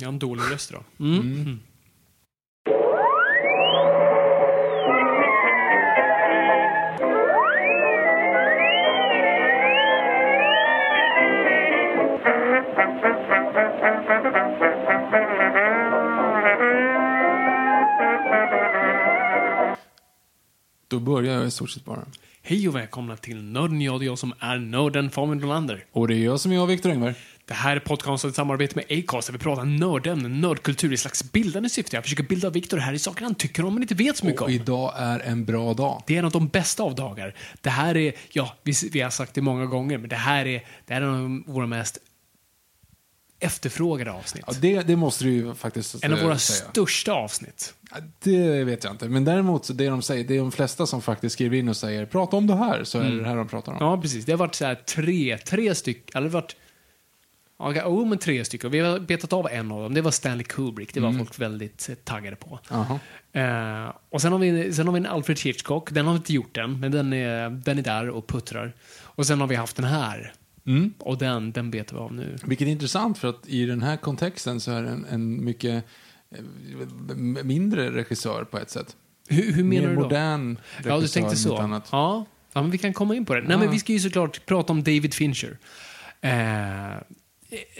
Jag har en dålig röst idag. Då börjar jag i stort sett bara. Hej och välkomna till Nörden. Jag, är jag som är nörden Fabian Nordlander. Och det är jag som är jag, Viktor Engberg. Det här är podcasten i samarbete med Acast där vi pratar nördämnen, nördkultur i slags bildande syfte. Jag försöker bilda Viktor här i saker han tycker om men inte vet så mycket Och om. idag är en bra dag. Det är en av de bästa av dagar. Det här är, ja, vi, vi har sagt det många gånger, men det här är, det här är en av våra mest efterfrågade avsnitt. Ja, det, det måste du ju faktiskt en av eh, våra säga. största avsnitt. Ja, Det vet jag inte. Men däremot, så det de säger, det är de flesta som faktiskt skriver in och säger prata om det här, så är det det här de pratar om. Ja, precis. Det har varit så här tre, tre stycken, eller varit Ja, oh, men tre stycken. Vi har betat av en av dem. Det var Stanley Kubrick. Det var folk väldigt eh, taggade på. Eh, och sen har, vi, sen har vi en Alfred Hitchcock. Den har vi inte gjort än, men den är, den är där och puttrar. Och sen har vi haft den här. Mm. Och den, den betar vi av nu. Vilket är intressant för att i den här kontexten så är det en, en mycket eh, mindre regissör på ett sätt. Hur, hur menar Mer du då? modern regissör. Ja, du tänkte än så. Annat. Ja, ja, men vi kan komma in på det. Nej, Ja. men vi ska ju såklart prata om David Fincher. Eh,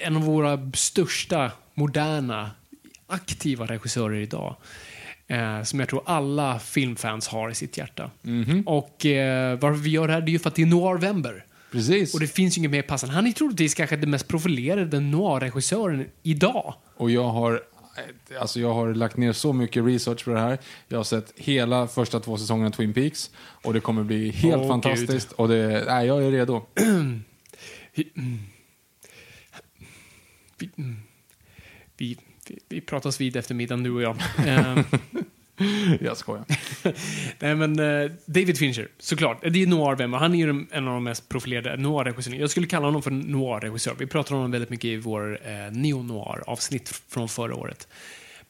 en av våra största, moderna, aktiva regissörer idag. Eh, som jag tror alla filmfans har i sitt hjärta. Mhm. Och eh, varför vi gör det här, det är ju för att det är Noirvember. Precis. Och det finns ju inget mer passande. Han är troligtvis kanske den mest profilerade noir-regissören idag. Och jag har, alltså jag har lagt ner så mycket research på det här. Jag har sett hela första två säsongerna av Twin Peaks. Och det kommer bli helt Åh, fantastiskt. Och det, nej, jag är redo. Vi, vi, vi, vi, vi pratas vid efter middagen, du och jag. Jag skojar. Nej, men eh, David Fincher, såklart. Det är noir-vem Han är ju en av de mest profilerade noir-regissörerna. Jag skulle kalla honom för noir-regissör. Vi pratar om honom väldigt mycket i vår eh, neo-noir-avsnitt från förra året.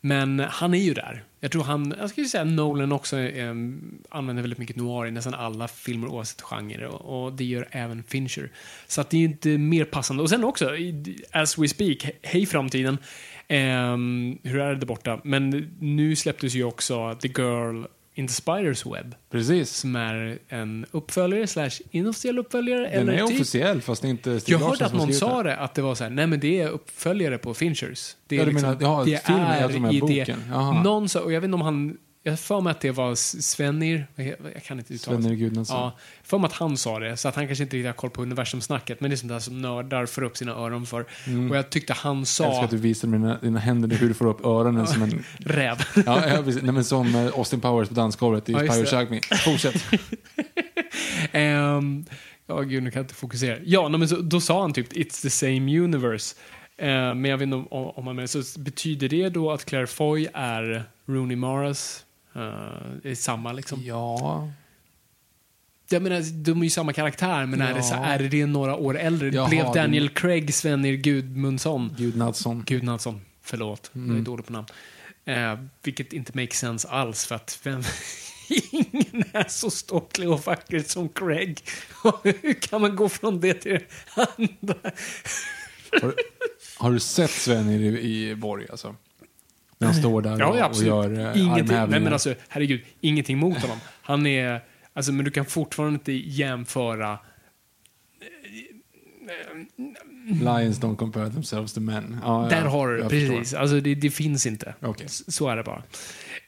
Men han är ju där. Jag tror han, jag skulle säga Nolan också eh, använder väldigt mycket noir i nästan alla filmer oavsett genre. Och, och det gör även Fincher. Så att det är ju inte mer passande. Och sen också, as we speak, hej framtiden. Ehm, hur är det borta? Men nu släpptes ju också The Girl in the Spiders Web. Precis. Som är en uppföljare slash inofficiell uppföljare. Den eller är typ. officiell fast är inte Stig Jag hörde att någon sa det. att det var så här, nej men det är uppföljare på Finchers. Det är Ja, du menar- ja, det är jag tror med i boken. Det. Någon sa, och jag vet inte om han, jag för mig att det var Svenir, jag kan inte uttala Svenir. Gudnason. Ja, för mig att han sa det, så att han kanske inte riktigt har koll på universumsnacket, men det är sånt där som nördar får upp sina öron för. Och jag tyckte han Jag älskar sa att du visar med dina, dina händer hur du får upp öronen som en... räv. Ja, ja precis. Nej, men som eh, Austin Powers på dansgolvet i Ja. Shark Me. Fortsätt. Ehm, ja, gud, nu kan jag inte fokusera. Ja, nej, men så, då sa han typ It's the same universe. Eh, men jag vet inte om, om man menar, så betyder det då att Claire Foy är Rooney Maras? Uh, samma liksom? Ja. Jag menar, de är ju samma karaktär, men är, det så, Ja. är det några år äldre? Jaha, Blev Daniel Craig Svenir Gudmundsson? Gudnadsson. Gudnadsson, förlåt. Jag Mm. är dålig på namn. Eh, vilket inte makes sense alls, för att vem, ingen är så ståtlig och vacker som Craig. Hur kan man gå från det till det andra? Har, har du sett Sven i, i Borg alltså? När han står där Ja, och, och gör eh, ingenting, nej, armhävningar. men alltså, herregud, ingenting mot honom. Han är... Alltså, men du kan fortfarande inte jämföra Lions don't compare themselves to men. Ja, Där ja, har du jag precis. Alltså det, det finns inte. S- Så är det bara.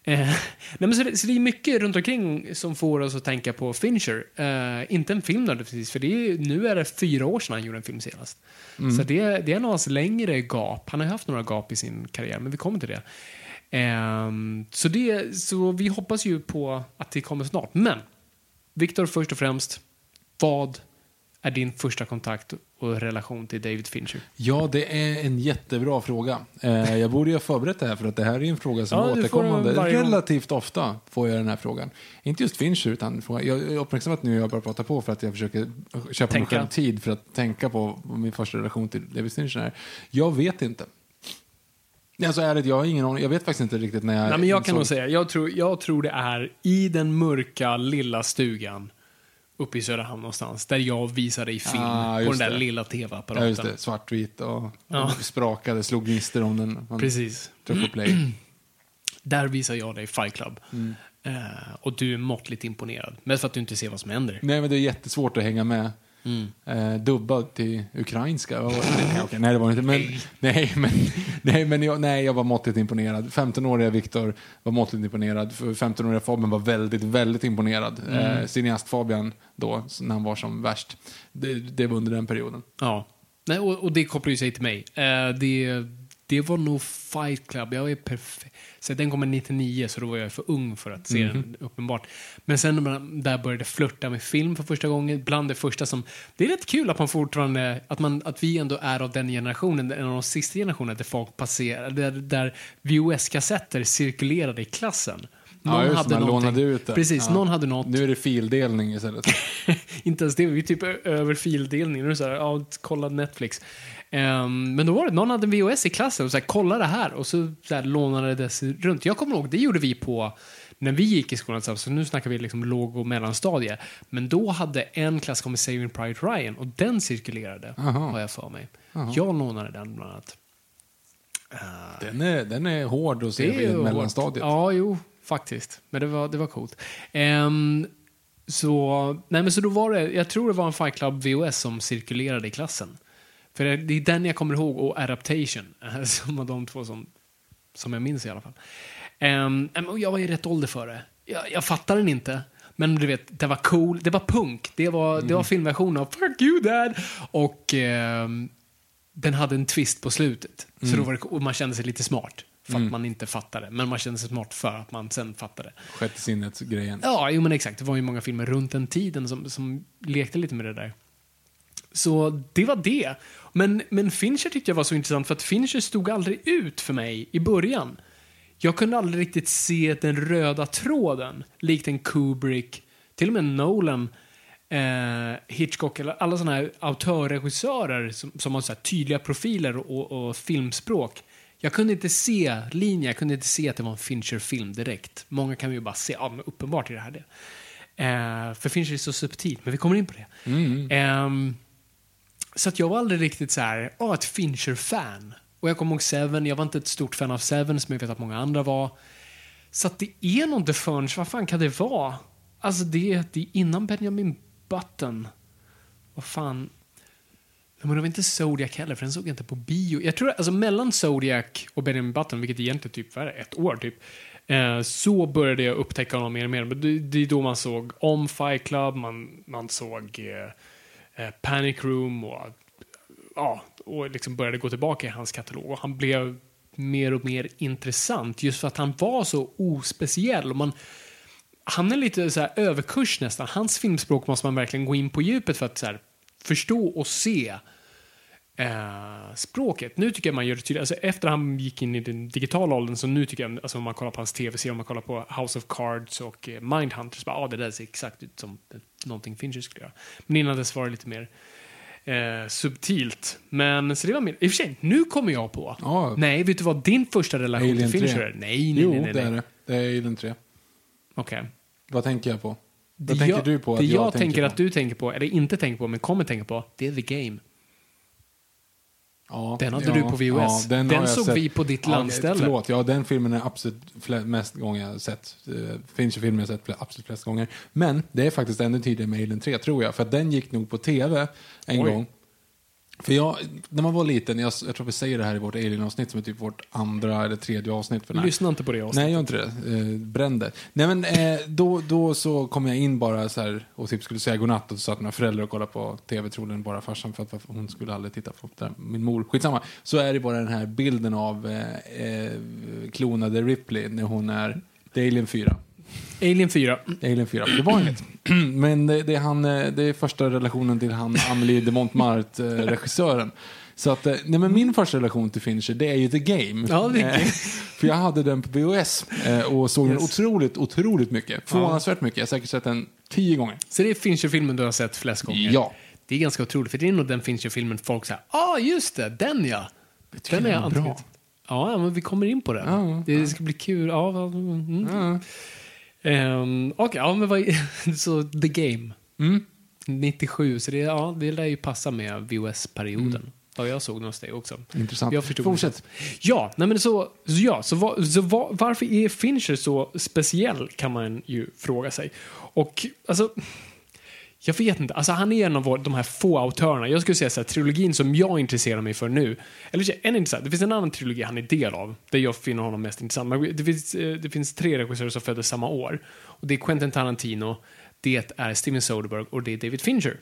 Eh, nej men så, det, så det är mycket runt omkring som får oss att tänka på Fincher. Eh, inte en film nödvändigtvis, för det är, nu är det fyra år sedan han gjorde en film senast. Mm. Så det, det är en av hans längre gap. Han har haft några gap i sin karriär, men vi kommer till det. Ehm, så, det så vi hoppas ju på att det kommer snart. Men, Viktor, först och främst, vad är din första kontakt och relation till David Fincher? Ja, det är en jättebra fråga. Eh, jag borde ju ha förberett det här för att det här är en fråga som Ja, får återkommande. varje. Relativt ofta får jag den här frågan. Inte just Fincher, utan jag är uppmärksam att nu jag börjar prata på för att jag försöker köpa mig Tänka. själv tid för att tänka på min första relation till David Fincher är. Jag vet inte. Alltså ärligt, jag har ingen aning. Jag vet faktiskt inte riktigt när jag... Nej, men jag kan insåg- nog säga, jag tror, jag tror det är i den mörka lilla stugan uppe i Söderhamn någonstans, där jag visade i film Ah, på den där det. lilla Ja, tv-apparaten. just det. Svartvit och Ja. sprakade, slog gnistor om den. Man Precis. på play. Där visar jag dig Fight Club. Mm. Eh, och du är måttligt imponerad. Mest för att du inte ser vad som händer. Nej, men det är jättesvårt att hänga med. Mm. Eh, dubbad till ukrainska. Det? nej, okej, nej, det var inte. Men, nej, men, nej, men jag, nej, jag var måttligt imponerad. 15-åriga Viktor var måttligt imponerad. För 15-åriga Fabian var väldigt, väldigt imponerad. Mm. Eh, cineast Fabian då, när han var som värst. Det, det var under den perioden. Ja. Nej, och, och det kopplar ju sig till mig. Eh, det, det var nog Fight Club. Jag är perfekt. Så den kommer 99, så då var jag för ung för att se den, uppenbart. Men sen när man där började flörta med film för första gången, bland det första som... Det är rätt kul att man fortfarande... Att, man, att vi ändå är av den generationen, en av de sista generationerna där folk passerar, där, där VHS-kassetter cirkulerade i klassen. Ja, just det, man lånade ut det. Precis, Ja. någon hade något Nu är det fildelning istället. inte ens det, vi är typ över fildelning. Nu är det så här, ja, kolla Netflix. Ehm, men då var det, någon hade en VHS i klassen och så här, kolla det här. Och så, så här, lånade det runt. Jag kommer ihåg, det gjorde vi på, när vi gick i skolan, så nu snackar vi liksom låg och mellanstadie. Men då hade en klass kommit Saving Private Ryan och den cirkulerade, Aha. har jag för mig. Jag lånade den bland annat. Den är, den är hård att se ju mellanstadiet. Ja, jo, faktiskt. Men det var, det var coolt. Ehm, så, nej, men så då var det, jag tror det var en Fight Club VOS som cirkulerade i klassen. För det, är den jag kommer ihåg, och Adaptation, som var de två som, som jag minns i alla fall. Och jag var i rätt ålder för det. Jag, jag fattade den inte. Men du vet, det var cool, det var punk, det var, det var filmversion av Fuck you dad! Och ehm, den hade en twist på slutet. Så då var det, man kände sig lite smart. För att man inte fattade. Men man kände sig smart för att man sen fattade. Sjätte sinnet-grejen. Ja, jo men exakt. Det var ju många filmer runt den tiden som, som lekte lite med det där. Så det var det. Men, men Fincher tyckte jag var så intressant för att Fincher stod aldrig ut för mig i början. Jag kunde aldrig riktigt se den röda tråden, likt en Kubrick, till och med Nolan, eh, Hitchcock, eller alla sådana här autörregissörer som, som har så tydliga profiler och, och filmspråk. Jag kunde inte se linjen, jag kunde inte se att det var en Fincher-film direkt. Många kan ju bara se, ja men uppenbart är det här det. Eh, för Fincher är så subtilt, men vi kommer in på det. Ehm, så att jag var aldrig riktigt så här, oh, ett Fincher-fan. Och jag kommer ihåg Seven, jag var inte ett stort fan av Seven som jag vet att många andra var. Så att det är nog inte förrän, vad fan kan det vara? Alltså det, det är innan Benjamin Button. Vad fan. Men det var inte Zodiac heller, för den såg jag inte på bio. Jag tror alltså mellan Zodiac och Benjamin Button, vilket egentligen typ var ett år typ, eh, så började jag upptäcka honom mer och mer. Men det, är då man såg om Fight Club, man, man såg eh, Eh, panic Room och, ja, och liksom började gå tillbaka i hans katalog. Och han blev mer och mer intressant just för att han var så ospeciell. Och man, han är lite så här överkurs nästan. Hans filmspråk måste man verkligen gå in på djupet för att så här, förstå och se eh, språket. Nu tycker jag man gör det tydligt. Alltså, efter han gick in i den digitala åldern så nu tycker jag, alltså, om man kollar på hans tv-serie, om man kollar på House of Cards och eh, Mindhunter, så bara, ah, det där ser exakt ut som någonting Fincher skulle göra. Men innan dess var det lite mer eh, subtilt. Men så det var mer, i och för sig, nu kommer jag på. Ja. Nej, vet du vad din första relation Alien till Fincher 3. är? Nej, nej, Jo, nej, nej. det är det. Det är Alien 3. Okej. Vad tänker jag på? Det Vad tänker jag, du på att det jag, jag, tänker på? att du tänker på, eller inte tänker på, men kommer tänka på, det är The Game. Ja, Den hade ja, du på VHS. ja, Den jag såg sett. vi på ditt landställe. Förlåt, ja, den filmen är absolut mest gånger jag sett. Uh, Fincher-filmen jag har sett fle- absolut flest gånger. Men det är faktiskt ännu tidigare med Alien 3, tror jag. För den gick nog på tv en Oj. gång. För jag, när man var liten, jag, jag tror vi säger det här i vårt Alien-avsnitt som är typ vårt andra eller tredje avsnitt. För. Lyssna inte på det avsnittet. Nej, jag gör inte det. Eh, bränn det. Nej, men eh, då, då så kom jag in bara så här och typ skulle säga godnatt och så satt mina föräldrar och kollade på tv, troligen bara farsan för att hon skulle aldrig titta på det. Min mor, skitsamma. Så är det bara den här bilden av eh, eh, klonade Ripley när hon är, det är Alien 4. Alien 4. Det är Alien 4, det var inget. Men det, det, är han, eh, det är första relationen till han Amelie de Montmartre, eh. Så att, eh, nej men min första relation till Fincher, det är ju The Game. Ja, det är För jag hade den på VHS och såg den Yes. otroligt, otroligt mycket. Förvånansvärt mycket. Jag har säkert sett den tio gånger. Så det är Fincher-filmen du har sett flest gånger? Ja. Det är ganska otroligt, för det är nog den Fincher-filmen folk säger, ah just det, den ja. tycker Den den är antingen... bra. Ja, ja, men vi kommer in på den. Ja, det ska bli kul. Ja, mm. Ja. Ehm, Okej, ja men vad Så The Game. Mm. 97, så det, ja, det lär ju passa med VHS-perioden. Ja, jag såg hos dig också. Intressant. Jag förstod Fortsätt. Ja, nej men så, så, ja, så, va, så va, varför är Fincher så speciell kan man ju fråga sig. Och alltså, jag vet inte, alltså han är en av vår, de här få autörerna. Jag skulle säga så här, trilogin som jag intresserar mig för nu, eller en intressant, det finns en annan trilogi han är del av, där jag finner honom mest intressant. Det finns, eh, det finns tre regissörer som föddes samma år. Och det är Quentin Tarantino, det är Steven Soderbergh och det är David Fincher.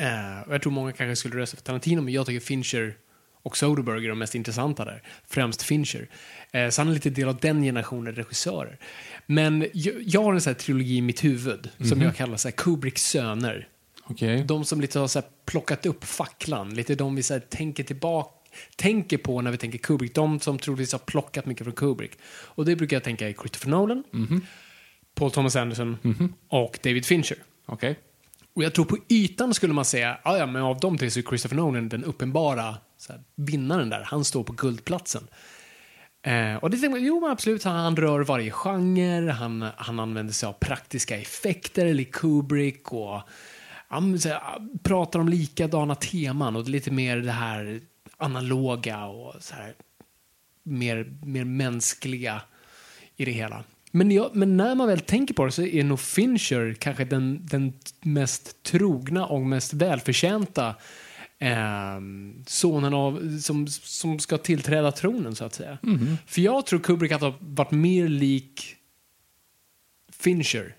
Uh, och jag tror många kanske skulle rösta för Tarantino, men jag tycker Fincher och Soderbergh är de mest intressanta där. Främst Fincher. Eh, så han är lite del av den generationen regissörer. Men jag, jag har en sån här trilogi i mitt huvud som jag kallar så här Kubricks söner. Okej. De som lite har så plockat upp facklan, lite de vi så här tänker tillbaka tänker på när vi tänker Kubrick, de som troligtvis har plockat mycket från Kubrick. Och det brukar jag tänka är Christopher Nolan, Paul Thomas Anderson och David Fincher. Okej. Och jag tror på ytan skulle man säga, ja, ja men av de tre så är Christopher Nolan den uppenbara så här, vinnaren där. Han står på guldplatsen. Eh, och det tänker man, jo men absolut, han, han rör varje genre, han, han använder sig av praktiska effekter, eller Kubrick och han så här, pratar om likadana teman och lite mer det här analoga och så här, mer, mer mänskliga i det hela. Men, jag, men när man väl tänker på det så är nog Fincher kanske den, den mest trogna och mest välförtjänta eh, sonen av, som, som ska tillträda tronen så att säga. För jag tror Kubrick hade varit mer lik Fincher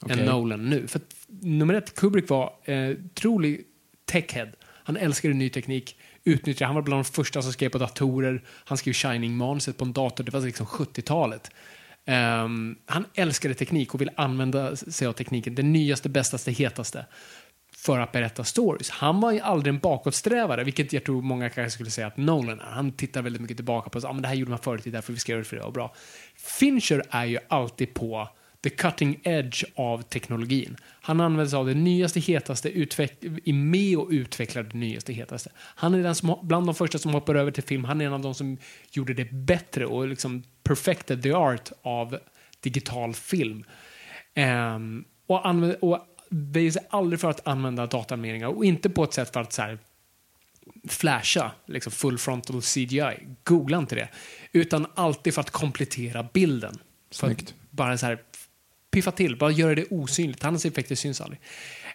Okej. än Nolan nu. För att, nummer ett, Kubrick var eh, trolig techhead. Han älskade ny teknik, utnyttjade, han var bland de första som skrev på datorer. Han skrev Shining-manuset på en dator, det var liksom 70-talet. Um, han älskade teknik och ville använda sig av tekniken, det nyaste, bästaste, hetaste för att berätta stories. Han var ju aldrig en bakåtsträvare, vilket jag tror många kanske skulle säga att Nolan är. Han tittar väldigt mycket tillbaka på att ah, men det här gjorde man förut, det är därför vi ska göra det för det var bra. Fincher är ju alltid på the cutting edge av teknologin. Han använder sig av det nyaste, hetaste, är med och utvecklar det nyaste, hetaste. Han är den som, bland de första som hoppar över till film. Han är en av de som gjorde det bättre och liksom perfected the art av digital film. Ehm, och, använder, och väjer sig aldrig för att använda dataanimeringar och inte på ett sätt för att så här, flasha, liksom full frontal CGI. Googla inte det. Utan alltid för att komplettera bilden. För att Snyggt. bara så här piffa till, bara göra det osynligt. Hans effekter syns aldrig.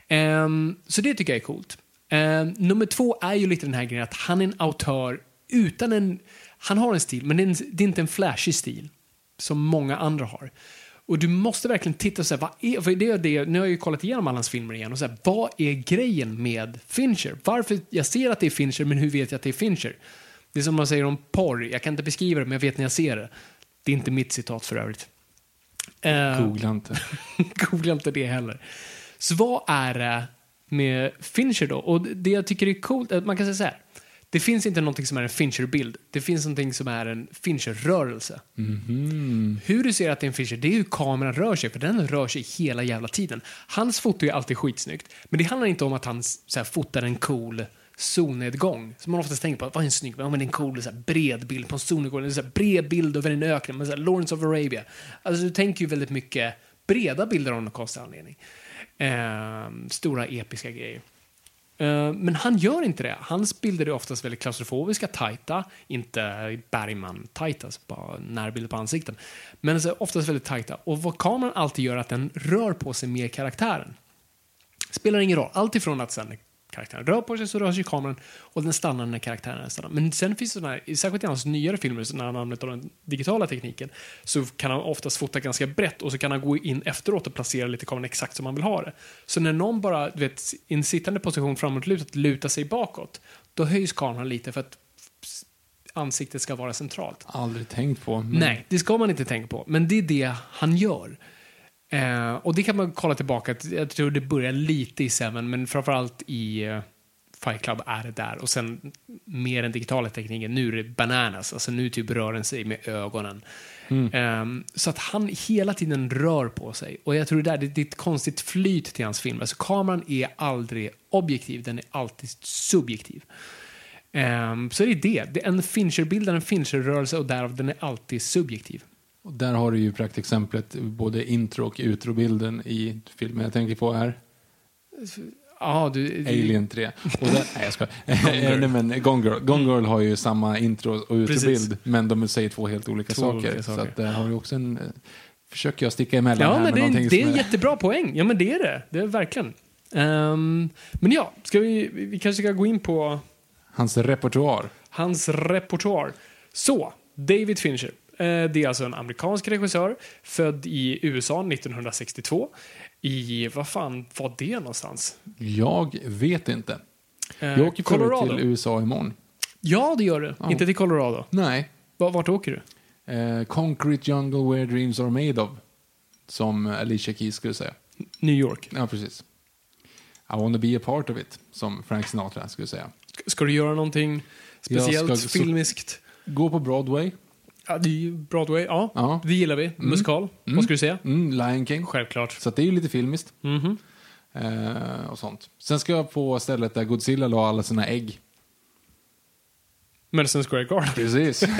Ehm, så det tycker jag är coolt. Ehm, nummer två är ju lite den här grejen att han är en autör utan en... Han har en stil, men det är, en, det är inte en flashig stil som många andra har. Och du måste verkligen titta och säga, vad är, det är det, nu har jag ju kollat igenom alla hans filmer igen och säga, vad är grejen med Fincher? Varför, jag ser att det är Fincher, men hur vet jag att det är Fincher? Det är som man säger om porr, jag kan inte beskriva det, men jag vet när jag ser det. Det är inte mitt citat för övrigt. Eh, Googla inte. Googla inte det heller. Så vad är det med Fincher då? Och det jag tycker är coolt, att man kan säga så här. Det finns inte någonting som är en Fincher-bild. Det finns någonting som är en Fincher-rörelse. Hur du ser att det är en Fincher, det är hur kameran rör sig, för den rör sig hela jävla tiden. Hans foto är alltid skitsnyggt, men det handlar inte om att han så här, fotar en cool solnedgång. Som man oftast tänker på, vad är en snygg, ja, men det är en cool så här, bred bild på en solnedgång, en så här, bred bild över en öken, men så här, Lawrence of Arabia. Alltså du tänker ju väldigt mycket breda bilder av någon konstig anledning. Ehm, stora episka grejer. Eh, men han gör inte det. Hans bilder är oftast väldigt klaustrofobiska, tajta, inte Bergman-tajta, alltså bara närbilder på ansikten. Men alltså, oftast väldigt tajta. Och vad kameran alltid gör är att den rör på sig mer karaktären. Spelar ingen roll. Allt ifrån att sen karaktären rör på sig så rör sig kameran och den stannar när karaktären stannar. Men sen finns det sådana här, särskilt i hans nyare filmer, när han använder den digitala tekniken, så kan han oftast fota ganska brett och så kan han gå in efteråt och placera lite kameran exakt som han vill ha det. Så när någon bara, du vet, i en sittande position framåtlutat lutar sig bakåt, då höjs kameran lite för att ansiktet ska vara centralt. Aldrig tänkt på. men- Nej, det ska man inte tänka på. Men det är det han gör. Eh, och det kan man kolla tillbaka. Jag tror det börjar lite i Seven, men framförallt i eh, Fight Club är det där. Och sen mer den digitala tekniken. Nu är det bananas. Alltså nu typ rör den sig med ögonen. Eh, så att han hela tiden rör på sig. Och jag tror det där det är ett konstigt flyt till hans film. Alltså kameran är aldrig objektiv, den är alltid subjektiv. Ehm, så det är det. det är en Fincher-bild är en Fincher-rörelse och därav den är alltid subjektiv. Och där har du ju praktexemplet, både intro och utrobilden i filmen jag tänker på är Ja, du... Alien 3. Och där, nej, jag skojar. Nej, men Gone Girl. Gone Girl har ju samma intro och utrobild, men de säger två helt olika Två saker. olika Så saker. att där har ju också en... eh, Försöker jag sticka emellan Ja, här men med det är, det är en jättebra poäng. Ja, men det är det. Det är verkligen. Ehm, men ja, ska vi, vi kanske ska gå in på hans repertoar. hans repertoar. Så, David Fincher. Eh, Det är alltså en amerikansk regissör, född i USA 1962. I, vad fan var det någonstans? Jag vet inte. Eh, Jag åker Colorado. till USA imorgon. Ja, det gör du. Ja. Inte till Colorado. Nej. Var- Vart åker du? Eh, Concrete Jungle Where Dreams Are Made Of. Som Alicia Keys skulle säga. New York. Ja, precis. I wanna be a part of it, som Frank Sinatra skulle säga. Ska du göra någonting speciellt, filmiskt? Gå på Broadway. Ja, det är ju Broadway. Ja, Ja. det gillar vi. Musikal. Vad ska du säga? Mm, Lion King. Självklart. Så att det är ju lite filmiskt. Mhm. Eh, och sånt. Sen ska jag på stället där Godzilla la alla sina ägg. Madison Square Garden. Precis.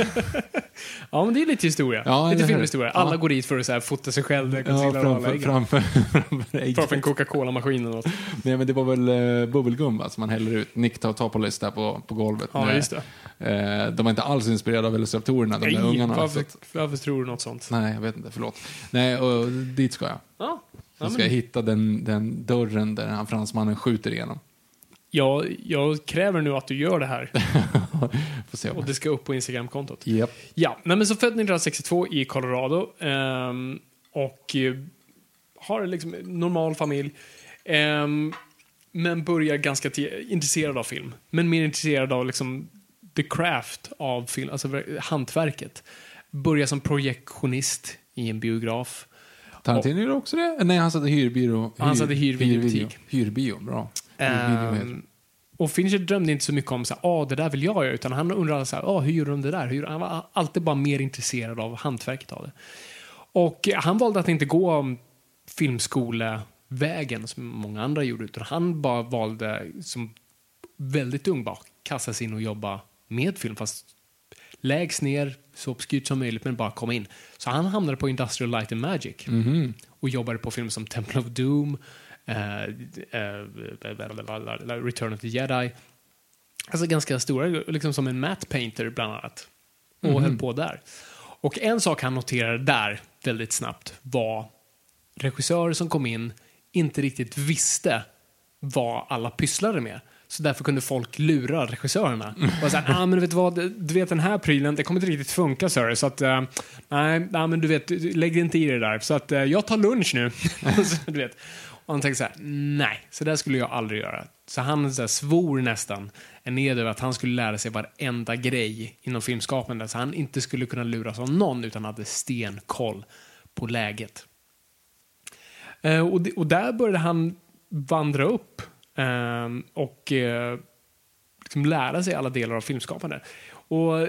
Ja, men det är lite historia. Ja, lite filmhistoria. Alla Ja. går dit för att så här, fota sig själv där ja, framför, framför, framför. Framför en Coca-Cola-maskin eller något. Nej, men det var väl uh, bubbelgum som man häller ut. Nick Topolis där på, på golvet. Ja, just det. eh, de var inte alls inspirerade av Velociraptorerna, de där Nej, ungarna. Så varför, att, varför tror du något sånt? nej, jag vet inte. Förlåt. Nej, och dit ska jag. Ja. Ja, ska jag hitta den, den dörren där han fransmannen skjuter igenom. Jag, jag kräver nu att du gör det här. Och det ska upp på Instagram-kontot. Japp. Ja, nej, men så född 1962 i Colorado. ehm, och eh, har liksom en normal familj. ehm, men börjar ganska intresserad av film. Men mer intresserad av liksom the craft av film, alltså ver- hantverket. Börjar som projektionist i en biograf. Tarantino gjorde också det? Nej, han satte hyrbyrå. Han satte hyrvideobutik. Hyrbio, bra. Ehm, och Fincher drömde inte så mycket om så här, ah, det där vill jag göra, utan han undrade så här, ah, hur gjorde de det där? Hur, han var alltid bara mer intresserad av hantverket av det. Och han valde att inte gå om filmskolevägen som många andra gjorde, utan han bara valde som väldigt ung bara kasta sig in och jobba med film, fast lägst ner, så obskyrt som möjligt, men bara komma in. Så han hamnade på Industrial Light and Magic Mhm. och jobbade på filmer som Temple of Doom, eh, eh, Return of the Jedi. Alltså ganska stora, liksom som en matte painter bland annat. Och höll på där. Och en sak han noterade där väldigt snabbt var regissörer som kom in inte riktigt visste vad alla pysslade med. Så därför kunde folk lura regissörerna. Och så här, ah, men vet du vad, du vet den här prylen, det kommer inte riktigt funka sir. Så att, uh, nej, nej, men du vet, lägg dig inte i det där. Så att uh, jag tar lunch nu. så, du vet. Och han tänkte så här, nej, så där skulle jag aldrig göra. Så han så här, svor nästan en ed över att han skulle lära sig varenda grej inom filmskapande. Så han inte skulle kunna luras av någon utan hade stenkoll på läget. Uh, och, och där började han vandra upp Ehm, och eh, liksom lära sig alla delar av filmskapande. Och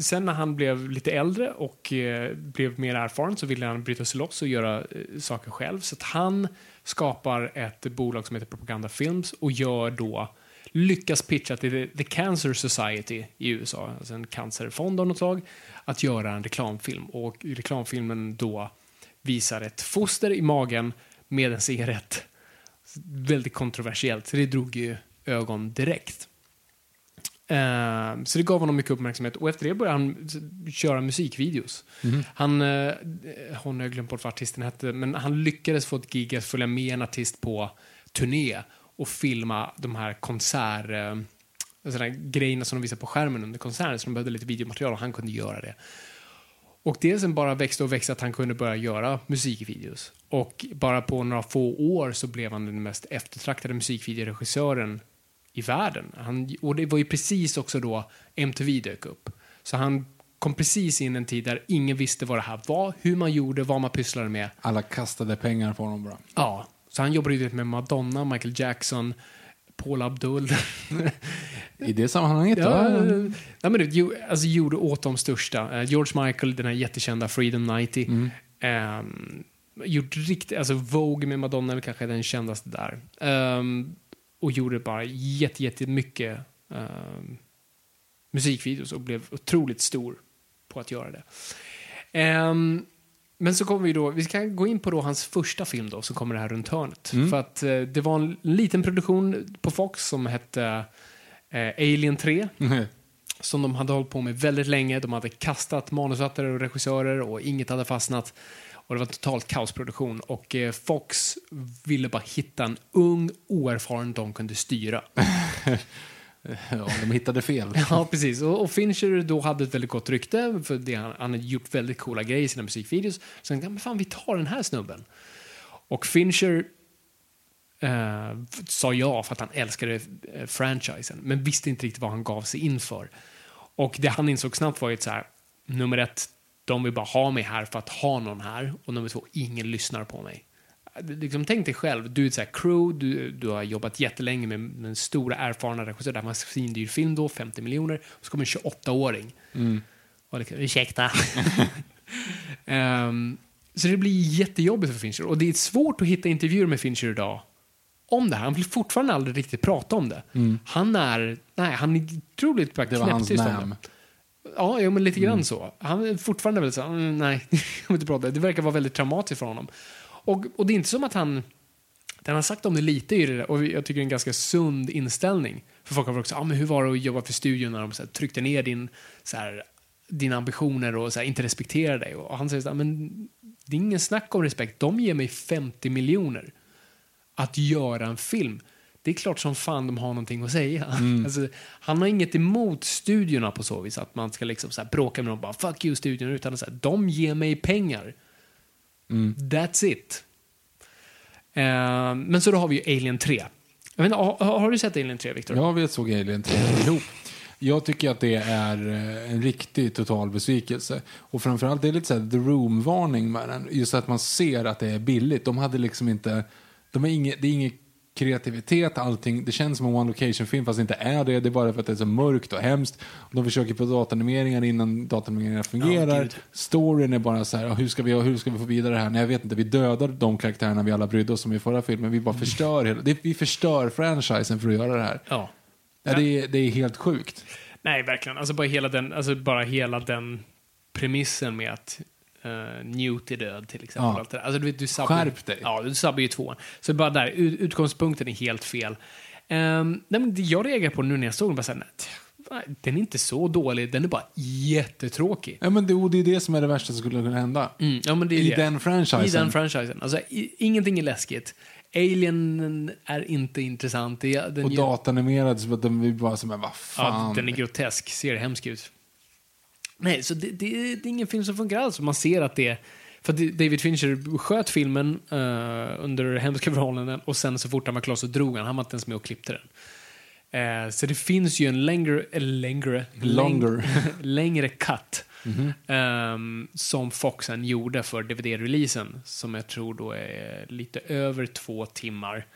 sen när han blev lite äldre och eh, blev mer erfaren så ville han bryta sig loss och göra eh, saker själv. Så att han skapar ett bolag som heter Propaganda Films och gör då lyckas pitcha till The- The Cancer Society i USA, alltså en cancerfond av något slag, att göra en reklamfilm. Och reklamfilmen då visar ett foster i magen med en cigarett. Väldigt kontroversiellt, så det drog ju ögon direkt. Eh, så det gav honom mycket uppmärksamhet och efter det började han köra musikvideos. Han, eh, hon har jag glömt bort vad artisten hette, men han lyckades få ett gig att följa med en artist på turné och filma de här konsert... Sådana grejerna som de visar på skärmen under konserten, så de behövde lite videomaterial och han kunde göra det. Och det sen bara växte och växte att han kunde börja göra musikvideos. Och bara på några få år så blev han den mest eftertraktade musikvideoregissören i världen. Han, och det var ju precis också då MTV dök upp. Så han kom precis in en tid där ingen visste vad det här var, hur man gjorde, vad man pysslade med. Alla kastade pengar på honom bara. Ja, så han jobbade ju med Madonna, Michael Jackson, Paul Abdul. I det sammanhanget, Ja, ja. men alltså, gjorde åt de största. Eh, George Michael, den här jättekända Freedom 90. Mm. Ehm, gjort riktigt, alltså Vogue med Madonna är kanske den kändaste där. Ehm, och gjorde bara jätte, jättemycket um, musikvideos och blev otroligt stor på att göra det. Ehm, men så kommer vi då, vi ska gå in på då hans första film då, som kommer här runt hörnet. Mm. För att eh, det var en liten produktion på Fox som hette eh, Alien 3 som de hade hållit på med väldigt länge. De hade kastat manusförfattare och regissörer och inget hade fastnat. Och det var totalt kaosproduktion. Och eh, Fox ville bara hitta en ung, oerfaren de kunde styra. ja, de hittade fel. Ja, precis. Och, och Fincher då hade ett väldigt gott rykte, för det, han, han hade gjort väldigt coola grejer i sina musikvideos. Så han tänkte, men fan, vi tar den här snubben. Och Fincher eh, sa ja för att han älskade eh, franchisen, men visste inte riktigt vad han gav sig in för. Och det han insåg snabbt var ju att så här, nummer ett, de vill bara ha mig här för att ha någon här. Och nummer två, ingen lyssnar på mig. Liksom, tänk dig själv, du är så här crew, du, du har jobbat jättelänge med, med stora erfarna regissör, det här var en svindyr film då, 50 miljoner, och så kommer en 28-åring. Och liksom, ursäkta. Ehm, så det blir jättejobbigt för Fincher. Och det är svårt att hitta intervjuer med Fincher idag om det här. Han vill fortfarande aldrig riktigt prata om det. Han är, nej, han är otroligt bara Det var hans knäpptyst om nam. Ja, ja, men lite grann så. Han är fortfarande väldigt så, mm, nej, jag vill inte prata. Det verkar vara väldigt traumatiskt för honom. Och, och det är inte som att han, det han har sagt om det lite är det, och jag tycker det är en ganska sund inställning. För folk har också, ah, men hur var det att jobba för studion när de så här, tryckte ner din, så här, dina ambitioner och så här, inte respekterade dig? Och han säger så här, men det är ingen snack om respekt. De ger mig 50 miljoner att göra en film. Det är klart som fan de har någonting att säga. Alltså, han har inget emot studiorna på så vis, att man ska liksom så bråka med dem bara fuck you studion, utan så de ger mig pengar. That's it. Eh, men så då har vi ju Alien 3. Jag vet inte, har, har du sett Alien 3, Victor? Ja, vi såg Alien 3 ihop. Jag tycker att det är eh, en riktig total besvikelse. Och framförallt det är lite så här The Room-varning med den. Just att man ser att det är billigt. De hade liksom inte... De är inget, det är ingen kreativitet, allting. Det känns som en one location-film fast det inte är det. Det är bara för att det är så mörkt och hemskt. De försöker på datanimeringar innan datanimeringarna fungerar. gud. Storyn är bara så här, "Ja, hur ska, vi, hur ska vi få vidare det här? Nej, jag vet inte, vi dödar de karaktärerna vi alla brydde oss om i förra filmen. Vi bara förstör hela, det, vi förstör franchisen för att göra det här. Ja. Ja, det, är, det är helt sjukt. Nej, verkligen. Alltså bara hela den, alltså bara hela den premissen med att uh, Newt är död till exempel. Ja. Allt det där. Alltså, du, vet, du sabbar, Skärp dig. Ja, du sabbar ju tvåan. Så bara där, ut, utgångspunkten är helt fel. Um, nej, men det jag reagerar på nu när jag såg den, bara så här, nej, den är inte så dålig, den är bara jättetråkig. Ja, men det, det är det som är det värsta som skulle kunna hända. Mm, ja, men det är I det. den franchisen. I den franchisen. Alltså, i, ingenting är läskigt. Alien är inte intressant. Det, den och ger- datanimerad, så att de blir bara som, men vad fan. Ja, den är grotesk, ser hemsk ut. Nej, så det, det, det är ingen film som funkar alls. Man ser att det är... För David Fincher sköt filmen eh, under hemska förhållanden och sen så fort han var klar så drog han. Han var inte ens med och klippte den. Eh, så det finns ju en längre, eller längre, Longer. läng- längre cut ehm, som Foxen gjorde för DVD-releasen som jag tror då är lite över två timmar.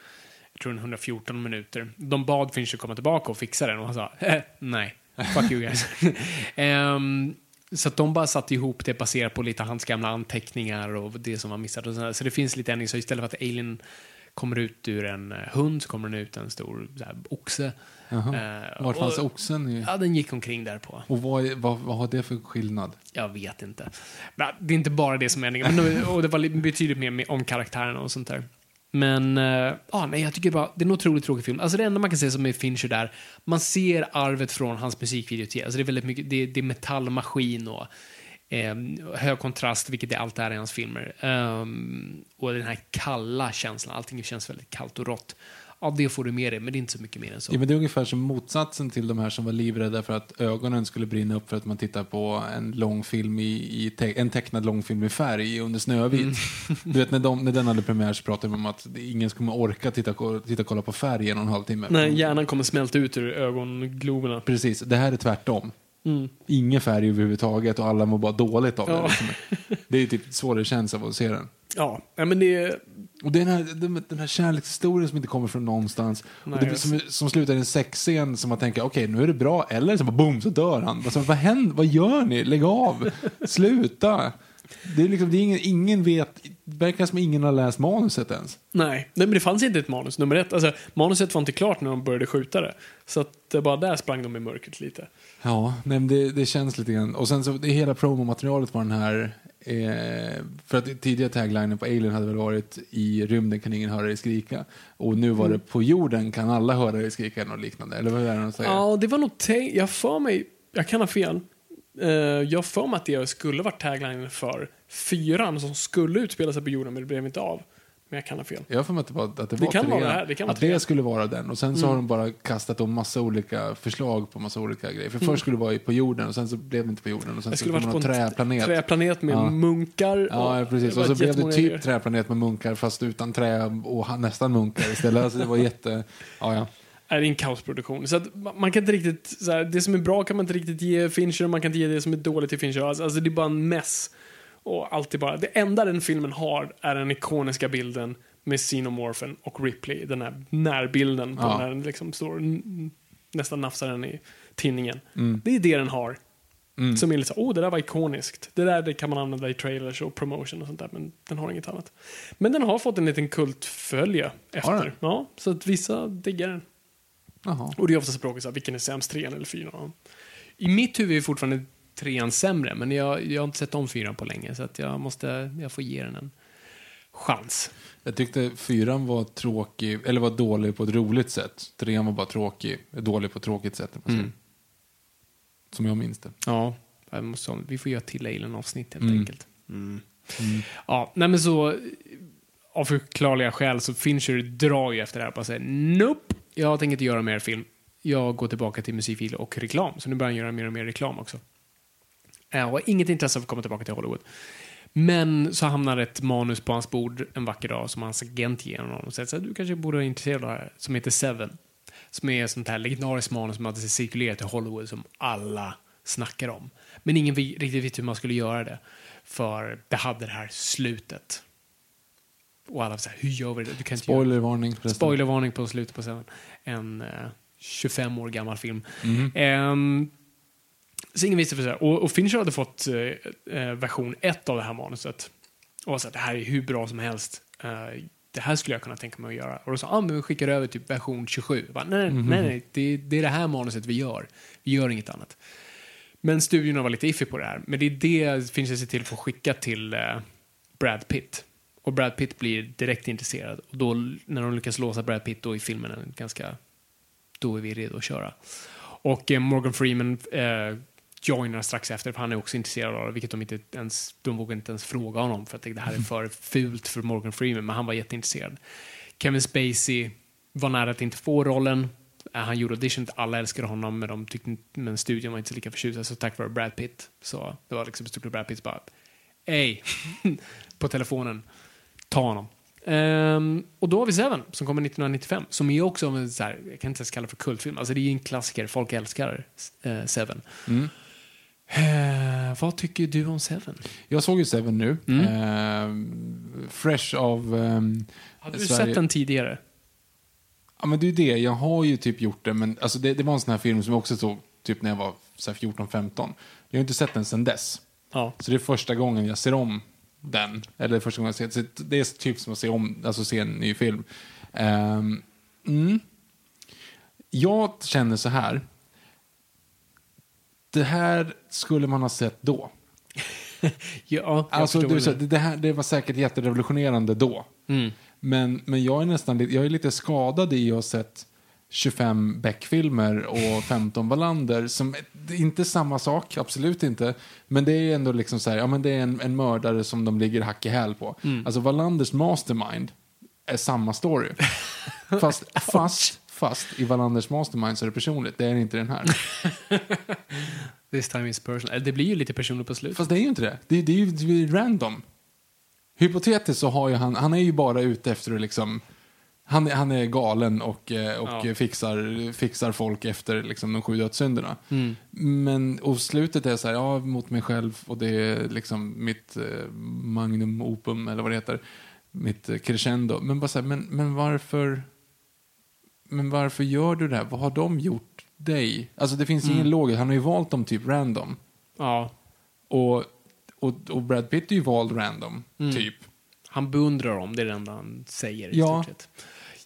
Jag tror den är 114 minuter. De bad Fincher komma tillbaka och fixa den och han sa eh, nej, fuck you guys. Ehm, så de bara satte ihop det baserat på lite hans gamla anteckningar och det som var missat. Och sådär. så det finns lite ändring. Så istället för att Alien kommer ut ur en eh, hund så kommer den ut en stor här, oxe. Jaha. Eh, Vart fanns och- oxen? I? Ja, den gick omkring där på. Och vad, är- vad, vad har det för skillnad? Jag vet inte. Men det är inte bara det som är ändringen. Men, och det var li- betydligt mer om karaktärerna och sånt där. Men, uh, ah, nej, jag tycker bara, det är en otroligt tråkig film. Alltså det enda man kan säga som är Fincher där, man ser arvet från hans musikvideo. Alltså det är väldigt mycket, det, det är metallmaskin och eh, hög kontrast, vilket det alltid är i hans filmer. Um, och den här kalla känslan, allting känns väldigt kallt och rått. Ja, det får du med dig, men det är inte så mycket mer än så. Ja, men det är ungefär som motsatsen till de här som var livrädda för att ögonen skulle brinna upp för att man tittar på en långfilm i, i te en tecknad långfilm i färg under Snövit. Mm. Du vet, när, de, när den hade premiär så pratade de om att ingen skulle orka titta, titta kolla på färg i en och en halv timme. Nej, hjärnan kommer smälta ut ur ögongloberna. Precis, det här är tvärtom. Mm. Ingen färg överhuvudtaget och alla mår bara dåligt av ja. det. Liksom. Det är typ så det känns av att se den. Ja, men det... Och den här, den, den här kärlekshistorien som inte kommer från någonstans. Nej, det, som, som slutar i en sexscen som man tänker, okej okay, nu är det bra. Eller så bara boom, så dör han. Alltså, vad händer? Vad gör ni? Lägg av! Sluta! Det är liksom, det är ingen, ingen vet, det verkar som ingen har läst manuset ens. Nej, men det fanns inte ett manus, nummer ett. Alltså, manuset var inte klart när de började skjuta det. Så att det bara där sprang de i mörkret lite. Ja, nej, men det, det känns lite grann. Och sen så, det hela promomaterialet var den här Eh, för att tidigare taglinen på Alien hade väl varit i rymden kan ingen höra dig skrika. Och nu var det mm. på jorden kan alla höra dig skrika eller något liknande. Eller vad är det de säger? Ja, det var nog Jag för mig, jag kan ha fel. Uh, jag för mig att det skulle varit taglinen för fyran som skulle utspela sig på jorden men det blev inte av. Men jag kan ha fel. Jag för mig att det var, att det var kan vara det här. Det kan att det skulle vara den. Och sen så mm. har de bara kastat om massa olika förslag på massa olika grejer. För mm. först skulle det vara på jorden och sen så blev det inte på jorden. Och sen det skulle vara på en träplanet. Träplanet med ja. munkar. Ja, precis. Och så blev det typ grejer. träplanet med munkar fast utan trä och nästan munkar istället. Alltså det var jätte... Ja, ja är en kaosproduktion. Så att man kan inte riktigt, så här, det som är bra kan man inte riktigt ge Fincher och man kan inte ge det som är dåligt till Fincher. Alltså, alltså det är bara en mess. Och alltid bara, det enda den filmen har är den ikoniska bilden med Xenomorphen och Ripley, den här närbilden på ja. när den liksom står nästan nafsar den i tinningen. Mm. Det är det den har. Mm. Som är lite så, åh oh, det där var ikoniskt. Det där det kan man använda i trailers och promotion och sånt där, men den har inget annat. Men den har fått en liten kultfölje efter. Ja, så att vissa diggar den. Aha. Och det är ofta språket så här, vilken är sämst, trean eller fyran? I mitt huvud är fortfarande trean sämre, men jag, jag har inte sett om fyran på länge, så att jag måste, jag får ge den en chans. Jag tyckte fyran var tråkig, eller var dålig på ett roligt sätt. Trean var bara tråkig, dålig på ett tråkigt sätt. Mm. Som jag minns det. Ja, jag måste, vi får göra till Alien-avsnitt helt mm. enkelt. Mm. mm. Ja, nej men så av förklarliga skäl så Fincher drar ju efter det här och bara säger Nope, jag tänker inte göra mer film. Jag går tillbaka till musikfil och reklam. Så nu börjar han göra mer och mer reklam också. Eh, jag har inget intresse av att komma tillbaka till Hollywood. Men så hamnar ett manus på hans bord en vacker dag som hans agent ger honom och säger att du kanske borde vara intresserad av det här, som heter Seven. Som är ett sånt här legendariskt manus som hade cirkulerat i Hollywood som alla snackar om. Men ingen riktigt vet hur man skulle göra det. För det hade det här slutet. Och alla säger hur gör vi det? Du kan Spoilervarning. Spoilervarning på slutet på Seven. En eh, 25 år gammal film. Mm. Um, så ingen visste för sig. Och, och Fincher hade fått uh, version 1 av det här manuset. Och sa att det här är hur bra som helst. Uh, det här skulle jag kunna tänka mig att göra. Och då sa ah, men vi skickar över typ version 27. Bara, nej, mm nej, nej, det, det, är det här manuset vi gör. Vi gör inget annat. Men studiorna var lite iffy på det här. Men det är det Fincher ser till att få skicka till Brad Pitt. Och Brad Pitt blir direkt intresserad. Och då, när de lyckas låsa Brad Pitt då i filmen, ganska, då är vi redo att köra. Och eh, Morgan Freeman eh, joinar strax efter, för han är också intresserad av det, vilket de inte ens, de vågar inte ens fråga honom, för att det här är för fult för Morgan Freeman, men han var jätteintresserad. Kevin Spacey var nära att inte få rollen. Eh, han gjorde audition, alla älskade honom, men, de tyckte, men studion var inte så lika förtjusta, så tack vare Brad Pitt. Så det var liksom stort Brad Pitt bara, Ey, på telefonen ta honom. Um, och då har vi Seven som kommer 1995 som är också en så här, jag kan inte ens kalla det för kultfilm, alltså det är en klassiker, folk älskar uh, Seven. Mm. Uh, vad tycker du om Seven? Jag såg ju Seven nu. Mm. Uh, fresh av um, Hade du Sverige. sett den tidigare? Ja men det är det, jag har ju typ gjort det men alltså det, det var en sån här film som jag också såg typ när jag var 14-15. Jag har inte sett den sedan dess. Ja. Så det är första gången jag ser om den. Eller första gången jag ser det. Det är typ som att se, om, alltså se en ny film. Um, mm. Jag känner så här. Det här skulle man ha sett då. ja, alltså, du, det. det, här, det var säkert jätterevolutionerande då. Mm. Men, men jag är nästan jag är lite skadad i att ha sett 25 Beck-filmer och 15 Wallander. Som, det är inte samma sak, absolut inte. Men det är ändå liksom så här, ja men det är en, en mördare som de ligger hack i häl på. Alltså Wallanders mastermind är samma story. fast, fast, fast i Wallanders mastermind så är det personligt, det är inte den här. This time is personal. Det blir ju lite personligt på slutet. Fast det är ju inte det. Det, det är ju det är random. Hypotetiskt så har ju han, han är ju bara ute efter att liksom, han, är- han är galen och, eh, och Ja. fixar, fixar folk efter liksom, de sju dödssynderna. Mm. Men och slutet är så här, ja, mot mig själv och det är liksom mitt eh, magnum opum, eller vad det heter, mitt eh, crescendo. Men bara så här, men, men varför, men varför gör du det här? Vad har de gjort dig? Alltså det finns ingen logik, han har ju valt dem typ random. Ja. Och, och, och Brad Pitt är ju vald random, typ. Han beundrar dem, det är det enda han säger i Ja. stort sett.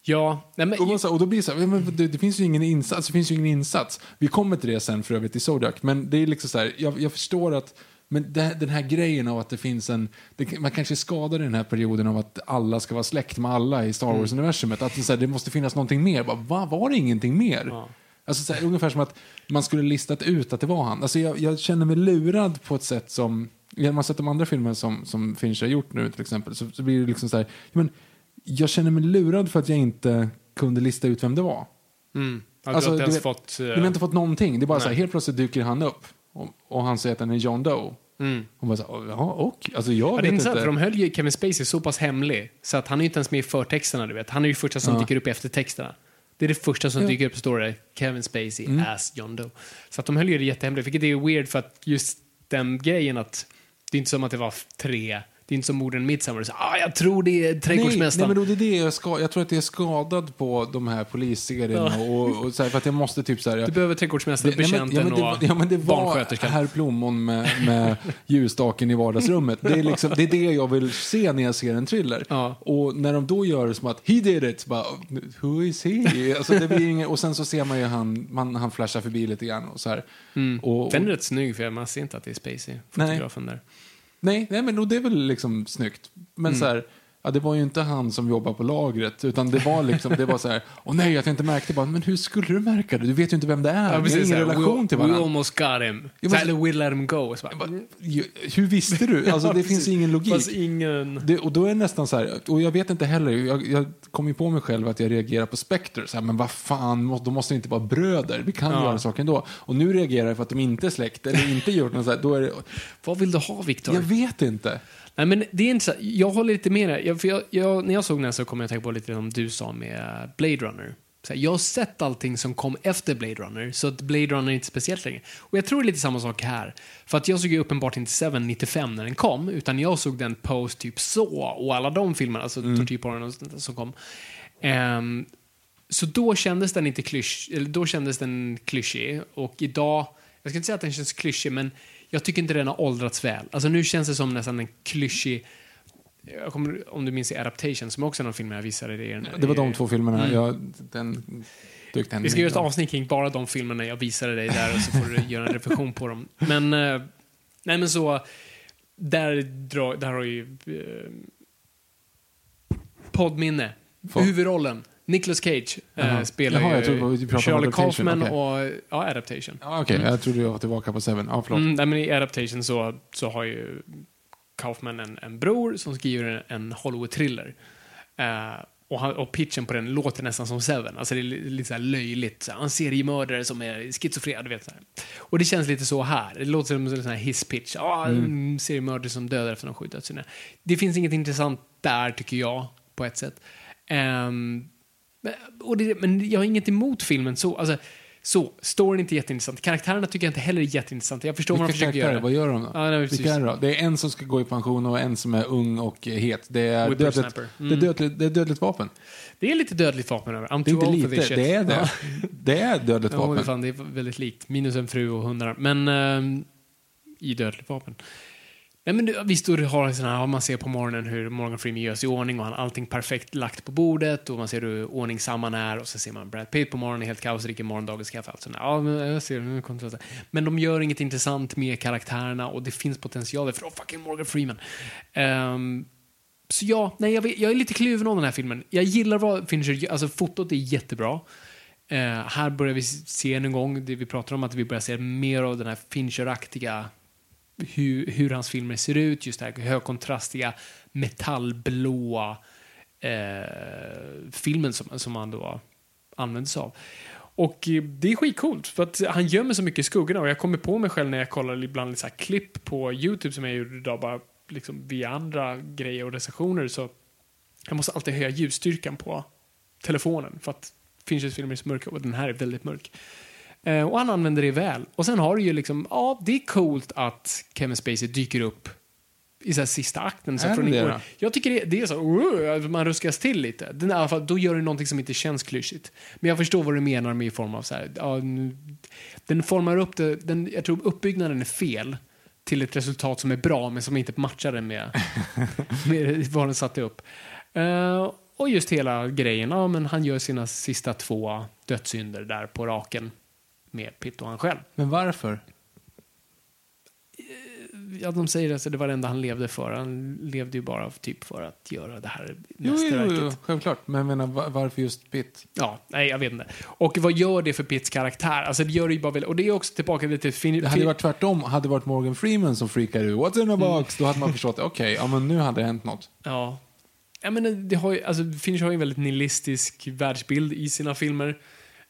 Ja, nej men... Och, man, så- och då blir det så här, men det, det finns ju ingen insats, det finns ju ingen insats. Vi kommer till det sen för övrigt i Zodiac, men det är liksom så här, jag, jag förstår att men det, den här grejen av att det finns en, det, man kanske i den här perioden av att alla ska vara släkt med alla i Star Wars-universumet. Att det, så här, det måste finnas någonting mer. Bara, va, var det ingenting mer? Ja. Alltså, så här, ungefär som att man skulle listat ut att det var han. Alltså, jag, jag känner mig lurad på ett sätt som, att ha sett de andra filmerna som, som Fincher har gjort nu till exempel, så, så blir det liksom så här, men, jag känner mig lurad för att jag inte kunde lista ut vem det var. Mm. Ja, Alltså, du du vet- fått... eh, Men jag har inte fått någonting. Det är bara så här, Nej. helt plötsligt dyker han upp och, och han säger att han är John Doe. Mm. Och bara så ja, och? Alltså jag Ja, det är vet intressant, för de höll ju Kevin Spacey så pass hemlig så att han är ju inte ens med i förtexterna, du vet. Han är ju första som Ja. dyker upp efter texterna. Det är det första som Ja. dyker upp står det Kevin Spacey Mm. as John Doe. Så att de höll ju det jättehemligt, vilket är weird för att just den grejen att det är inte som att det var tre, det är inte som morden Midsommar, så, ah, jag tror det är Nej, nej, trädgårdsmästaren. men då, det är det jag, ska, jag tror att jag är skadad på de här polisserierna. Och, och så här, för att jag måste typ så här, jag, Du behöver trädgårdsmästaren, nej, men- betjänten ja, men det, och ja, men det var herr Plommon med, med ljusstaken i vardagsrummet. Det är, liksom, det är det jag vill se när jag ser en thriller. Ja. Och när de då gör det som att he did it, bara, who is he? Alltså, det blir inget, och sen så ser man ju han, man, han flashar förbi lite grann. Och så här. Mm. Och, och, Den är rätt snygg, för man ser inte att det är Spacey, fotografen där. Nej, nej, men det är väl liksom snyggt. Men Mm. så här, ja, det var ju inte han som jobbar på lagret, utan det var liksom, det var så här, åh nej, att jag inte märkte, bara, men hur skulle du märka det? Du vet ju inte vem det är, Ja, precis, ingen relation we, till We varandra. almost got him. Men- Eller we let him go. Bara, Hur visste du? Alltså, det finns ingen logik. Ingen... Det, och då är det nästan så här, och jag vet inte heller, jag, jag kom ju på mig själv att jag reagerar på Spectre, så här, men vad fan, de måste inte vara bröder, vi kan Ja. göra saker ändå. Och nu reagerar jag för att de inte är släkt, eller inte gjort något så här, då är det, Vad vill du ha, Victor? jag vet inte. Nej, men det är inte så, jag håller lite med dig. Jag, jag, jag, när jag såg den så kom jag att tänka på lite som du sa med Blade Runner. Så här, jag har sett allting som kom efter Blade Runner, så att Blade Runner är inte speciellt längre. Och jag tror det är lite samma sak här. För att jag såg ju uppenbart inte Seven 95 när den kom, utan jag såg den post typ så och alla de filmerna, alltså tortyrporren sånt där som kom. Ehm, så då kändes den inte klysch, eller då kändes den klyschig och idag, jag ska inte säga att den känns klyschig, men jag tycker inte den har åldrats väl. Alltså nu känns det som nästan en klyschig, kommer, om du minns i Adaptation, som också är någon film jag visade dig. Det var de två filmerna, jag, den Vi ska göra ett avsnitt kring bara de filmerna jag visade dig där och så får du göra en reflektion på dem. Men, eh, nej men så, där, drar, där har ju eh, poddminne, Få- huvudrollen. Nicolas Cage eh, spelar Jaha, jag ju trodde vi pratade om Charlie Adaptation, Kaufman och ja, Adaptation. Ja, Okej, jag trodde jag var tillbaka på Seven. Ja, förlåt. Mm, nej, men I Adaptation så, så har ju Kaufman en, en bror som skriver en, en Hollywood-thriller. Eh, och, han, och pitchen på den låter nästan som Seven. Alltså det är li- lite så här löjligt. Så här, en seriemördare som är schizofren, du vet. Så här. Och det känns lite så här. Det låter som en sån här hisspitch. Ah, En seriemördare som dödar efter de sju dödssynder. Det finns inget intressant där, tycker jag, på ett sätt. Ehm, men, det, men jag har inget emot filmen så. Alltså, så, storyn är inte jätteintressant. Karaktärerna tycker jag inte heller är jätteintressanta. Jag förstår vad de Vilka försöker göra. vad gör de då? Ja, nej. Vilka är det då? Det är en som ska gå i pension och en som är ung och het. Det är, dödligt, Whippersnapper. det är, Mm. dödligt, det är dödligt vapen. Det är lite dödligt vapen över. I'm Det är inte lite, det är det. Ja. Det är dödligt vapen. fan, det är väldigt likt. Minus en fru och hundar. Men ehm, i dödligt vapen. Nej, men du, visst, du har såna här, man ser på morgonen hur Morgan Freeman gör sig i ordning och han har allting perfekt lagt på bordet och man ser hur ordningsam han är och så ser man Brad Pitt på morgonen helt kaos, dricker morgondagens kaffe. Alltså, ja, men jag ser nu kommer. Men de gör inget intressant med karaktärerna och det finns potential för oh, fucking Morgan Freeman. Um, så ja, nej, jag, jag är lite kluven om den här filmen. Jag gillar vad Fincher gör. Alltså fotot är jättebra. Uh, här börjar vi se en gång, det vi pratar om, att vi börjar se mer av den här Fincher-aktiga hur, hur hans filmer ser ut, just det här högkontrastiga, metallblåa eh, filmen som, som han då använder sig av. Och eh, det är skitcoolt, för att han gömmer så mycket i skuggorna och jag kommer på mig själv när jag kollar ibland lite så här klipp på YouTube som jag gjorde idag, bara liksom via andra grejer och recensioner så jag måste alltid höja ljusstyrkan på telefonen för att Finchers filmer är så mörka och den här är väldigt mörk. Eh, och han använder det väl. Och sen har du ju liksom, ja, det är coolt att Kevin Spacey dyker upp i så sista akten. Så från det det? Jag tycker det, det är så, uh, man ruskas till lite. Den, I alla fall, då gör det någonting som inte känns klyschigt. Men jag förstår vad du menar med i form av så här, ja, den formar upp det, den, jag tror uppbyggnaden är fel till ett resultat som är bra men som inte matchar den med, med vad den satte upp. Eh, och just hela grejen, ja men han gör sina sista två dödssynder där på raken med Pitt och han själv. Men varför? Ja, de säger att det var det enda han levde för. Han levde ju bara typ för att göra det här Jo, jo, mästerverket. jo, självklart. Men jag menar, va- varför just Pitt? Ja, nej, jag vet inte. Och vad gör det för Pitts karaktär? Alltså, det gör det ju bara väl, och det är också tillbaka lite till fin, Det hade varit tvärtom. Hade det varit Morgan Freeman som freakade ut What's in a box? Då hade man förstått, okej, ja men nu hade det hänt något. Ja. ja men det har ju, alltså, Fincher har ju en väldigt nihilistisk världsbild i sina filmer.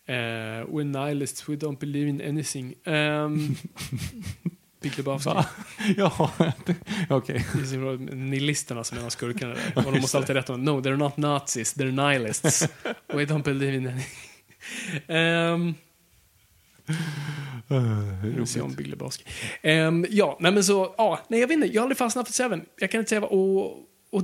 Uh, we're nihilists, we don't believe in anything. Um, Big Lebowski. ja, okej. Bra, Nihilisterna som är en av skurkarna där. Och de måste alltid rätta om. No, they're not nazis, they're nihilists. We don't believe in anything. Um, vi ser om Big Lebowski. Ehm, ja, nej men så, ja, nej jag vet inte, jag har aldrig fastnat för Seven. Jag kan inte säga vad, och, och,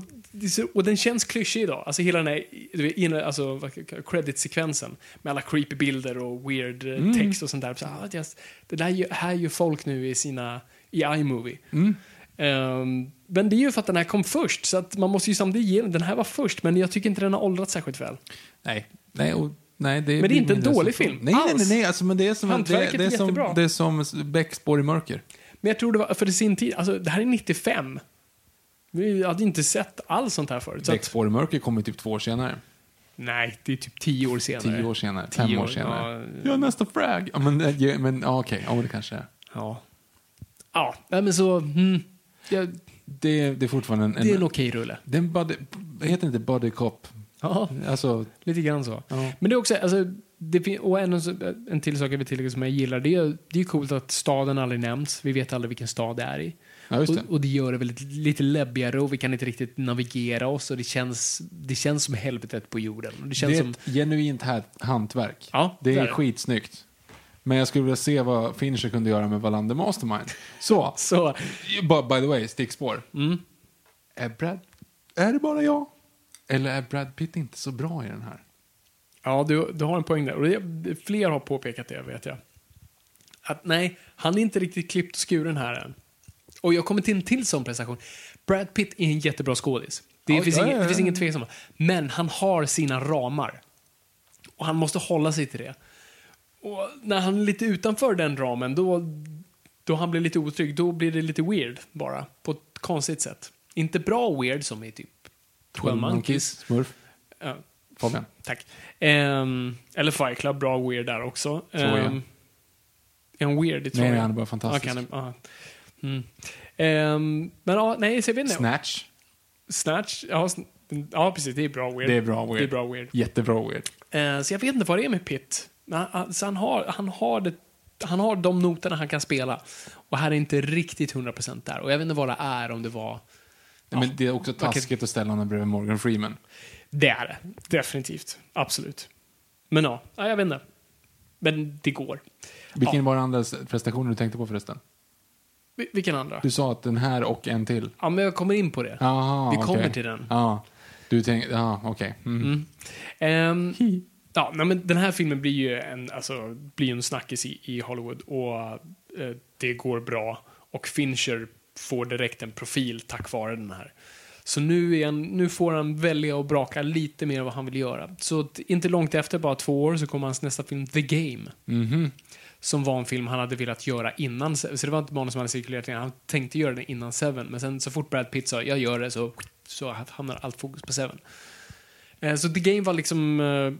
och den känns klyschig idag. Alltså hela den här, du vet, inne- alltså, credit-sekvensen. Med alla creepy bilder och weird eh, text och sånt där. Så, ah, just, det där här gör folk nu i sina, i iMovie. Ehm, men det är ju för att den här kom först, så att man måste ju samtidigt ge den. Den här var först, men jag tycker inte den har åldrats särskilt väl. Nej, nej, och, nej det Men det är inte en dålig film, Nej, alls. nej, nej, alltså, men det är som, det, Hantverket det, är är som, det är som i mörker. Men jag tror det var för sin tid, alltså det här är 95. Vi hade inte sett allt sånt här förut. Att, spår i mörker kommer typ två år senare. nej, det är typ tio år senare. Tio år senare, Tio fem år år, senare. ja. Ja, nästa frag. Ja, men, ge- men ja, okej, ja, det kanske är. Ja. Ja, men så... Mm, ja, Det, det är fortfarande en... en det är en okej rulle. det är en body, heter det inte body cop? Ja, Alltså, lite grann så. Ja. Men det är också, alltså, det, och en, en till sak jag vill tillägga som jag gillar, det är, det är coolt att staden aldrig nämns. Vi vet aldrig vilken stad det är i. ja, det. Och, och det gör det väldigt, lite läbbigare och vi kan inte riktigt navigera oss och det känns, det känns som helvetet på jorden. Det känns det är som... ett genuint här hantverk. Ja, Det är är skitsnyggt. Men jag skulle vilja se vad Fincher kunde göra med Wallander Mastermind. Så, Så, by, by the way, stickspår. mm. Är, Brad, är det bara jag? Eller är Brad Pitt inte så bra i den här? Ja, du, du har en poäng där. Och det, fler har påpekat det, vet jag. Att nej, han är inte riktigt klippt och skuren här än. Och jag kommer till en till sån prestation. Brad Pitt är en jättebra skådis. Det, Ja, finns, ja, ingen, det finns ingen tvekan om det. Men han har sina ramar. Och han måste hålla sig till det. Och när han är lite utanför den ramen, då, då han blir lite otrygg, då blir det lite weird bara. På ett konstigt sätt. Inte bra weird som i typ 12 Monkeys. Smurf. Ja, Fabian. Tack. Ehm, eller Fight Club, bra weird där också. Ehm, är han weird i Troja? Nej, han är bara fantastisk. Ja, kan, ja. Mm. Ehm, men ja, nej, så jag vet inte. Snatch. Snatch, ja, sn- ja, precis, det är bra weird. Det är bra weird. Det är bra weird. Jättebra weird. Eh, så jag vet inte vad det är med Pitt. Men han, alltså, han, har, han, har det, han har de noterna han kan spela. Och här är inte riktigt 100% där. Och jag vet inte vad det är, om det var... Nej, men det är också taskigt att ställa honom bredvid Morgan Freeman. Det är det. Definitivt. Absolut. Men ja, ja jag vet inte. Men det går. Vilken Ja. var den andra prestationen du tänkte på förresten? Vi- Vilken andra? Du sa att den här och en till. Ja, men jag kommer in på det. Aha, Vi okej. kommer till den. Ja. Du tänkte, ja, okej. Mm. Mm. Ehm, ja, nej, men den här filmen blir ju en, alltså, blir ju en snackis i, i Hollywood och eh, det går bra. Och Fincher får direkt en profil tack vare den här. Så nu, är han, nu får han välja och braka lite mer vad han vill göra. Så inte långt efter, bara två år, så kommer hans nästa film The Game. Mhm. Som var en film han hade velat göra innan. Så det var inte manus som hade cirkulerat innan. Han tänkte göra den innan Seven. Men sen så fort Brad Pitt sa jag gör det så så hamnar allt fokus på Seven. Eh, så The Game var liksom eh,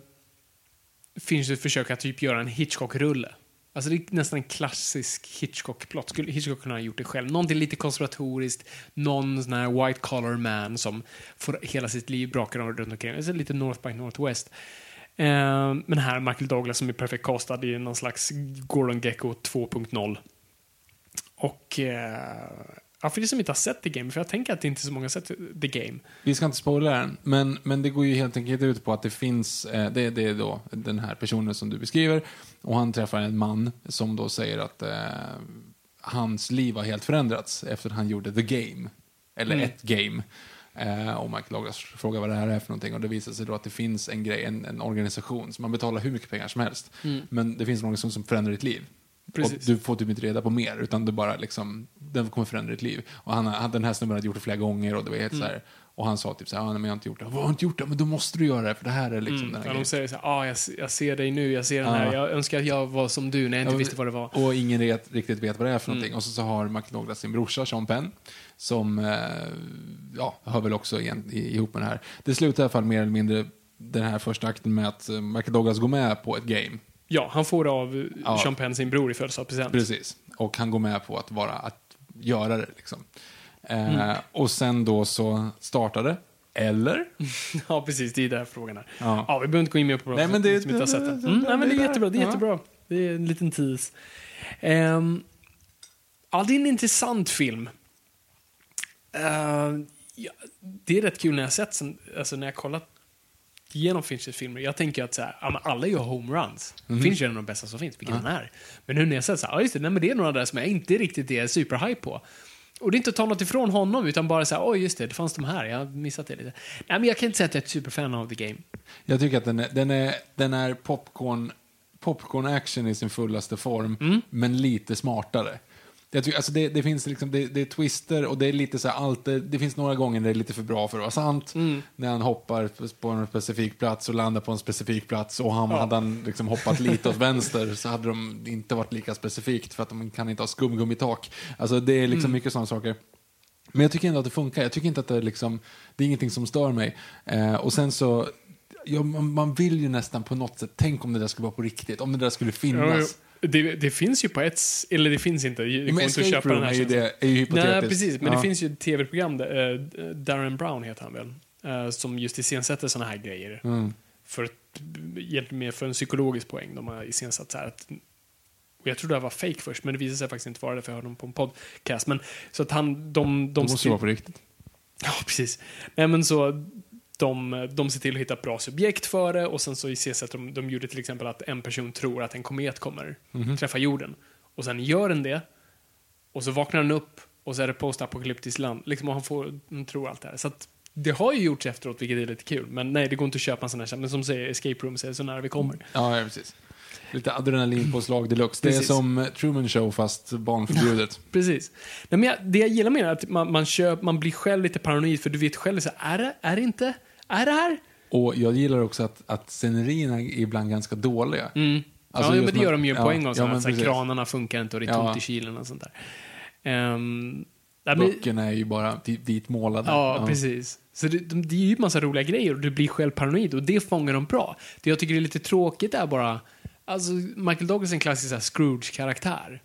finns ett försök att typ göra en Hitchcock-rulle. Alltså det är nästan en klassisk Hitchcock-plott. Skulle Hitchcock kunna ha gjort det själv? Någonting lite konspiratoriskt, någon sån här white collar man som får hela sitt liv brakar runt omkring. Alltså lite North by Northwest. Eh, men här Michael Douglas som är perfekt castad i någon slags Gordon Gecko 2.0. Och eh, ja, för er som inte har sett The Game, för jag tänker att det inte är så många har sett The Game. Vi ska inte spoila den, men, men det går ju helt enkelt ut på att det finns, eh, det, det är då den här personen som du beskriver, och han träffar en man som då säger att eh, hans liv har helt förändrats efter att han gjorde The Game, eller Mm. ett game. Eh, och Michael Douglas frågar vad det här är för någonting och det visar sig då att det finns en grej, en, en organisation som man betalar hur mycket pengar som helst. Men det finns en organisation som förändrar ditt liv. Precis. Och du får typ inte reda på mer, utan du bara liksom, den kommer förändra ditt liv. Och han, han, den här snubben hade gjort det flera gånger och det var helt så här, och han sa typ så här, ah, nej, men jag har inte gjort det. Vad har inte gjort det? Men då måste du göra det, för det här är liksom den här Ja, de säger så här, ah, jag, jag ser dig nu, jag ser den här, jag önskar att jag var som du när jag inte Ja, visste vad det var. Och ingen vet, riktigt vet vad det är för Mm. någonting. Och så, så har Michael Douglas sin brorsa Sean Penn, som eh, ja, hör väl också igen, ihop med det här. Det slutar i alla fall mer eller mindre den här första akten med att eh, Michael Douglas går med på ett game. Ja, han får av Ja. Sean Penn, sin bror, i födelsedagspresent. Precis. Och han går med på att vara, att göra det liksom. Eh, Mm. Och sen då så startar det. Eller? Ja, precis. Det är där frågan är. Ja. Ja, vi behöver inte gå in mer på det. Nej, men det- inte har sett det. Mm, nej, men det är jättebra. Det är jättebra. Det är en liten tease. Ehm, ja, det är en intressant film. Ehm, ja, det är rätt kul när jag sett sen, alltså när jag kollat igenom Finchers filmer. Jag tänker att så här, ja, alla gör homeruns. Mhm. Fincher är en av de bästa som finns, vilket han är. Men nu när jag sett så här, ja just det, nej, men det är några där som jag inte riktigt är superhype på. Och det är inte att ta något ifrån honom, utan bara så här, oj just det, det fanns de här, jag har missat det lite. Nej, men jag kan inte säga att jag är ett superfan av The Game. Jag tycker att den är, den är, den är popcorn, popcorn action i sin fullaste form, Mm. men lite smartare. Jag tycker, alltså det, det finns liksom, det, det är twister och det är lite så här, allt, det, det finns några gånger när det är lite för bra för att vara sant. Mm. När han hoppar på- en specifik plats och landar på en specifik plats och han, hade han liksom hoppat lite åt vänster så hade de inte varit lika specifikt för att de kan inte ha skumgummitak. Alltså det är liksom Mm. mycket sådana saker. Men jag tycker ändå att det funkar. Jag tycker inte att det är liksom, det är ingenting som stör mig. Eh, och sen så, ja, man, man vill ju nästan på något sätt, tänk om det där skulle vara på riktigt, om det där skulle finnas. Det, det finns ju på ett... Eller det finns inte. Det Men escape köpa den room här är ju, det, är ju hypotetiskt. Nej, precis. Men Ja. det finns ju ett tv-program, där, eh, Darren Brown heter han väl, eh, som just iscensätter såna här grejer. Mm. För, mer för en psykologisk poäng. De har iscensatt så här att och jag trodde det var fake först, men det visade sig faktiskt inte vara det, för jag hörde dem på en podcast. Men, så att han, de, de, Det måste vara på riktigt. Ja, precis. Nej, men så de, de ser till att hitta ett bra subjekt för det och sen så iscensätter de, de gjorde till exempel att en person tror att en komet kommer träffa jorden. Och sen gör den det och så vaknar den upp och så är det postapokalyptiskt land. Liksom, och han får, han tror allt det här. Så att det har ju gjorts efteråt, vilket är lite kul. Men nej, det går inte att köpa en sån här. Men som säger, escape rooms är så nära vi kommer. Ja, ja, precis. Lite adrenalinpåslag deluxe. Det är som Truman Show fast barnförbjudet. Precis. Nej, men jag, det jag gillar med det är att man, man, köp, man blir själv lite paranoid, för du vet själv, så är det, är det inte, är det här? Och jag gillar också att, att scenerierna är ibland ganska dåliga. Mm. Alltså ja, men det gör de ju ja, på en gång. ja, så men att så här, precis. kranarna funkar inte och det är Ja. tomt i kylen och sånt där. Um, ja, Böckerna är ju bara vit- vitmålade. ja, precis. Så det, de, det är ju massa roliga grejer och du blir själv paranoid och det fångar de bra. Det jag tycker är lite tråkigt är bara, alltså Michael Douglas är en klassisk Scrooge-karaktär.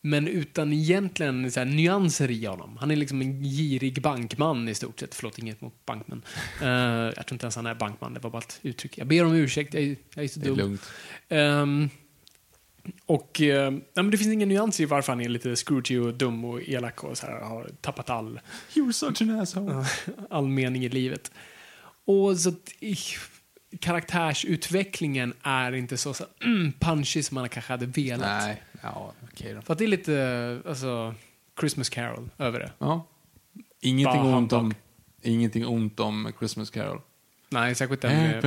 Men utan egentligen så här, nyanser i honom. Han är liksom en girig bankman i stort sett. Förlåt, inget mot bankmän. Uh, jag tror inte ens han är bankman, det var bara ett uttryck. Jag ber om ursäkt, jag jag är så Det är dum. lugnt. Ehm, och eh, nej, men det finns ingen nyans i varför han är lite Scrooge och dum och elak och så här, har tappat all, You're such an asshole. all mening i livet. Och så att, karaktärsutvecklingen är inte så, så mm, punchy som man kanske hade velat. Nej, ja, okej då. För att det är lite, alltså, Christmas Carol över det. Ja. Ingenting Bara ont, om, ingenting ont om Christmas Carol. Nej, särskilt den med,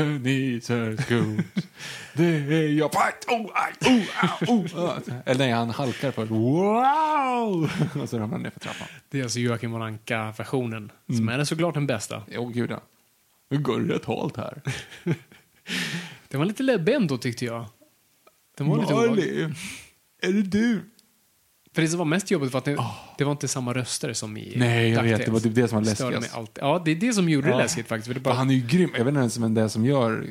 det är jag. Fight! Oh, oh, au, oh. Eller nej, han halkar först. Wow! Och så ramlar han ner för trappan. det är alltså Joakim von Anka-versionen, som Mm. är såklart den bästa. Oh, gud ja. Nu går det rätt halt här. Den var lite läbbig ändå tyckte jag. Den var lite obehaglig. Marley, är det du? För det som var mest jobbigt var att det, det var inte samma röster som i Ah. Nej, jag vet. Det var typ det som var läskigast. Ja, det är det som gjorde det Ja. läskigt faktiskt. För det bara, han är ju grym. Jag vet inte ens vem det är som gör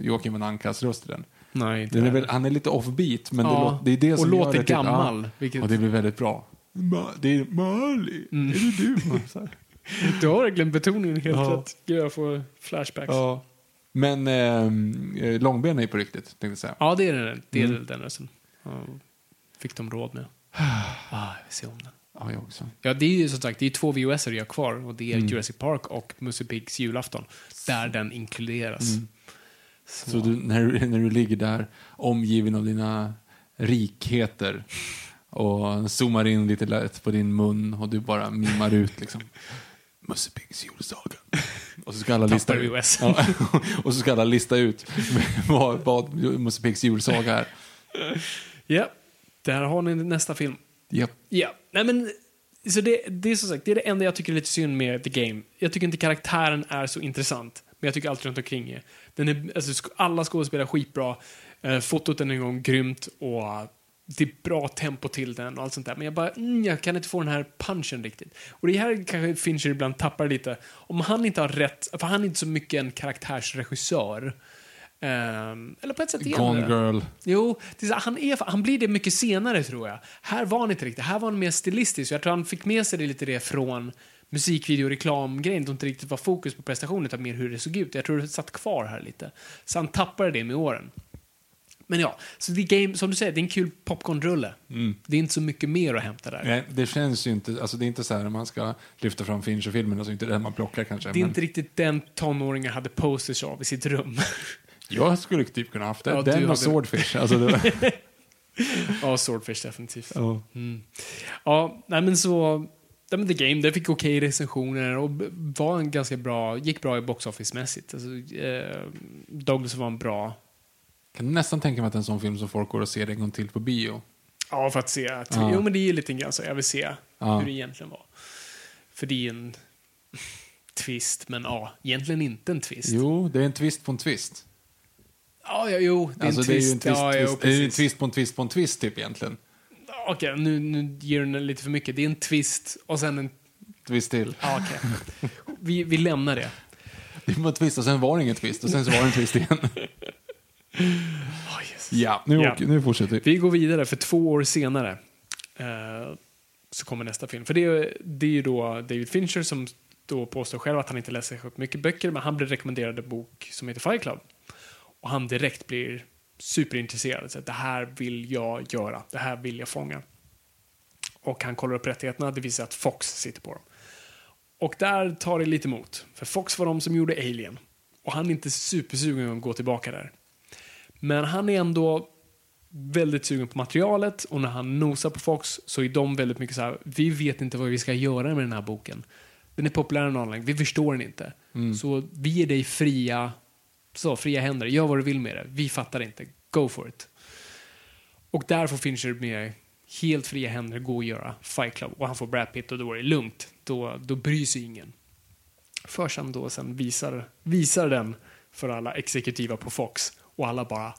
Joakim von Ankas röst i den. nej, den är det. väl, han är lite offbeat, men det, Ja, låter, det är det och som låter gör det gammal, Till, vilket- ja, och det blir väldigt bra. Ma, det är Mali, Mm. är det du? Du har verkligen betoningen helt Ja. rätt. Gud, jag får flashbacks. ja. Men eh, Långben är ju på riktigt, tänkte jag säga. Ja, det är den, det är Mm. den rösten. Ja, fick de råd med. Ah, jag vill se om den. Ja, jag också. Ja, det är ju som sagt det är två VHS jag har kvar och det är Mm. Jurassic Park och Musse Piggs julafton. Där den inkluderas. Mm. Så, Så du, när, när du ligger där omgiven av dina rikheter och zoomar in lite lätt på din mun och du bara mimar ut liksom. Musse Piggs julsaga. Och så ska alla lista ut. Ja, och så ska alla lista ut vad, vad Musse Piggs julsaga är. Ja, där har ni nästa film. Japp. Ja, nej men så det, det är som sagt, det är det enda jag tycker är lite synd med The Game. Jag tycker inte karaktären är så intressant, men jag tycker allt runt omkring är. Den är alltså, alla skådespelare är skitbra, eh, fotot är en gång grymt och det är bra tempo till den och allt sånt där. Men jag bara, mm, jag kan inte få den här punchen riktigt. Och det här kanske Fincher ibland tappar lite. Om han inte har rätt, för han är inte så mycket en karaktärsregissör. Ehm, eller på ett sätt Gone det. Girl. Jo, det är han, är, han blir det mycket senare tror jag. Här var han inte riktigt. Här var han mer stilistisk. Jag tror han fick med sig det lite det från musikvideo och reklamgrejen. Det inte riktigt var fokus på prestationen utan mer hur det såg ut. Jag tror det satt kvar här lite. Så han tappade det med åren. Men ja, så det game, som du säger, det är en kul popcornrulle. Det är inte så mycket mer att hämta där. Nej, det känns ju inte, alltså det är inte så här när man ska lyfta fram Fincher-filmen, alltså inte det man plockar kanske. Det är men inte riktigt den tonåringen hade posters av i sitt rum. jag skulle typ kunna haft det. Ja, Den hade- och Swordfish. Alltså var, ja, Swordfish definitivt. ja. Mm. Ja, nej men så... Nej, men The Game, det fick okej recensioner och var en ganska bra, gick bra i box office-mässigt. Alltså, eh, Douglas var en bra... kan nästan tänka mig att en sån film som folk går och ser en gång till på bio. Ja, för att se att... Ja. Jo, men det är ju lite grann så. Jag vill se Ja. hur det egentligen var. För det är en twist, men ja, egentligen inte en twist. Jo, det är en twist på en twist. Ja, ja, jo, det är alltså en det är ju twist. en twist, ja, jo, twist. det är ju en twist på en twist på en twist typ egentligen. Okej, nu, nu ger den lite för mycket. Det är en twist och sen en... Twist till. Ja, okej. Vi, vi lämnar det. Det var en twist och sen var det ingen twist och sen så var det en twist igen. Oh, ja, nu, Ja. åker- nu fortsätter vi. Vi går vidare, för två år senare eh, så kommer nästa film. För det är, det är ju då David Fincher som då påstår själv att han inte läser särskilt mycket böcker, men han blir rekommenderad en bok som heter Fight Club. Och han direkt blir superintresserad. Så att det här vill jag göra, det här vill jag fånga. Och han kollar upp rättigheterna, det visar att Fox sitter på dem. Och där tar det lite emot, för Fox var de som gjorde Alien. Och han är inte supersugen att gå tillbaka där. Men han är ändå väldigt sugen på materialet och när han nosar på Fox så är de väldigt mycket så här, vi vet inte vad vi ska göra med den här boken. Den är populär online, vi förstår den inte. Så vi ger dig fria, så, fria händer, gör vad du vill med det. Vi fattar inte, go for it. Och där får Fincher med helt fria händer gå och göra Fight Club och han får Brad Pitt och då är det lugnt. Då, då bryr sig ingen. Först han då sen visar, visar den för alla exekutiva på Fox och alla bara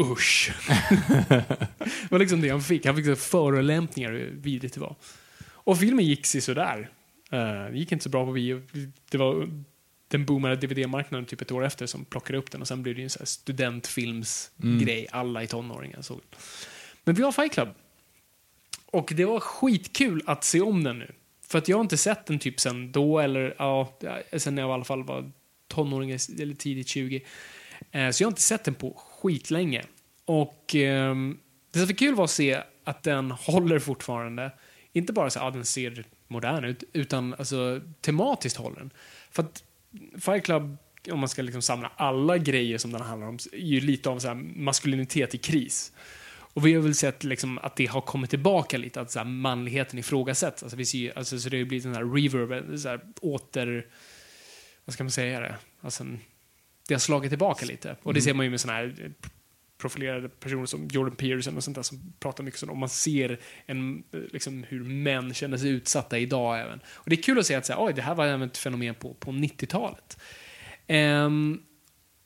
usch. det var liksom det han fick. Han fick så förolämpningar hur vidrigt det var. Och filmen gick sig sådär. Uh, gick inte så bra på bio. Det var den boomade DVD-marknaden typ ett år efter som plockade upp den och sen blev det ju en sån här studentfilmsgrej. Alla i tonåringar såg den. Men vi har Fight Club. Och det var skitkul att se om den nu. För att jag har inte sett den typ sen då, eller ja, sen jag i alla fall var tonåring eller tidigt 20. Eh, så jag har inte sett den på skitlänge. Och ehm, det som var kul var att se att den håller fortfarande. Inte bara så att den ser modern ut, utan alltså tematiskt håller den. För att Fight Club, om man ska liksom samla alla grejer som den handlar om, är ju lite av så här maskulinitet i kris. Och vi har väl sett liksom att det har kommit tillbaka lite, att så här manligheten ifrågasätts. Alltså, vi ser, ju- alltså, så det har blivit en här reverb, så här åter... Vad ska man säga det? Alltså, en- det har slagit tillbaka lite. Och det ser man ju med såna här eh, profilerade personer som Jordan Peterson och sånt där som pratar mycket. Och man ser en, eh, liksom, hur män känner sig utsatta idag även. Och det är kul att se att så här, oj, det här var även ett fenomen på, på 90-talet. Ehm,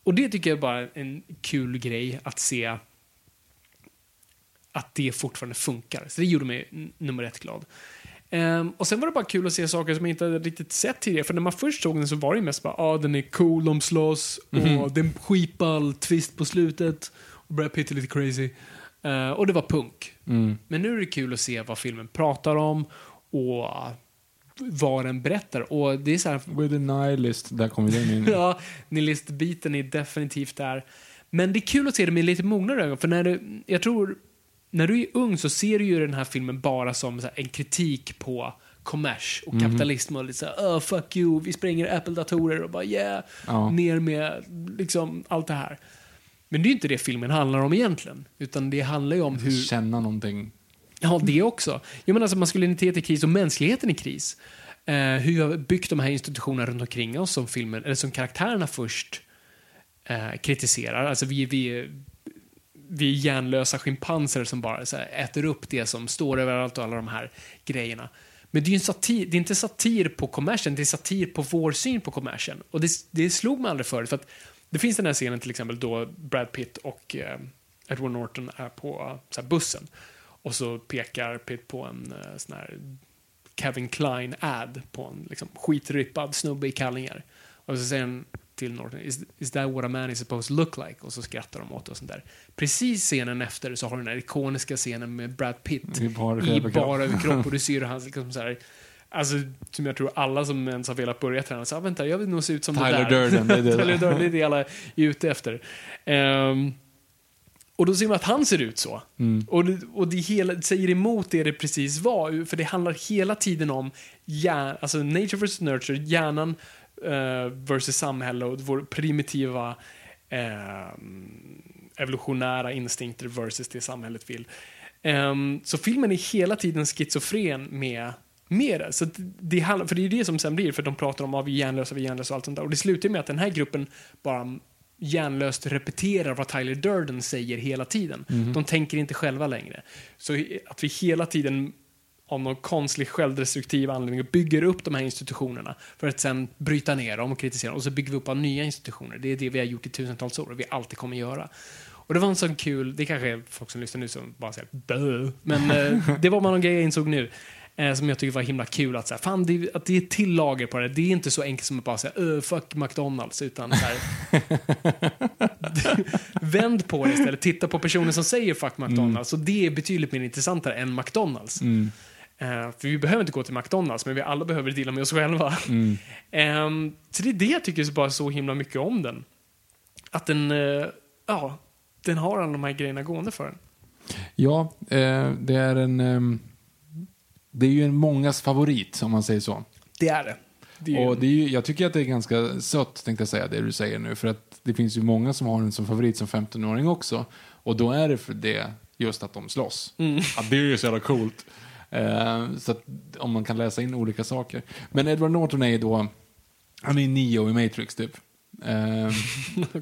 och det tycker jag är bara en kul grej att se att det fortfarande funkar. Så det gjorde mig nummer ett glad. Ehm, och sen var det bara kul att se saker som jag inte hade riktigt sett tidigare. För när man först såg den så var det ju mest bara, ah, den är cool, de slåss, och det är en skitball twist på slutet. Och Brad Pitt är lite crazy. Eh, och det var punk. Mm. Men nu är det kul att se vad filmen pratar om och vad den berättar. Och det är så här, With the nihilist, där kommer den in. ja, nihilistbiten är definitivt där. Men det är kul att se det med lite mognare ögon, för när du, jag tror, när du är ung så ser du ju den här filmen bara som här, en kritik på kommers och kapitalism och lite såhär, oh, fuck you, vi spränger Apple-datorer och bara yeah, Ja. ner med liksom allt det här. Men det är ju inte det filmen handlar om egentligen, utan det handlar ju om hur... Känna någonting. Ja, det också. Jag menar alltså maskulinitet i kris och mänskligheten i kris. Eh, hur vi har byggt de här institutionerna runt omkring oss som filmen, eller som karaktärerna först eh, kritiserar. Alltså vi, vi, vi är hjärnlösa schimpanser som bara så här, äter upp det som står överallt och alla de här grejerna. Men det är ju en satir, det är inte satir på kommersen, det är satir på vår syn på kommersen. Och det, det slog mig aldrig förut, för att det finns den här scenen till exempel då Brad Pitt och eh, Edward Norton är på eh, så här, bussen. Och så pekar Pitt på en eh, sån här Kevin Klein-ad på en liksom, skitrippad snubbe i kallingar. Och så säger han till Norton, is, is that what a man is supposed to look like? Och så skrattar de åt och sånt där. Precis scenen efter så har du den här ikoniska scenen med Brad Pitt I bara i överkropp. och du ser hur han liksom så här, Alltså, som jag tror alla som ens har velat börja träna, så ah, vänta, jag vill nog se ut som Tyler det där. Durden, det är det Tyler. Durden, det är det alla är ute efter. Ehm, och då ser man att han ser ut så. Mm. Och, det, och det hela, säger emot det det precis var, för det handlar hela tiden om hjär, alltså nature versus nurture, hjärnan eh, versus samhälle och vår primitiva eh, evolutionära instinkter versus det samhället vill. Ehm, så filmen är hela tiden schizofren med det. Så det för det är det som sen blir, för de pratar om att vi är hjärnlösa, vi är hjärnlösa och allt sånt där. Och det slutar med att den här gruppen bara hjärnlöst repeterar vad Tyler Durden säger hela tiden. De tänker inte själva längre. Så att vi hela tiden av någon konstig självdestruktiv anledning bygger upp de här institutionerna för att sen bryta ner dem och kritisera dem. Och så bygger vi upp nya institutioner. Det är det vi har gjort i tusentals år och vi alltid kommer göra. Och det var en sån kul, det kanske är folk som lyssnar nu som bara säger Bö. Men eh, det var bara någon grej jag insåg nu. Eh, som jag tycker var himla kul att, så här, fan, det, att det är till lager på det. Det är inte så enkelt som att bara säga "Öh, fuck McDonalds. Utan så här, vänd på det istället. Titta på personen som säger fuck McDonalds. Och det är betydligt mer intressantare än McDonalds. Mm. Eh, för vi behöver inte gå till McDonalds, men vi alla behöver dela med oss själva. Mm. Ehm, så det är det jag tycker så bara så himla mycket om den. Att den, eh, ja, den har alla de här grejerna gående för den. Ja, eh, det är en... ehm, det är ju en mångas favorit, om man säger så. Det är det. det är Och det är ju, jag tycker att det är ganska sött, tänkte jag säga, det du säger nu. För att det finns ju många som har den som favorit som 15-åring också. Och då är det för det, just att de slåss. Mm. Ja, det är ju så jävla coolt. Eh, så att om man kan läsa in olika saker. Men Edward Norton är ju då, han är Neo i Matrix typ. Eh,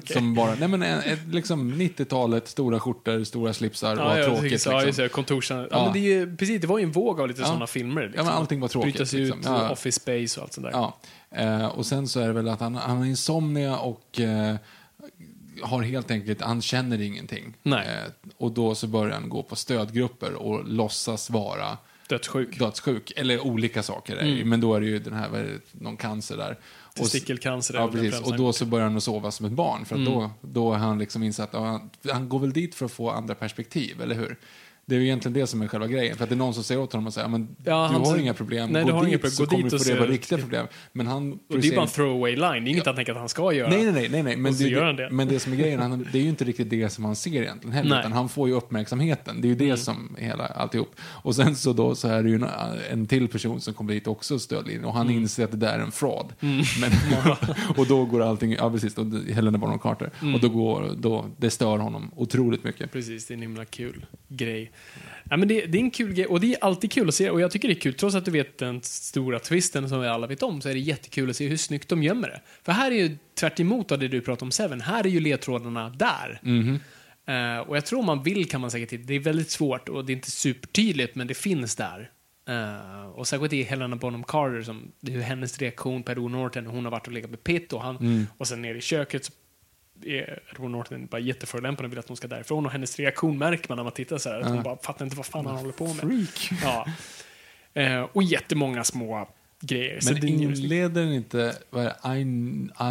Som bara, nej men en- ett, liksom 90-talet, stora skjortor, stora slipsar och Ja, tråkigt. Ja, liksom. just det. Ja. Ja. men det, är ju, precis, det var ju en våg av lite Ja. sådana filmer. Ja, Liksom. men allting var tråkigt. Bryta sig liksom. ut, Ja. Office Space och allt sånt där. Ja, eh, och sen så är det väl att han, han har insomnia och eh, har helt enkelt, han känner ingenting. Eh, och då så börjar han gå på stödgrupper och låtsas vara Dödssjuk. dödssjuk. Eller olika saker. Mm. men då är det ju den här, det, någon cancer där. Testikelcancer Ja, precis. Och då så börjar han att sova som ett barn. För Mm. då, då har han liksom insett att han, han går väl dit för att få andra perspektiv, eller hur? Det är ju egentligen det som är själva grejen. För att det är någon som säger åt honom att säga, men Ja, du har inga problem, Nej, gå du har dit inga problem. så kommer du få reda på riktiga problem. Men han Och det är bara en throwaway line. Det är inget han tänker att han ska göra. Nej, nej, nej, nej. Men, det, gör han det. men det som är grejen, han, det är ju inte riktigt det som han ser egentligen heller, Nej. utan han får ju uppmärksamheten. Det är ju det Mm. som hela alltihop. Och sen så då så är det ju en, en till person som kommer dit också, stödlinjen, och han Mm. inser att det där är en fraud. Men, och då går allting, ja precis, då, Helena Bonham Carter. Mm. Och då går, då, det stör honom otroligt mycket. Precis, det är en himla kul grej. Ja, men det, det är en kul grej och det är alltid kul att se och jag tycker det är kul, trots att du vet den stora twisten som vi alla vet om, så är det jättekul att se hur snyggt de gömmer det. För här är ju tvärt emot av det du pratar om Seven, här är ju ledtrådarna där. Mhm. Eh, och jag tror om man vill kan man säkert hitta, det är väldigt svårt och det är inte supertydligt men det finns där. Eh, och särskilt i Helena Bonham Carter, som, ju hennes reaktion på Edward Norton, hon har varit och legat med Pitt och, han, Mm. och sen nere i köket är Edward Norton bara jätteförolämpande och vill att hon ska därifrån. Och hennes reaktion märker man när man tittar så här. Att hon bara fattar inte vad fan han håller på med. Freak. Ja. Eh, och jättemånga små grejer. Men ingen- inleder den inte, vad är det? I,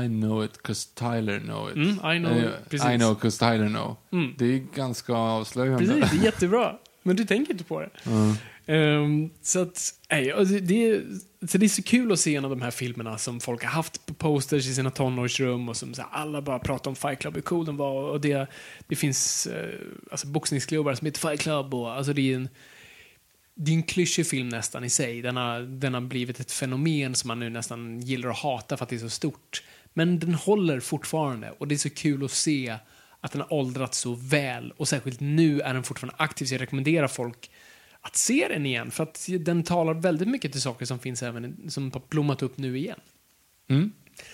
I know it 'cause Tyler know it. Mm, I know, Eh, precis. I know 'cause Tyler know. Mm. Det är ganska avslöjande. Precis, det är jättebra. Men du tänker inte på det. Mm. Ehm, så att, nej, det, är, så det är så kul att se en av de här filmerna som folk har haft på posters i sina tonårsrum och som så här, alla bara pratar om Fight Club, hur cool den var. Och det, det finns eh, alltså, boxningsklubbar som heter Fight Club. Och, alltså, det är en, det är en klyschig film nästan i sig. Den har, den har blivit ett fenomen som man nu nästan gillar att hata för att det är så stort. Men den håller fortfarande och det är så kul att se att den har åldrats så väl. Och särskilt nu är den fortfarande aktiv, så jag rekommenderar folk att se den igen. För att den talar väldigt mycket till saker som finns även, som har blommat upp nu igen. Mm.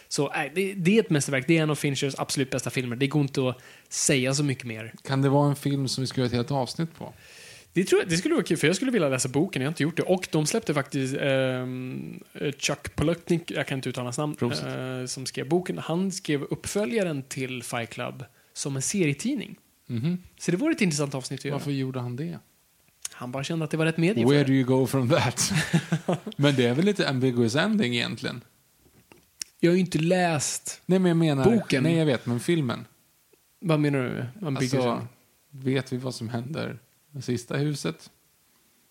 Så äh, det, det är ett mästerverk, det är en av Finchers absolut bästa filmer. Det går inte att säga så mycket mer. Kan det vara en film som vi ska göra ett helt avsnitt på? Det, tror jag, det skulle vara kul, för jag skulle vilja läsa boken, jag har inte gjort det. Och de släppte faktiskt ehm, Chuck Palahniuk, jag kan inte uttala hans namn, eh, som skrev boken. Han skrev uppföljaren till Fight Club som en serietidning. Mhm. Så det vore ett intressant avsnitt att göra. Varför gjorde han det? Han bara kände att det var rätt medie Where do you go from that? men det är väl lite ambiguous ending egentligen? Jag har ju inte läst... Nej, men jag menar... Boken? Nej, jag vet, men filmen. Vad menar du? Alltså, vet vi vad som händer med sista huset?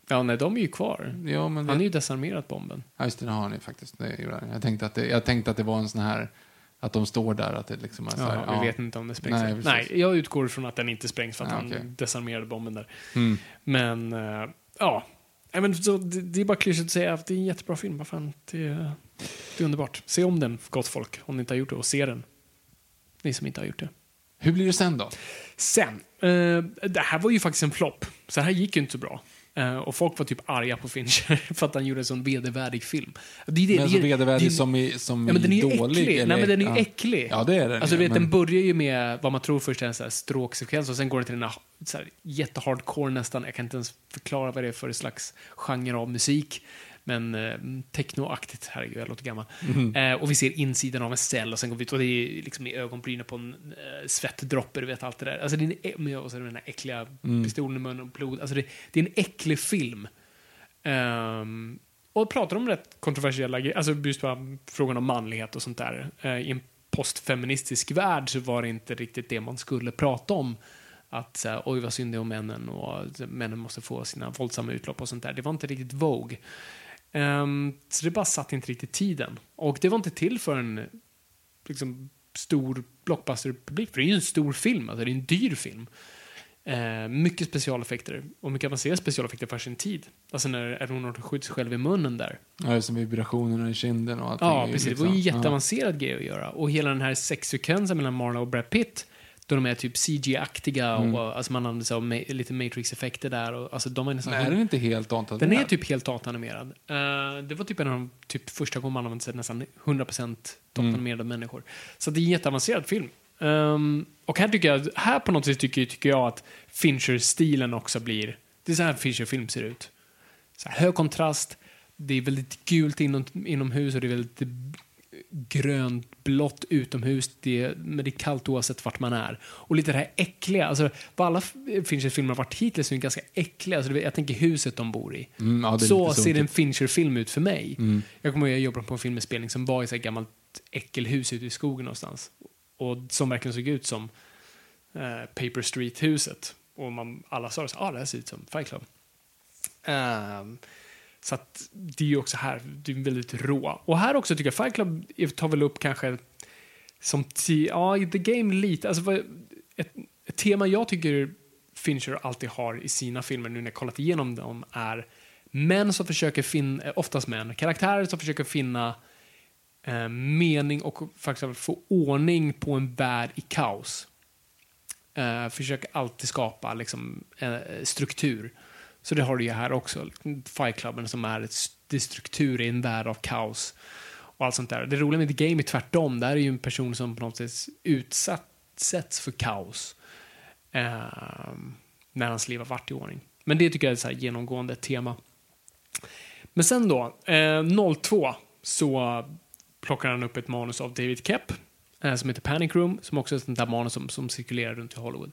Ja, nej, de är ju kvar. Ja, men... Han är vet- ju desarmerat bomben. Ja, just det, det har han ju faktiskt. Det. Jag, tänkte att det, jag tänkte att det var en sån här... Att de står där, att det liksom är så här, Ja, vi vet inte om det sprängs. Nej, Nej, jag utgår från att den inte sprängs för att han okej. desarmerade bomben där. Mm. Men, eh, ja. Nej, men, så, det, det är bara klyschigt att säga att det är en jättebra film. Vad fan, det, är- det är underbart. Se om den, gott folk, om ni inte har gjort det. Och se den. Ni som inte har gjort det. Hur blir det sen då? Sen, eh, det här var ju faktiskt en flopp. Så här gick ju inte så bra. Eh, och folk var typ arga på Fincher för att han gjorde en sån vedervärdig film. Det det, Men så det vedervärdig är- som i, som Ja, men den är dålig? äcklig. eller? Nej, men den är ju ja. äcklig. Ja, det är den. Alltså, ja, vet, men- den börjar ju med vad man tror först är en så här stråksekvens och sen går det till den här, så här jättehardcore nästan. Jag kan inte ens förklara vad det är för slags genre av musik. Men eh, technoaktigt, herregud, jag låter gammal. Mhm. Eh, och vi ser insidan av en cell och sen går vi ut och det är liksom i ögonbrynen på en eh, svettdroppe, du vet allt det där. Alltså det är en, med- och så den här äckliga Mm. pistolen i munnen och blod. Alltså det, det är en äcklig film. Ehm, och pratar om rätt kontroversiella grejer, alltså just bara frågan om manlighet och sånt där. Eh, I en postfeministisk värld så var det inte riktigt det man skulle prata om. Att så här, oj vad synd det är om männen och männen måste få sina våldsamma utlopp och sånt där. Det var inte riktigt Vogue. Ehm, så det bara satt inte riktigt tiden. Och det var inte till för en liksom, stor blockbuster-publik. För det är ju en stor film, alltså det är en dyr film. Eh, mycket specialeffekter och mycket avancerade specialeffekter för sin tid. Alltså när Edward Norton skjuts själv i munnen där. Ja, det som vibrationerna i kinden och allting. Ja, precis. Det liksom- var ju en ja. jätteavancerad grej att göra. Och hela den här sexsekvensen mellan Marla och Brad Pitt, då de är typ CG-aktiga Mm. och alltså man använder sig av ma- lite Matrix-effekter där. Och, alltså de är nästan... Är den inte helt antad? Den är typ helt datanimerad. Eh, det var typ en av de typ, första gången man använde sig nästan 100% datanimerade människor. Så det är en jätteavancerad film. Ehm, och här tycker jag, här på något sätt tycker, tycker jag att Fincher-stilen också blir, det är så här Fincher-film ser ut. Så här, hög kontrast, det är väldigt gult inom, inomhus och det är väldigt grönt, blått utomhus, det men det är kallt oavsett vart man är. Och lite det här äckliga, alltså vad alla Fincher-filmer har varit hittills är ganska äckliga. Alltså, det- jag tänker huset de bor i. Mm, ja, det så ser en. Fincher-film ut för mig. Mm. Jag kommer ihåg att jag jobbade på en filminspelning som var i ett gammalt äckelhus ute i skogen någonstans. Och som verkligen såg ut som eh, Paper Street-huset. Och man, alla sa att ah, det här ser ut som Fight Club. Ehm, så att det är ju också här, det är väldigt rå. Och här också tycker jag Fight Club tar väl upp kanske som, ja, The Game lite, alltså ett, ett tema jag tycker Fincher alltid har i sina filmer nu när jag kollat igenom dem är män som försöker finna, eh, oftast män, karaktärer som försöker finna eh, mening och faktiskt få ordning på en värld i kaos. Eh, försöker alltid skapa liksom, eh, struktur. Så det har du ju här också. Fight Clubben som är ett, det struktur i en värld av kaos. Och allt sånt där. Det roliga med The Game är tvärtom. Där är ju en person som på något sätt utsätts för kaos. Eh, när hans liv har varit i ordning. Men det tycker jag är ett så här genomgående tema. Men sen då, eh, 02 så plockar han upp ett manus av David Kepp. eh, som heter Panic Room, som också är ett sånt där manus som, som cirkulerar runt i Hollywood.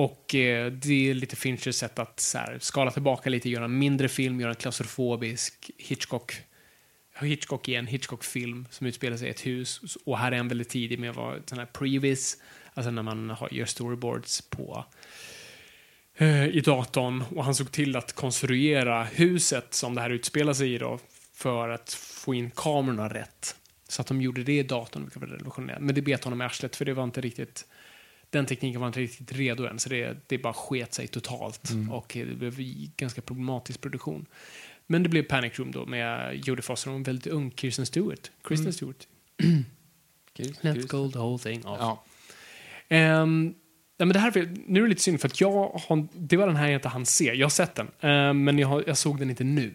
Och eh, det är lite Finchers sätt att så här, skala tillbaka lite, göra en mindre film, göra en klaustrofobisk Hitchcock Hitchcock igen, Hitchcock-film som utspelar sig i ett hus. Och här är han väldigt tidig med att vara sån här previs, alltså när man har, gör storyboards på eh, i datorn. Och han såg till att konstruera huset som det här utspelar sig i då för att få in kamerorna rätt. Så att de gjorde det i datorn, vilket var revolutionerande. Men det bet honom i arslet, för det var inte riktigt den tekniken var inte riktigt redo än, så det, det bara sket sig totalt. Och det blev ganska problematisk produktion. Men det blev Panic Room då med Jodie Foster och en väldigt ung Kirsten Stewart. Kristen Stewart. Let's go the whole thing off. Ja. Ehm, ja, men det här, nu är det lite synd för att jag har, det var den här jag inte hann se. Jag har sett den, ehm, men jag, har, jag såg den inte nu.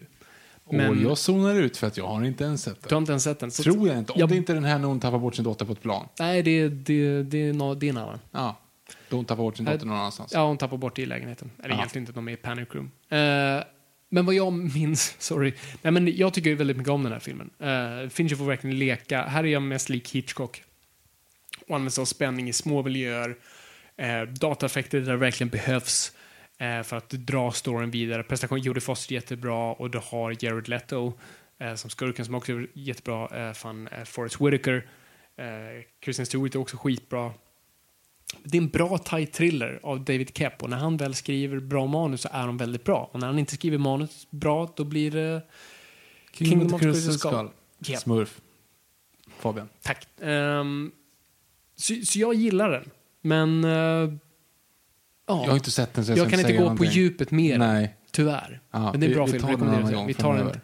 Men Och jag zonar ut för att jag har inte ens sett du det. har inte ens sett den? Så Tror jag inte. Om Jag- det inte är den här när hon tappar bort sin dotter på ett plan. Nej, det, det, det, är no, det är en annan. Ja. Då hon tappar bort sin dotter någon annanstans. Ja, hon tappar bort det i lägenheten. Eller Ja. egentligen inte, de är i Panic Room. Eh, men vad jag minns, sorry, nej men jag tycker väldigt mycket om den här filmen. Uh, Fincher får verkligen leka. Här är jag mest lik Hitchcock. Och använder sig av spänning i små miljöer. Uh, dataeffekter där det verkligen behövs eh, för att dra storyn vidare. Prestation Jodie Foster jättebra och du har Jared Leto eh, som skurken som också är jättebra. Uh, fan, uh, Forrest Whitaker. Uh, Kristen Stewart är också skitbra. Det är en bra tight thriller av David Kep och när han väl skriver bra manus så är de väldigt bra. Och när han inte skriver manus bra då blir det Kingdom of Crystal Skull. Ja. Smurf. Fabian. Tack. Ehm, så, så jag gillar den. Men... eh, ja, Jag har inte sett den så jag, jag kan inte gå på någonting. djuperar mer. Nej. Tyvärr. Ja, Men det är en vi- bra vi film. tar den Vi tar den.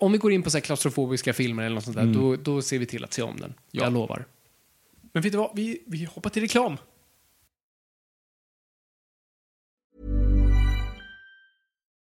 Om vi går in på så här klaustrofobiska filmer eller något sånt där, Mm. då, då ser vi till att se om den. Ja. Jag lovar. Men vet du vad? Vi, vi hoppar till reklam.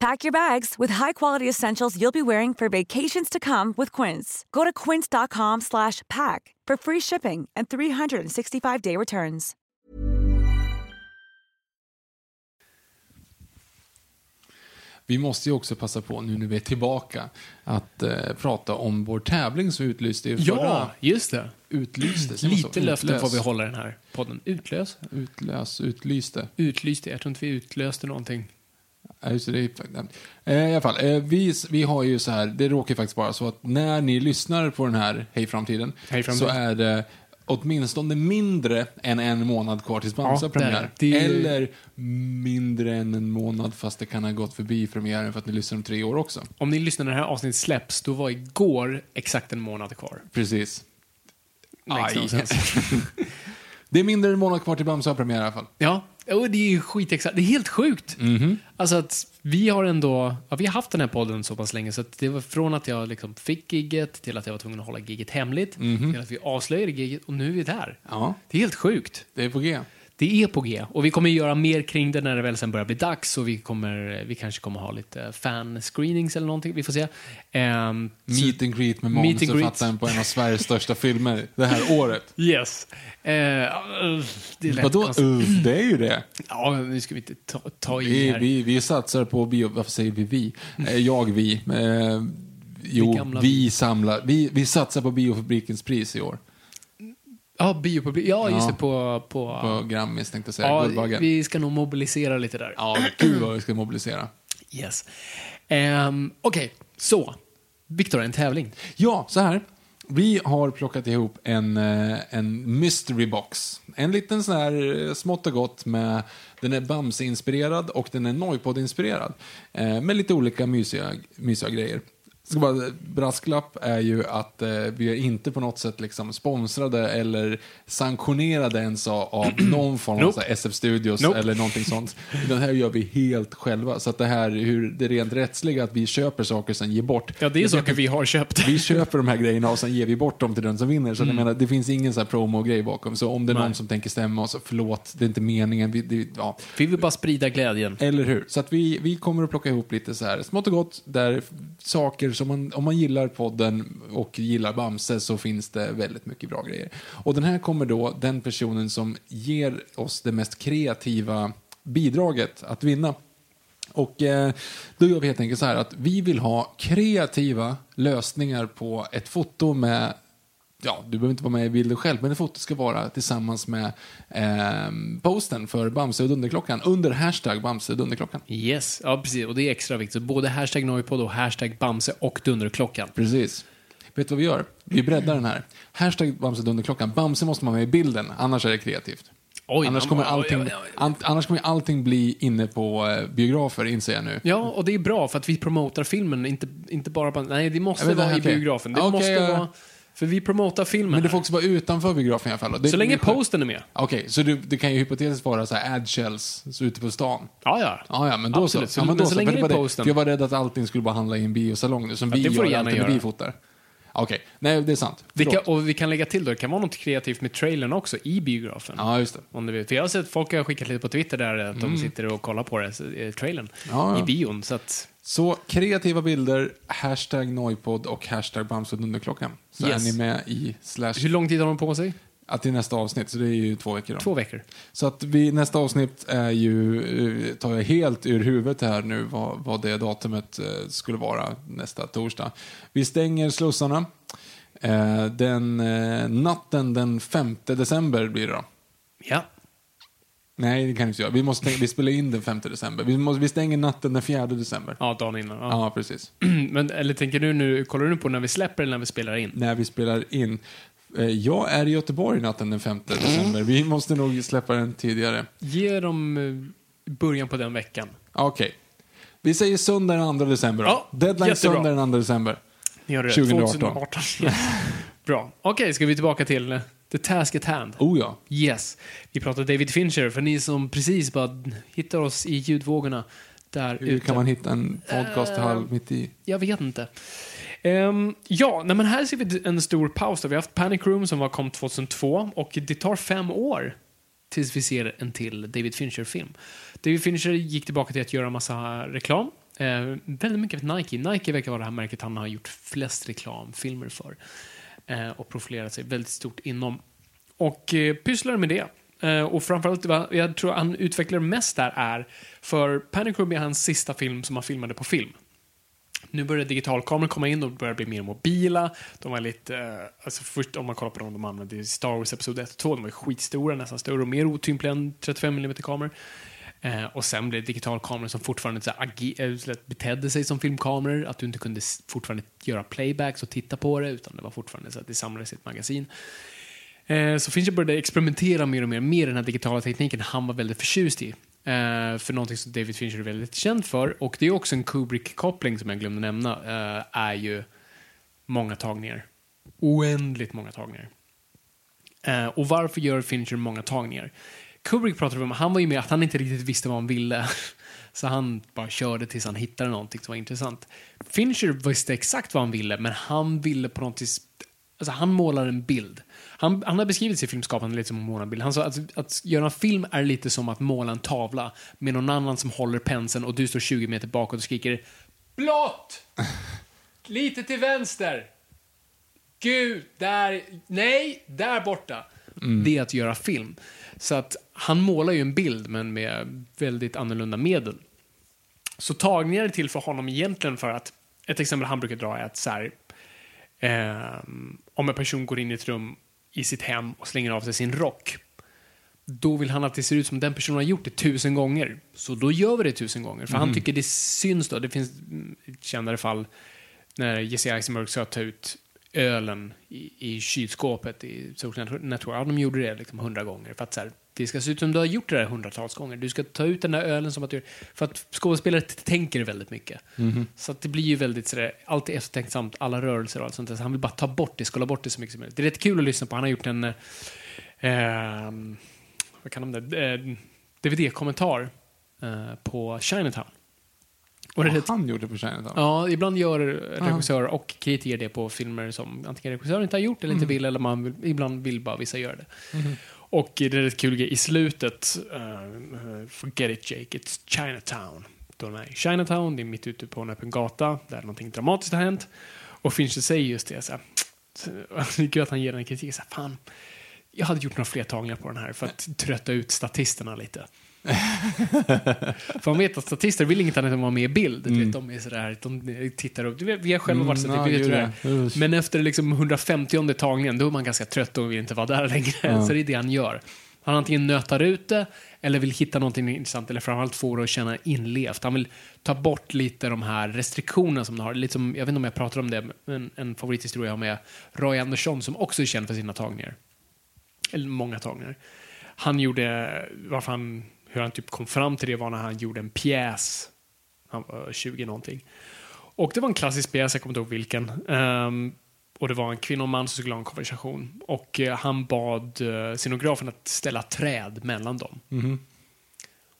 Pack your bags with high-quality essentials you'll be wearing for vacations to come with Quince. Go to quince.com slash pack for free shipping and 365-day returns. Vi måste ju också passa på nu när vi är tillbaka att eh, prata om vår tävling som utlyste i förra... Ja, just det. Utlyste? Lite löften får vi hålla den här podden. Utlös? Utlös, utlyste. Utlyste. Jag tror inte vi utlöste någonting. Ja, just det, det är, fakt- eh, I alla fall, eh, vi, vi har ju så här, det råkar faktiskt vara så att när ni lyssnar på den här Hej Framtiden, Hej Framtiden. så är det åtminstone mindre än en månad kvar tills Bamse Ja, premiär. det Eller mindre än en månad fast det kan ha gått förbi premiären för att ni lyssnar om tre år också. Om ni lyssnar när det här avsnittet släpps, då var igår exakt en månad kvar. Precis. Aj. Det är mindre än en månad kvar till Bamse har premiär i alla fall. Ja, och det är ju skitexakt. Det är helt sjukt. Alltså att vi har ändå, ja, vi har haft den här podden så pass länge så att det var från att jag liksom fick gigget till att jag var tvungen att hålla gigget hemligt till att vi avslöjade gigget och nu är vi där. Ja, Det är helt sjukt. det är på G. det är på G. Och vi kommer göra mer kring det när det väl sen börjar bli dags. Och vi, kommer, vi kanske kommer ha lite fan-screenings eller någonting. Vi får se. Så- Meet and greet med manusförfattaren på en av Sveriges största filmer det här året. Yes. Eh, uh, det Vadå? Uh, det är ju det. Ja, nu ska vi inte ta, ta i Vi, här. vi, vi satsar på bio... Varför säger vi vi? Eh, jag, vi. Eh, jo, gamla vi samlar. Vi, vi satsar på Biofabrikens pris i år. Ja, biopublik. Ja, just Ja. det. På, på, På Grammis tänkte jag säga. ja, Guldbaggen. vi ska nog mobilisera lite där. Ja, gud vad vi ska mobilisera. Yes. Um, Okej, så. Viktor, en tävling. Ja, så här. Vi har plockat ihop en, eh, en mystery box. En liten sån här eh, smått och gott med, den är Bamse-inspirerad och den är Noipod-inspirerad. Eh, med lite olika mysiga, mysiga grejer. Ska bara, brasklapp är ju att eh, vi är inte på något sätt liksom sponsrade eller sanktionerade ens av, någon form av Nope. så SF Studios Nope. eller någonting sånt. Det här gör vi helt själva. Så att det här, hur det rent rättsliga att vi köper saker och sen ger bort. Ja, det är saker vi har köpt. Vi köper de här grejerna och sen ger vi bort dem till den som vinner. Så jag menar, det finns ingen sån här promo-grej bakom. Så om det är någon Mm. Nej. som tänker stämma oss, förlåt, det är inte meningen. Vi, det, ja. Vi vill bara sprida glädjen. Eller hur? Så att vi, vi kommer att plocka ihop lite så här smått och gott, där saker som man, om man gillar podden och gillar Bamse så finns det väldigt mycket bra grejer. Och den här kommer då den personen som ger oss det mest kreativa bidraget att vinna. Och eh, då gör vi helt enkelt så här att vi vill ha kreativa lösningar på ett foto med Ja, du behöver inte vara med i bilden själv, men ett foto ska vara tillsammans med eh, posten för Bamse och Dunderklockan under hashtag Bamse och Dunderklockan. Yes, ja precis. Och det är extra viktigt. Så både hashtag Noipod och hashtag Bamse och Dunderklockan. Precis. Vet du vad vi gör? Vi breddar den här. Hashtag Bamse Dunderklockan. Bamse måste man ha med i bilden, annars är det kreativt. Oj, annars, kommer allting, oj, oj, an, annars kommer allting bli inne på eh, biografer, inser jag nu. Ja, och det är bra för att vi promotar filmen, inte, inte bara på... Nej, det måste vara i biografen. Det Okej, måste vara... För vi promotar filmen. Men det får också vara utanför biografen i alla fall. Det, Så länge posten är med. Okej, så det, det kan ju hypotetiskt vara så här ad-shells så ute på stan. Ja, ja. Ja, ja, men då Absolut. så. Ja, men men då så så. länge det är posten. Jag var rädd att allting skulle bara handla i en biosalong nu, som Ja, vi det får du gör alltid när vi fotar. Okej, nej det är sant. Vi kan, och vi kan lägga till då, det kan vara något kreativt med trailern också, i biografen. Ja, just det. Om du vet. För jag har sett folk har skickat lite på Twitter där att de sitter och kollar på det, eh, trailern, Mm. Ja, ja. i bion. Så att, Så kreativa bilder, hashtag Noipod och hashtag Bamse och Dunderklockan. Så Yes. är ni med i slash... hur lång tid har de på sig? Att till nästa avsnitt, så det är ju två veckor då. Två veckor. Så att vi, nästa avsnitt är ju, eh, tar jag helt ur huvudet här nu vad, vad det datumet eh, skulle vara nästa torsdag. Vi stänger slussarna. Eh, Den natten den 5 december blir det då. Ja. Nej, det kan vi inte göra. Vi, måste, tänka- vi spelar in den 5 december. Vi, måste, vi stänger natten den 4 december. Ja, dagen innan. Ja. Ja, precis. Men, eller tänker du nu, kollar du nu på när vi släpper eller när vi spelar in? När vi spelar in. Eh, Jag är i Göteborg natten den 5 december. Vi måste nog släppa den tidigare. Ge dem eh, början på den veckan. Okej. Vi säger söndag den 2 december då. Ja, Deadline jättebra. söndag den 2 december. Ni gör det 2018. 2018. Yes. Bra. Okej, ska vi tillbaka till eh, the task at hand? Oh ja. Yes. Vi pratar David Fincher, för ni som precis bara hittar oss i ljudvågorna där Hur ute. kan man hitta en podcast halv mitt i? Jag vet inte. Ehm, ja, nej, men här ser vi en stor paus. Då. Vi har haft Panic Room som var kom 2002 och det tar fem år tills vi ser en till David Fincher-film. David Fincher gick tillbaka till att göra massa reklam. Eh, väldigt mycket för Nike. Nike verkar vara det här märket han har gjort flest reklamfilmer för. Eh, och profilerat sig väldigt stort inom. Och eh, pysslar med det. Eh, och framförallt, vad jag tror han utvecklar mest där är, för Panic Room är hans sista film som han filmade på film. Nu börjar digitalkameror komma in och börjar bli mer mobila. De var lite, eh, alltså först om man kollar på dem de använde i Star Wars Episod 1 och 2, de var skitstora, nästan större och mer otympliga än 35 mm kameror. Eh, och sen blev det digitalkameror som fortfarande så här, eh, betedde sig som filmkameror, att du inte kunde fortfarande göra playbacks och titta på det, utan det var fortfarande så att det samlades i ett magasin. Eh, så Fincher började experimentera mer och mer med den här digitala tekniken han var väldigt förtjust i. Eh, för någonting som David Fincher är väldigt känd för, och det är också en Kubrick-koppling som jag glömde nämna, eh, är ju många tagningar. Oändligt många tagningar. Eh, och varför gör Fincher många tagningar? Kubrick pratade om, han var ju med att han inte riktigt visste vad han ville. Så han bara körde tills han hittade någonting som var intressant. Fincher visste exakt vad han ville, men han ville på något vis, alltså han målar en bild. Han, han har beskrivit sitt filmskapande lite som en målarbild. Han sa att, att göra en film är lite som att måla en tavla med någon annan som håller penseln och du står 20 meter bakåt och skriker blått! Lite till vänster! Gud, där, nej, där borta. Det är att göra film. Så att han målar ju en bild, men med väldigt annorlunda medel. Så tagningar är till för honom egentligen för att, ett exempel han brukar dra är att så här, ehm, om en person går in i ett rum i sitt hem och slänger av sig sin rock, då vill han att det ser ut som den personen har gjort det tusen gånger. Så då gör vi det tusen gånger, för han tycker det syns då. Det finns mm, ett kändare fall när Jesse Eisenberg ska ta ut ölen i, i kylskåpet i Social Network. Ja, de gjorde det liksom hundra gånger. För att så här, det ska se ut som du har gjort det där hundratals gånger. Du ska ta ut den där ölen som att du... För att skådespelare tänker väldigt mycket. Så att det blir ju väldigt sådär, alltid eftertänksamt, alla rörelser och allt sånt där. Så han vill bara ta bort det, skala bort det så mycket som möjligt. Det är rätt kul att lyssna på. Han har gjort en... Eh, vad kan de det? Eh, DVD-kommentar eh, på Chinatown. Och det Han gjorde på Chinatown. Ja, ibland gör regissörer och kritiker det på filmer som antingen regissören inte har gjort eller inte vill, eller man vill, ibland vill bara vissa göra det. Och det är rätt kul grej i slutet, uh, forget it Jake, it's Chinatown. Då är i Chinatown, det är mitt ute på en öppen gata, där någonting dramatiskt har hänt. Och Fincher säger just det, så här, så- att han ger den kritiken, så här, fan, jag hade gjort några fler tagningar på den här för att trötta ut statisterna lite. För man vet att statister vill inget annat än att vara med i bild. Du vet, de är sådär, de tittar upp. Vi har själva varit så Mm, att vi vet hur det är. Men efter liksom 150 tagningen, då är man ganska trött och vill inte vara där längre. Så det är det han gör. Han antingen nötar ut det, eller vill hitta någonting intressant, eller framförallt få det att känna inlevt. Han vill ta bort lite de här restriktionerna som de har. Lite som, jag vet inte om jag pratar om det, men en favorithistoria jag har med Roy Andersson, som också är känd för sina tagningar. Eller många tagningar. Han gjorde, varför han, hur han typ kom fram till det var när han gjorde en pjäs. Han var 20 någonting. Och det var en klassisk pjäs, jag kommer inte ihåg vilken. Ehm, och det var en kvinna och man som skulle ha en konversation. Och eh, han bad uh, scenografen att ställa träd mellan dem.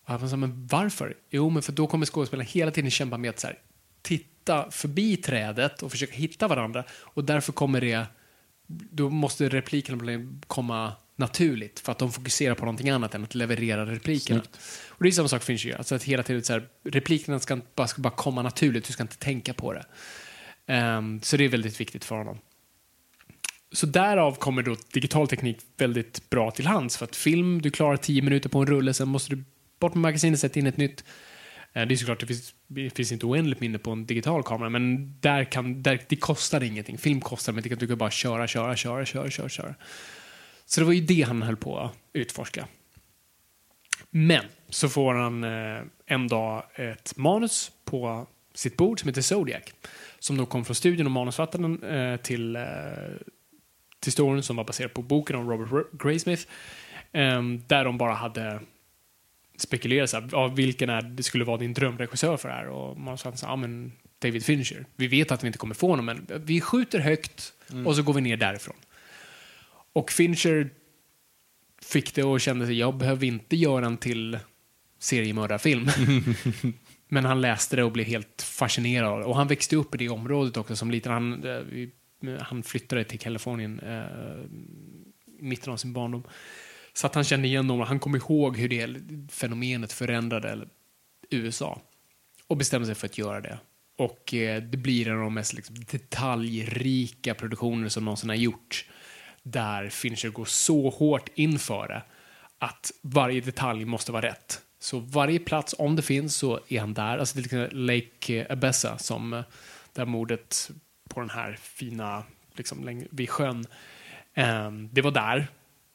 Och han sa, men varför? Jo, men för då kommer skådespelaren hela tiden kämpa med att så här, titta förbi trädet och försöka hitta varandra. Och därför kommer det, då måste replikerna komma naturligt för att de fokuserar på någonting annat än att leverera replikerna. Och det är samma sak Fincher gör, alltså att hela tiden så här, replikerna ska, bara, ska bara komma naturligt, du ska inte tänka på det. Ehm, så det är väldigt viktigt för honom. Så därav kommer då digital teknik väldigt bra till hands. För att film, du klarar 10 minuter på en rulle, sen måste du bort med magasinet, sätta in ett nytt. Eh, det är såklart, det finns, det finns inte oändligt minne på en digital kamera, men där kan, där, det kostar ingenting. Film kostar, men det kan, du kan bara köra, köra, köra, köra, köra, köra. Så det var ju det han höll på att utforska. Men så får han eh, en dag ett manus på sitt bord som heter Zodiac. Som då kom från studion och manusfattaren eh, till, eh, till storyn som var baserad på boken om Robert R- Graysmith. Eh, där de bara hade spekulerat så här, ja, vilken är, det skulle vara din drömregissör för det här. Och manusfattaren sa, ja men David Fincher. Vi vet att vi inte kommer få honom, men vi skjuter högt och så går vi ner därifrån. Och Fincher fick det och kände sig, jag behöver inte göra en till seriemördarfilm. Men han läste det och blev helt fascinerad. Och han växte upp i det området också som liten. Han, eh, vi- han flyttade till Kalifornien eh, i mitten av sin barndom. Så att han kände igen dem och han kom ihåg hur det fenomenet förändrade USA. Och bestämde sig för att göra det. Och eh, det blir en av de mest liksom, detaljrika produktioner som någonsin har gjorts. Där Fincher går så hårt inför det att varje detalj måste vara rätt. Så varje plats, om det finns, så är han där. Alltså till liksom exempel Lake Abessa, som eh, där mordet på den här fina, liksom vid sjön. Ehm, det var där.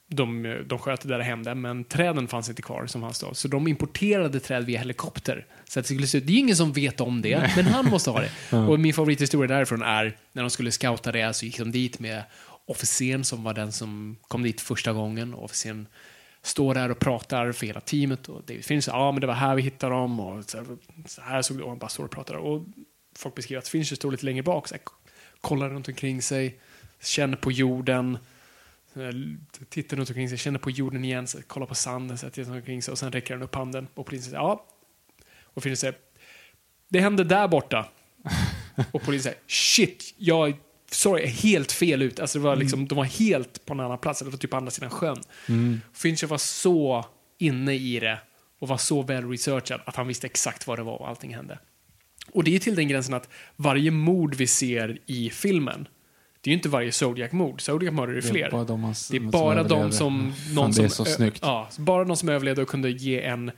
De, de sköt det där det hände, men träden fanns inte kvar som fanns då. Så de importerade träd via helikopter. Så att det, skulle se ut, det är ingen som vet om det, men han måste ha det. Och min favorithistoria därifrån är när de skulle scouta det så gick de dit med officeren som var den som kom dit första gången. Och officeren står där och pratar för hela teamet och David säger ja men det var här vi hittade dem och så här, så här såg det och han bara står och pratar och folk beskriver att Fincher står lite längre bak så här, kollar runt omkring sig, känner på jorden, tittar runt omkring sig, känner på jorden igen, så kollar på sanden, så tittar omkring sig och sen räcker han upp handen och polisen säger ja. Och Fincher säger det hände där borta. och polisen säger shit, jag sorry, helt fel ut. Alltså det Mm. var liksom, De var helt på en annan plats, var typ på andra sidan sjön. Fincher var så inne i det och var så väl researchad att han visste exakt vad det var och allting hände. Och det är till den gränsen att varje mord vi ser i filmen, det är ju inte varje Zodiac-mord. Zodiac-mord är det Det är fler. bara de man- det är som bara de överlever. som... Fan, Någon det som ö-. Ja, bara de som överlevde och kunde ge en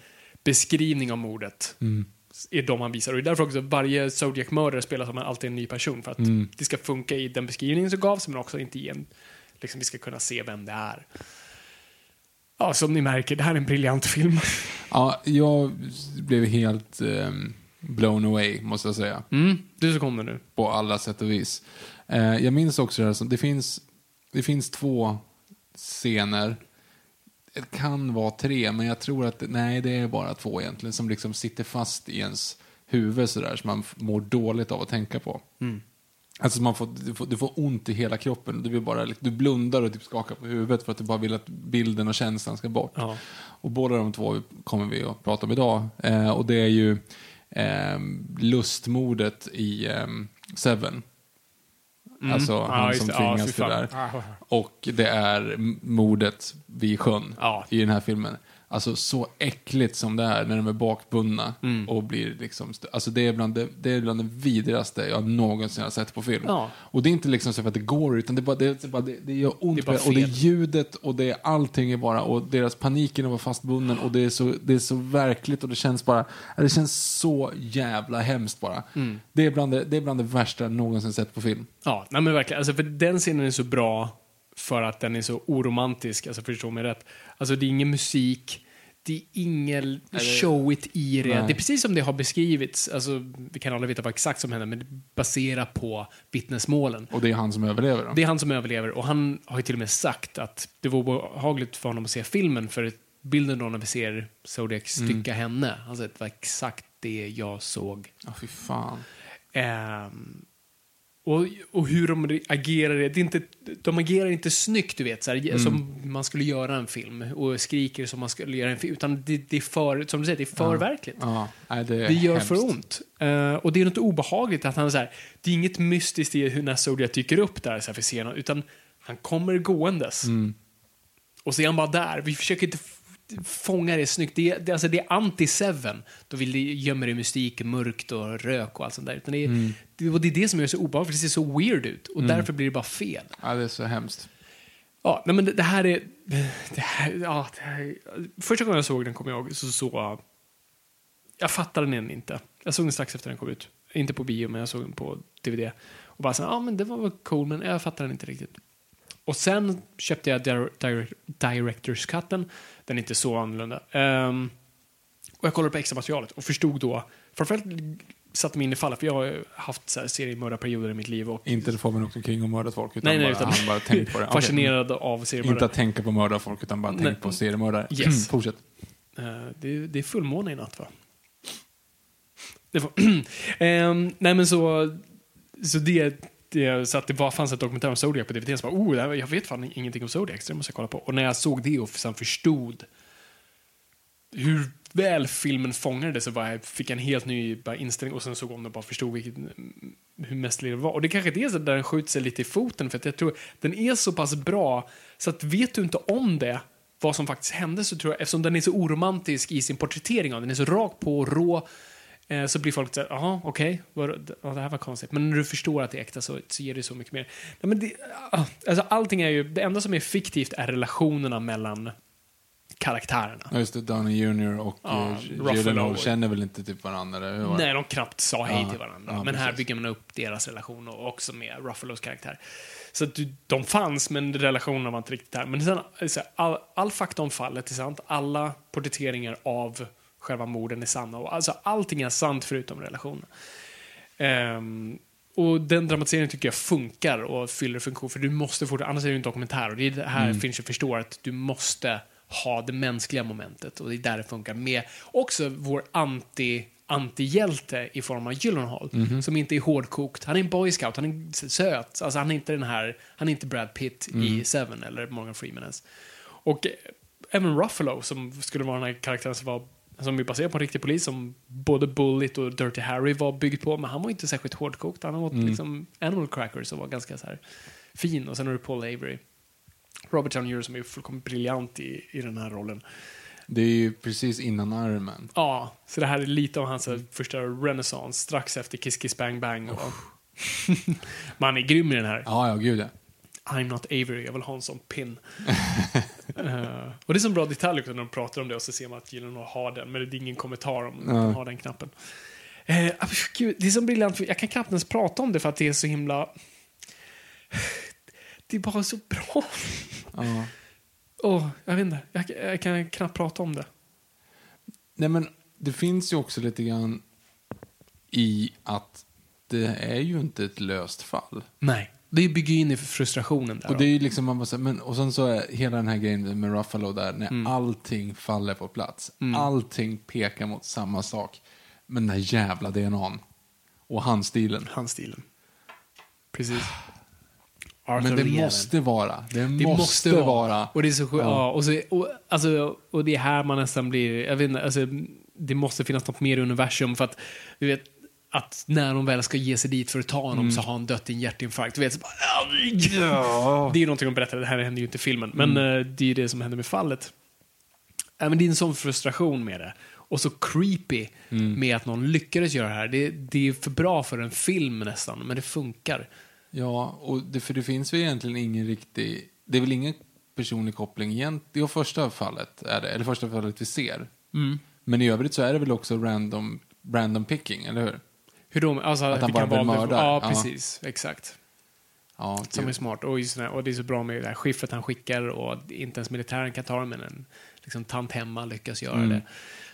beskrivning av mordet Mm. är de han visar. Och det är därför också varje Zodiac-mördare spelar som alltid en ny person. För att Mm. det ska funka i den beskrivningen som gavs, men också inte i en... Liksom, vi ska kunna se vem det är. Ja, som ni märker, det här är en briljant film. Ja, jag blev helt ehm, blown away, måste jag säga. Mm, du som kommer nu. På alla sätt och vis. Eh, jag minns också det här, som- det finns, det finns två scener. Det kan vara tre, men jag tror att, nej det är bara två egentligen, som liksom sitter fast i ens huvud sådär, som man mår dåligt av att tänka på. Alltså man får, du, får, du får ont i hela kroppen. Du, vill bara, du blundar och typ skakar på huvudet för att du bara vill att bilden och känslan ska bort. Ja. Och båda de två kommer vi att prata om idag. Eh, och det är ju eh, lustmordet i eh, Seven. Alltså Mm. Ja, han just som tvingas fy till det där. Ah. Och det är mordet vid sjön i den här filmen. Alltså så äckligt som det är när de är bakbundna Mm. och blir liksom... Alltså det är, bland det, det är bland det vidrigaste jag någonsin har sett på film. Ja. Och det är inte liksom så för att det går, utan det, är bara, det, är bara, det, det gör ont. Det och det är ljudet och det är allting är bara, och deras paniken att vara fastbunden och det är, så, det är så verkligt och det känns bara, det känns så jävla hemskt bara. Mm. Det, är bland det, det är bland det värsta jag någonsin sett på film. Ja, nej men verkligen. Alltså, för den scenen är så bra för att den är så oromantisk. Alltså, förstå mig rätt. Alltså, det är ingen musik. Det är inget showigt i det. Nej. Det är precis som det har beskrivits. Alltså, vi kan aldrig veta vad exakt som händer, men det baserar på vittnesmålen. Och det är han som överlever då. Det är han som överlever och han har ju till och med sagt att det var obehagligt för honom att se filmen för bilden då när vi ser Zodiac stycka henne, han sa att det var exakt det jag såg. Ja, fy fan. Ehm, och, och hur de agerar, det är inte, de agerar inte snyggt, du vet, så här, som man skulle göra en film och skriker som man skulle göra en film, utan det, det är för, som du säger, det är för verkligt. Ja, nej, det, Det gör hemskt. för ont. Eh, och det är något obehagligt att han så här, det är inget mystiskt i hur när Zodiac dyker upp där så här för scenen, utan han kommer gåendes. Mm. Och så är han bara där. Vi försöker inte f- fånga det snyggt. Det är, det, alltså det är anti-Seven. Då vill det gömmer det mystik, mörkt och rök och allt sånt där. Utan det, är, Mm. det, och det är det som gör det så obehagligt, för det ser så weird ut. Och därför blir det bara fel. Ja, det är så hemskt. Ja, nej men det, det här är... Det här, ja, det här, första gången jag såg den, kommer jag ihåg, så så... Jag fattade den inte. Jag såg den strax efter den kom ut. Inte på bio, men jag såg den på DVD. Och bara så ja men det var väl cool, men jag fattade den inte riktigt. Och sen köpte jag dir dir Directors Cutten. Den är inte så annorlunda. Ehm, och jag kollade på extra materialet och förstod då, framförallt satte mig in i fallet, för jag har haft så här seriemördarperioder i mitt liv och Inte det får man också omkring och mördat folk, utan, Nej, nej, bara, utan- han bara tänkt på det. Fascinerad av Inte seriemördare. att tänka på mörda folk, utan bara Nej. tänka på seriemördare. Yes. Fortsätt. Eh, det, är- det är fullmåne i natt, va? Det var, Ehm, nej, men så... Så det det så att det var, fanns ett dokumentär om Zodiac på DVD. Så bara, oh, här, jag vet fan ingenting om Zodiac, så det måste jag kolla på. Och när jag såg det och sen förstod hur väl filmen fångade det så var jag, fick jag en helt ny bara, inställning och sen såg om den och bara förstod vilket, mm, hur mästerlig det var. Och det kanske är det så där den skjuter sig lite i foten för att jag tror den är så pass bra så att vet du inte om det vad som faktiskt hände så tror jag, eftersom den är så oromantisk i sin porträttering av den, den är så rakt på och rå så blir folk såhär, jaha, okej, okay, ja, det här var konstigt. Men när du förstår att det är äkta så, så ger det så mycket mer. Nej, men det, ah, alltså, allting är ju, det enda som är fiktivt är relationerna mellan karaktärerna. Ja, just det, Downey Jr och Ja. Gyllenhaal känner väl inte typ varandra? Eller hur? Nej, de knappt sa hej Ja, till varandra. ja, men här precis. bygger man upp deras relation och också med Ruffalos karaktär. Så att du, de fanns, men relationerna var inte riktigt där. Men sen, alltså, all, all fakta om fallet är sant. Alla porträtteringar av själva morden är sanna. Och alltså, allting är sant förutom relationen. Ehm, och den dramatiseringen tycker jag funkar och fyller funktion. För du måste få det, annars är det ju en dokumentär. Och det är det här Mm. Fincher förstår att du måste ha det mänskliga momentet. Och det är där det funkar. Med också vår anti antihjälte i form av Gyllenhaal. Mhm. Som inte är hårdkokt. Han är en boy scout, han är söt. Alltså han är inte den här, han är inte Brad Pitt Mm. i Seven eller Morgan Freeman ens. Och även Ruffalo som skulle vara den här karaktären som var som är baserad på en riktig polis som både Bullet och Dirty Harry var byggd på. Men han var inte särskilt hårdkokt. Han har åt liksom Animal Crackers och var ganska så här fin. Och sen har du Paul Avery. Robert Downey Jr. som är fullkomligt briljant i, i den här rollen. Det är ju precis innan armen. Ja, så det här är lite av hans här, första renaissance strax efter Kiss Kiss Bang Bang. Och Man är grym i den här. Ja, ja, gud ja. I'm not Avery, jag vill ha en sån pin. Eh, och det är så en bra detalj också när de pratar om det och så ser man att Gyllenhaal har den, men det är ingen kommentar om att de har den knappen. Ah, gud, det är så briljant, jag kan knappt ens prata om det för att det är så himla... Det är bara så bra. ja. Åh, jag vet inte, jag, jag kan knappt prata om det. Nej, men det finns ju också lite grann i att det är ju inte ett löst fall. Nej, det bygger in i frustrationen där. Och det är ju liksom, man bara, men, och sen så är hela den här grejen med Ruffalo där, när Mm. allting faller på plats. Allting pekar mot samma sak. Men den här jävla DNAn. Och handstilen. Handstilen. Precis. Men det Reven. måste vara. Det, Det måste, vara. Och det är så sjukt. Ja. Ja. och, så, och, alltså, och det är här man nästan blir, jag vet inte, alltså, det måste finnas något mer i universum för att, du vet, att när de väl ska ge sig dit för att ta honom Mm. så har han dött i en hjärtinfarkt. Vet, så bara, ja. Det är ju någonting de berättar, det här händer ju inte i filmen, men Mm. eh, det är ju det som händer med fallet. Ja, men det är en sån frustration med det. Och så creepy Mm. med att någon lyckades göra det här. Det, det är för bra för en film nästan, men det funkar. Ja, och det, för det finns väl egentligen ingen riktig... Det är väl ingen personlig koppling igen. Det första fallet, är det, eller första fallet vi ser. Mm. Men i övrigt så är det väl också random, random picking, eller hur? Hur de, alltså, Att han bara kan vill vara- mörda. Ja, precis. Exakt. Ja, Som är smart. Och, just och det är så bra med det här skiffret han skickar och inte ens militären kan ta det, men en liksom, tant hemma lyckas göra Mm. det.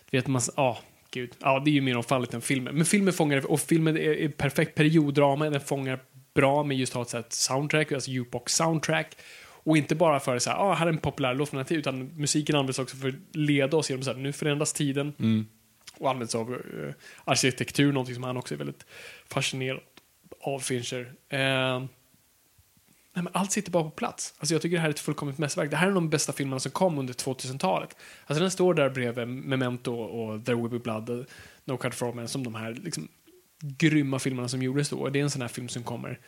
Du vet, man, ja, gud. Ja, det är ju mer om fallet än filmen. Men filmen fångar och filmen är, är perfekt perioddrama, den fångar bra med just att ha ett soundtrack, alltså jukebox soundtrack. Och inte bara för här, ah, här är en populär låt från den här tiden, utan musiken används också för att leda oss genom så här, nu förändras tiden. Mm. Och används av eh, arkitektur, någonting som han också är väldigt fascinerad av Fincher. Eh, nej, men allt sitter bara på plats. Alltså jag tycker det här är ett fullkomligt mästerverk. Det här är de bästa filmerna som kom under 2000-talet. Alltså den står där bredvid Memento och There Will Be Blood och No Cut for Men som de här liksom, grymma filmerna som gjordes då. Det är en sån här film som kommer.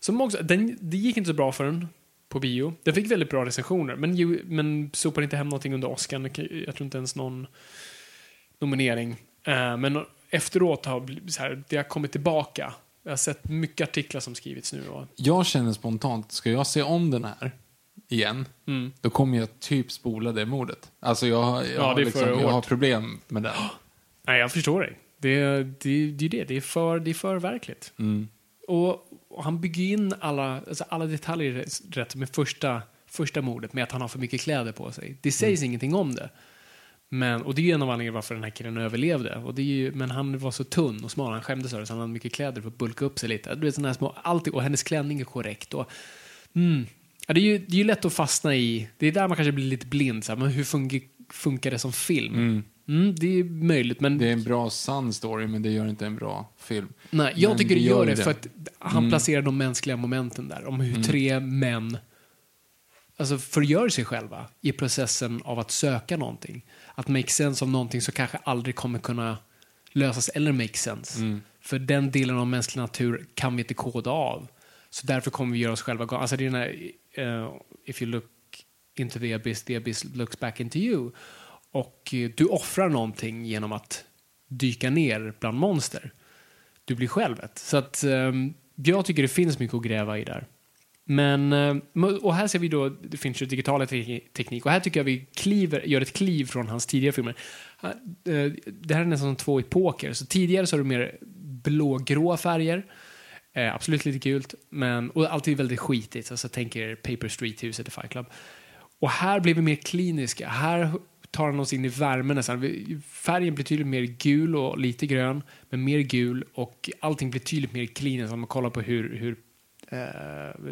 Som också, den, det gick inte så bra för den på bio. Den fick väldigt bra recensioner, men, men sopade inte hem någonting under Oscar. Jag tror inte ens någon nominering. Eh, men efteråt har så här, det har kommit tillbaka. Jag har sett mycket artiklar som skrivits nu. Jag känner spontant, ska jag se om den här igen, mm. då kommer jag typ spola det mordet. Alltså jag, har- jag, Ja, har liksom, jag har problem med det. Nej, jag förstår dig. Det, det, det är det. Det är för, det är för verkligt. Mm. Och, och han bygger in alla, alltså alla detaljer rätt- med första, första mordet med att han har för mycket kläder på sig. Det sägs ingenting om det. Men, och det är en av anledningarna varför den här killen överlevde. Och det är ju, men han var så tunn och smal, han skämdes över det, så han hade mycket kläder för att bulka upp sig lite. Du vet, såna här små, alltid, och hennes klänning är korrekt. Och, mm, ja, det, är ju, det är ju lätt att fastna i, det är där man kanske blir lite blind. Så här, men hur funkar, funkar det som film? Mm, det är möjligt, men Det är en bra sann story, men det gör inte en bra film. Nej, jag Men tycker det gör det för att han placerar de mänskliga momenten där. Om hur tre män alltså förgör sig själva i processen av att söka någonting. Att make sense av någonting som kanske aldrig kommer kunna lösas eller make sense. För den delen av mänsklig natur kan vi inte koda av. Så därför kommer vi göra oss själva galna. Alltså det är den här, eh, if you look into the abyss, the abyss looks back into you. Och eh, du offrar någonting genom att dyka ner bland monster du blir själv ett. Så att ehm, jag tycker det finns mycket att gräva i där. Men, eh, och här ser vi då det finns ju digitala te- teknik och här tycker jag vi kliver, gör ett kliv från hans tidigare filmer. Eh, det här är nästan som två epoker. Så tidigare så är det mer blågråa färger. Eh, absolut lite gult, men och alltid väldigt skitigt. Alltså tänk tänker Paper Street-huset i Fight Club. Och här blir vi mer kliniska. Här tar han oss in i värmen nästan. Färgen blir tydligt mer gul och lite grön, men mer gul och allting blir tydligt mer kliniskt om man kollar på hur, hur,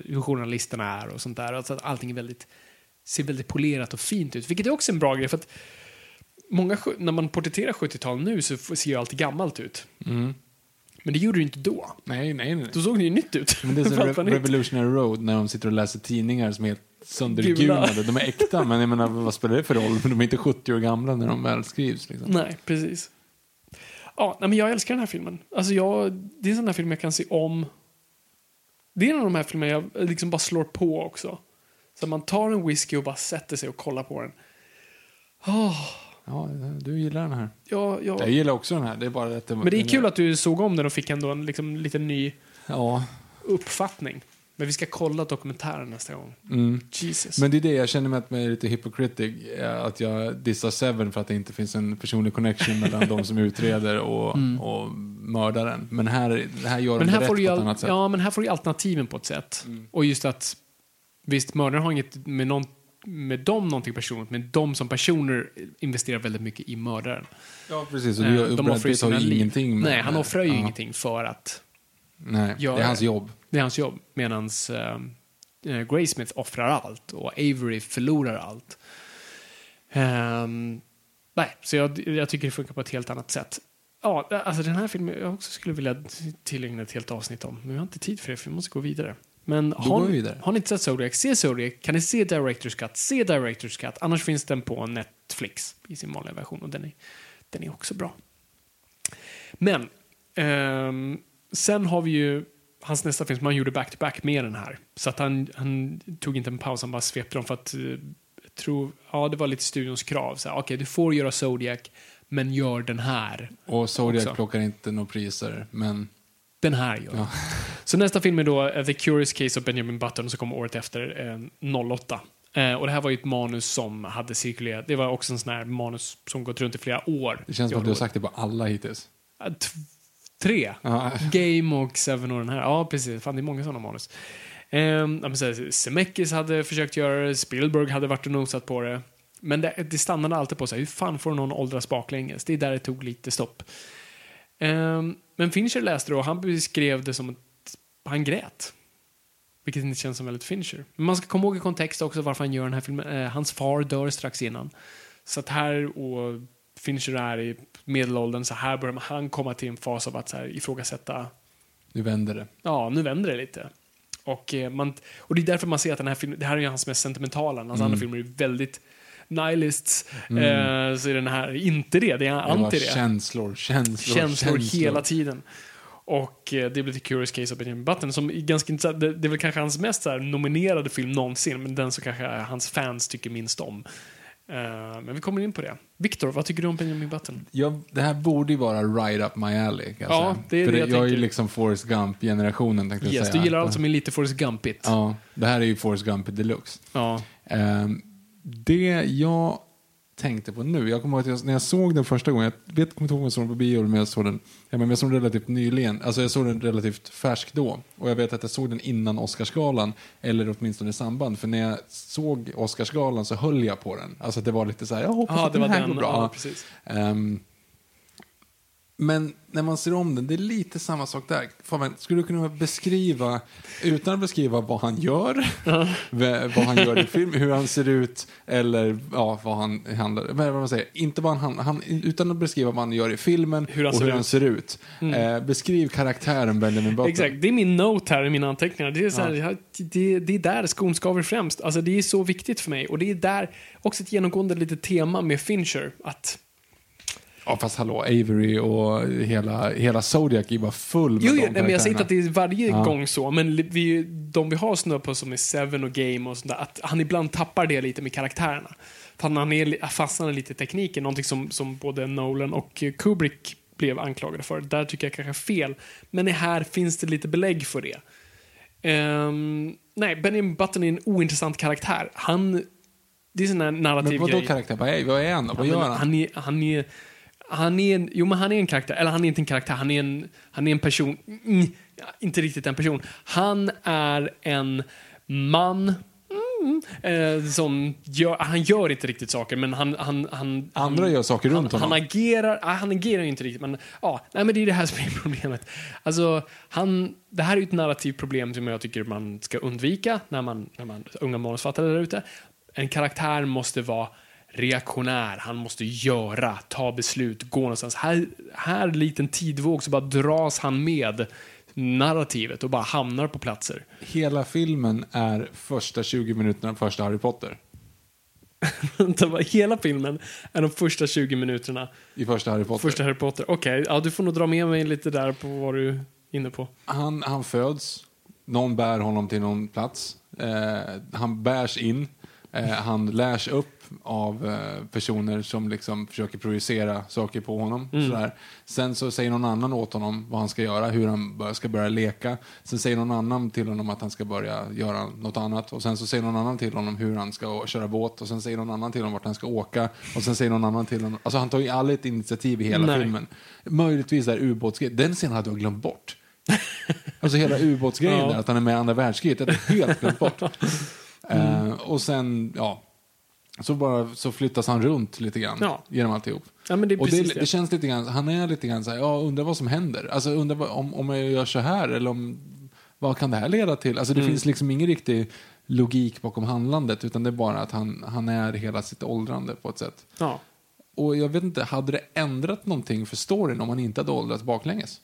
hur journalisterna är och sånt där. Alltså att allting är väldigt, ser väldigt polerat och fint ut, vilket är också en bra grej för att många, när man porträtterar 70-tal nu så ser ju allt gammalt ut. Mm. Men det gjorde du inte då. Nej, nej, nej. Då såg det ju nytt ut. Men det är som Re-. Revolutionary Road när de sitter och läser tidningar som är helt söndergulnade. De är äkta, men jag menar, vad spelar det för roll? De är inte 70 år gamla när de väl skrivs. Liksom. Nej, precis. Ja, nej, men jag älskar den här filmen. Alltså jag, det är en sån här film jag kan se om. Det är en av de här filmerna jag liksom bara slår på också. Så man tar en whisky och bara sätter sig och kollar på den. Åh, Ja, du gillar den här. ja, ja. Jag gillar också den här. Det är bara att det, Men det är kul att du såg om den och fick ändå en liksom, lite ny Ja. uppfattning. Men vi ska kolla dokumentären nästa gång. Mm. Jesus. Men det är det, jag känner mig att jag är lite hypocritic. eh, Att jag dissar Seven för att det inte finns en personlig connection mellan de som utreder och, och mördaren. Men här, här gör men de här det rätt du på ett annat sätt. ja, men här får du alternativen på ett sätt. Och just att, visst, mördaren har inget med, någon, med dem någonting personligt, men de som personer investerar väldigt mycket i mördaren. Ja, precis. Och Eh, det gör, de offrar ju har ingenting med Nej, han offrar ju ja. ingenting för att Nej, Gör det är hans jobb. det är hans jobb. Medan uh, Graysmith offrar allt och Avery förlorar allt. Ehm, nej, så jag, jag tycker det funkar på ett helt annat sätt. Ja, alltså den här filmen jag också skulle vilja tillägna ett helt avsnitt om. Men vi har inte tid för det, för vi måste gå vidare. Men har, vi vidare. har ni inte sett Zodiac, se Zodiac. Kan ni se Director's Cut, se Director's Cut. Annars finns den på Netflix i sin vanliga version och den är, den är också bra. Men ehm, sen har vi ju hans nästa film som han gjorde back-to-back med den här. Så att han, han tog inte en paus, han bara svepte dem för att eh, tror, ja det var lite studions krav. Okej, du får göra Zodiac, men gör den här. Och Zodiac Också. plockar inte några priser, men Den här gör Ja. Så nästa film är då eh, The Curious Case of Benjamin Button som kom året efter, eh, 08. Eh, och det här var ju ett manus som hade cirkulerat. Det var också en sån här manus som gått runt i flera år. det känns som att du har sagt det på alla hittills. Tre. Ja. Game och Seven och den här. Ja, precis. Fan, det är många sådana manus. Um, ja, här, Zemeckis hade försökt göra det, Spielberg hade varit och nosat på det. Men det, det stannade alltid på så här, hur fan får någon åldras baklänges? Det är där det tog lite stopp. Ehm, men Fincher läste det och han beskrev det som att han grät. Vilket inte känns som väldigt Fincher. Men man ska komma ihåg i kontext också varför han gör den här filmen. Eh, hans far dör strax innan. Så att här och Fincher är i medelåldern, så här börjar han komma till en fas av att så här, ifrågasätta Nu vänder det. ja, nu vänder det lite. Och, eh, man, och det är därför man ser att den här filmen, det här är hans mest sentimentala, hans andra filmer är väldigt nihilists. Eh, så är den här inte det, det är anti det. känslor, känslor, Känslor hela tiden. Och eh, det blir The Curious Case of Benjamin Button som är ganska intressant. Det, det är väl kanske hans mest nominerade film någonsin, men den som kanske hans fans tycker minst om. Eh, men vi kommer in på det. Viktor, vad tycker du om Benjamin Button? Ja, det här borde ju vara right up my alley. Kan jag Ja, det är För det jag jag är ju liksom Forrest Gump-generationen Yes, säga. du gillar allt som är lite Forrest Gumpigt. Ja, det här är ju Forrest Gump deluxe. Ja. Ehm, det jag tänkte på nu, jag kommer ihåg att jag, när jag såg den första gången, jag vet, inte om jag såg den på bio men jag såg den, ja, men jag såg den relativt nyligen, alltså jag såg den relativt färsk då. Och jag vet att jag såg den innan Oscarsgalan, eller åtminstone i samband, för när jag såg Oscarsgalan så höll jag på den. Alltså det var lite så här, jag hoppas Ja, att det den här den. går bra. Ja, precis. Men när man ser om den, det är lite samma sak där. Fan, skulle du kunna beskriva, utan att beskriva vad han gör, vad han gör i film, hur han ser ut, eller ja, vad han handlar, vad man säger, inte vad han, han, utan att beskriva vad han gör i filmen Hur och hur ut. han ser ut. Eh, beskriv karaktären Benjamin Button. Exakt, det är min note här i mina anteckningar. Det är, så här, jag- det, det är där skon skaver främst. Alltså, det är så viktigt för mig. Och det är där också ett genomgående litet tema med Fincher. Att, Ja, fast hallå, Avery och hela, hela Zodiac är bara full med jo, de nej, men jag säger inte att det är varje Ja. gång så, men vi, de vi har snurrat på som är Seven och Game och sånt där, att han ibland tappar det lite med karaktärerna. För han, är, fastnar lite i tekniken, någonting som, som både Nolan och Kubrick blev anklagade för. Där tycker jag kanske fel. Men här finns det lite belägg för det. Ehm, nej, Benjamin Button är en ointressant karaktär. Han... Det är sån här narrativ Men vadå grej. karaktär? Vad är, vad är han då? Vad Ja, gör han? Han är, han är, han är en, jo men han är en karaktär, eller han är inte en karaktär, han är en, han är en person, mm, inte riktigt en person. Han är en man mm, eh, som gör, han gör inte riktigt saker, men han, han, han Andra han, gör saker runt han, honom. Han agerar, ah, han agerar inte riktigt, men ja, nej men det är det här som är problemet. Alltså, han, det här är ju ett narrativt problem som jag tycker man ska undvika när man, när man unga manusfattare där ute. En karaktär måste vara reaktionär. Han måste göra, ta beslut, gå någonstans. Här, här liten tidvåg så bara dras han med narrativet och bara hamnar på platser. Hela filmen är första 20 minuterna av första Harry Potter. Hela filmen är de första 20 minuterna I första Harry Potter. första Harry Potter. Okej, ja, du får nog dra med mig lite där på vad du är inne på. Han, han föds, någon bär honom till någon plats. Eh, han bärs in, eh, han lärs upp av eh, personer som liksom försöker projicera saker på honom. Sådär. Sen så säger någon annan åt honom vad han ska göra, hur han ska börja leka. Sen säger någon annan till honom att han ska börja göra något annat. Och sen så säger någon annan till honom hur han ska köra båt. Och sen säger någon annan till honom vart han ska åka. Och sen säger någon annan till honom... Alltså han tar ju aldrig ett initiativ i hela Nej. filmen. Möjligtvis är ubåtsgrejen. Den scenen hade jag glömt bort. Alltså hela ubåtsgrejen Ja. där, att han är med i andra världskriget, det hade jag helt glömt bort. Mm. Eh, och sen, ja, så, bara, så flyttas han runt lite grann Ja. genom alltihop. Ja, det och det, det. det känns lite grann, han är lite grann så här, ja, undrar vad som händer. Alltså undrar om, om jag gör så här eller om, vad kan det här leda till? Alltså det Mm. finns liksom ingen riktig logik bakom handlandet utan det är bara att han, han är hela sitt åldrande på ett sätt. Ja. Och jag vet inte, hade det ändrat någonting för storyn om han inte hade åldrats baklänges?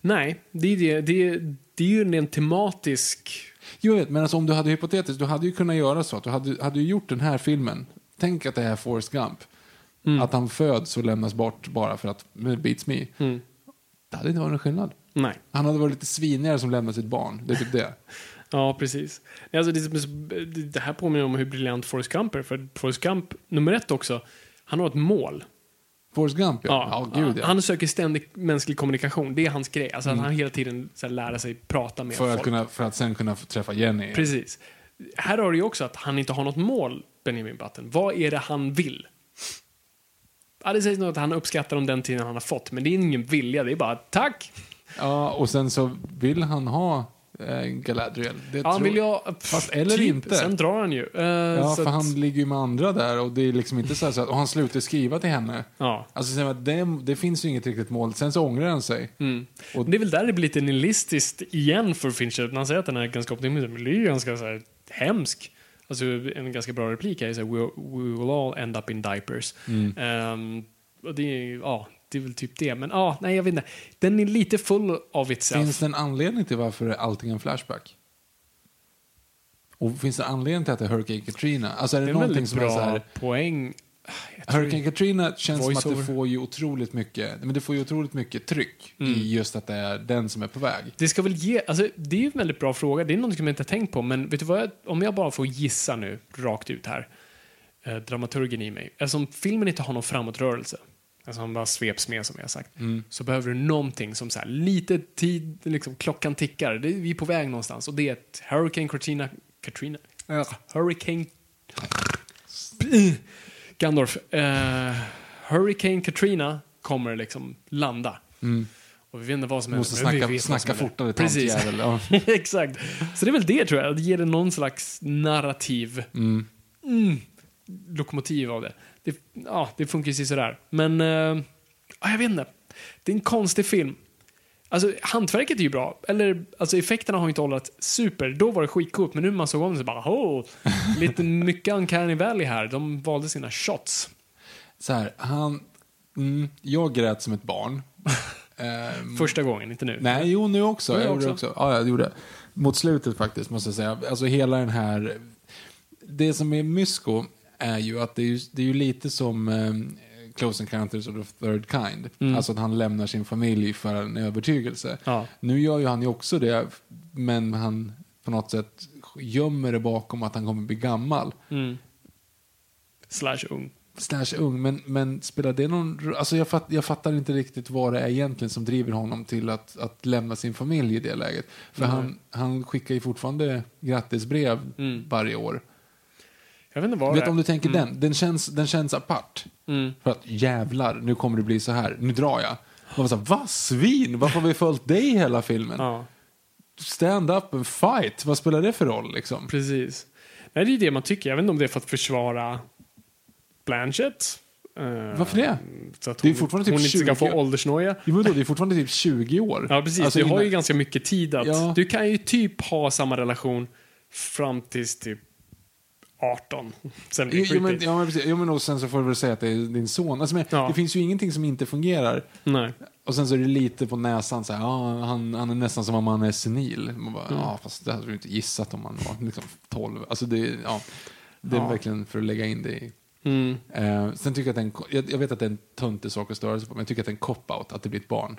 Nej, det är, det, det, är, det är ju en tematisk... Jo, jag vet, men alltså, om du hade hypotetiskt, du hade ju kunnat göra så att du hade, hade gjort den här filmen. Tänk att det är Forrest Gump. Mm. Att han föds och lämnas bort bara för att beats me. Mm. Det hade inte varit någon skillnad. Nej. Han hade varit lite svinigare som lämnat sitt barn. Det är typ det. Ja, precis. Alltså, det, det här påminner om hur briljant Forrest Gump är. För Forrest Gump, nummer ett också, han har ett mål. Forrest Gump, ja. Ja, gud ja. Han söker ständig mänsklig kommunikation. Det är hans grej. Alltså, att han hela tiden så här, lära sig prata med för, att folk. kunna, för att sen kunna träffa Jenny. Precis. Här har du ju också att han inte har något mål, Benjamin Button. Vad är det han vill? Ja, det sägs nog att han uppskattar om den tiden han har fått, men det är ingen vilja. Det är bara tack! Ja, och sen så vill han ha eh, Galadriel. Det han tror- vill ju ha... Fast eller typ. inte. Sen drar han ju. Eh, Ja, så för att- han ligger ju med andra där och det är liksom inte så här så att, och han slutar skriva till henne. Ja. Alltså det, det finns ju inget riktigt mål. Sen så ångrar han sig. Mm. Och- det är väl där det blir lite nihilistiskt igen för Fincher. När han säger att den är ganska optimistisk, men det är ju ganska så här, hemsk. Alltså en ganska bra replik här är så här, we, we will all end up in diapers. Mm. Ehm, och det är, ja, det är väl typ det. Men ja, nej jag vet inte. Den är lite full of itself. Finns det en anledning till varför allting är en flashback? Och finns det en anledning till att det är Hurricane Katrina? Alltså är det, det är någonting som är så här, poäng. Hurricane Katrina känns som att det får ju otroligt mycket, men det får ju otroligt mycket tryck Mm. i just att det är den som är på väg. Det ska väl ge, alltså det är ju en väldigt bra fråga. Det är något som jag inte har tänkt på, men vet du vad, jag, om jag bara får gissa nu, rakt ut här, eh, dramaturgen i mig. Eftersom filmen inte har någon framåtrörelse, alltså han bara sveps med som jag sagt, så behöver du någonting som så här, lite tid, liksom klockan tickar, det, vi är på väg någonstans och det är ett Hurricane Katrina, Katrina, äh, Hurricane, Gandorf, eh, Hurricane Katrina kommer liksom landa. Och vi vet inte vad som måste händer. men vi snacka, vet snacka fortare, Precis. tantjävel. Ja. Exakt. Så det är väl det tror jag. Det ger det någon slags narrativ. Mm. Lokomotiv av det. Det. Ja, det funkar ju sådär. Men, eh, ja, jag vet inte. Det är en konstig film. Alltså, hantverket är ju bra. Eller, alltså effekterna har ju inte hållit super. Då var det skitcoolt, men nu när man såg om det så bara, oh, lite mycket Uncanny Valley här. De valde sina shots. Så här, han, mm, jag grät som ett barn. Ehm, Första gången, inte nu. Nej, jo nu också. Nu Jag gjorde också. också. Ja, jag gjorde det. Mot slutet faktiskt, måste jag säga. Alltså hela den här... Det som är mysko är ju att det är ju, det är ju lite som eh, Close Encounters of the Third Kind. Alltså att han lämnar sin familj för en övertygelse. Ja. Nu gör ju han ju också det, men han på något sätt gömmer det bakom att han kommer bli gammal. Mm. Slash ung. Slash ung, men, men spelar det någon Alltså jag, fatt, jag fattar inte riktigt vad det är egentligen som driver honom till att, att lämna sin familj i det läget. För Nej. han, han skickar ju fortfarande grattisbrev Mm. varje år. Jag vet inte vad Vet det är. om du tänker Mm. den, den känns, den känns apart. Mm. För att jävlar, nu kommer det bli så här, nu drar jag. Man var så här, va svin, varför har vi följt dig hela filmen? Ja. Stand up and fight, vad spelar det för roll liksom? Precis. Nej, det är det man tycker. Jag vet inte om det är för att försvara Blanchett. Eh, Varför det? Så att Det är hon, fortfarande typ hon inte ska 20 få åldersnoja. Jo, men då, det är fortfarande typ 20 år. Ja, precis. Alltså, du har innan- ju ganska mycket tid att... Ja. Du kan ju typ ha samma relation fram tills typ 18. Sen blir Jo, det jo, men, ja, men, precis. jo, men och sen så får du väl säga att det är din son. Alltså, men, Ja. Det finns ju ingenting som inte fungerar. Nej. Och sen så är det lite på näsan så här, ja, han, han är nästan som om han är senil. Man bara, Mm. ja, fast det hade du inte gissat om han var liksom 12. Alltså det, ja, det är Ja. verkligen för att lägga in det i. Mm. Eh, sen tycker jag att det är en, ko- jag, jag vet att det är en töntig sak att störa sig på, men jag tycker att det är en cop-out att det blir ett barn.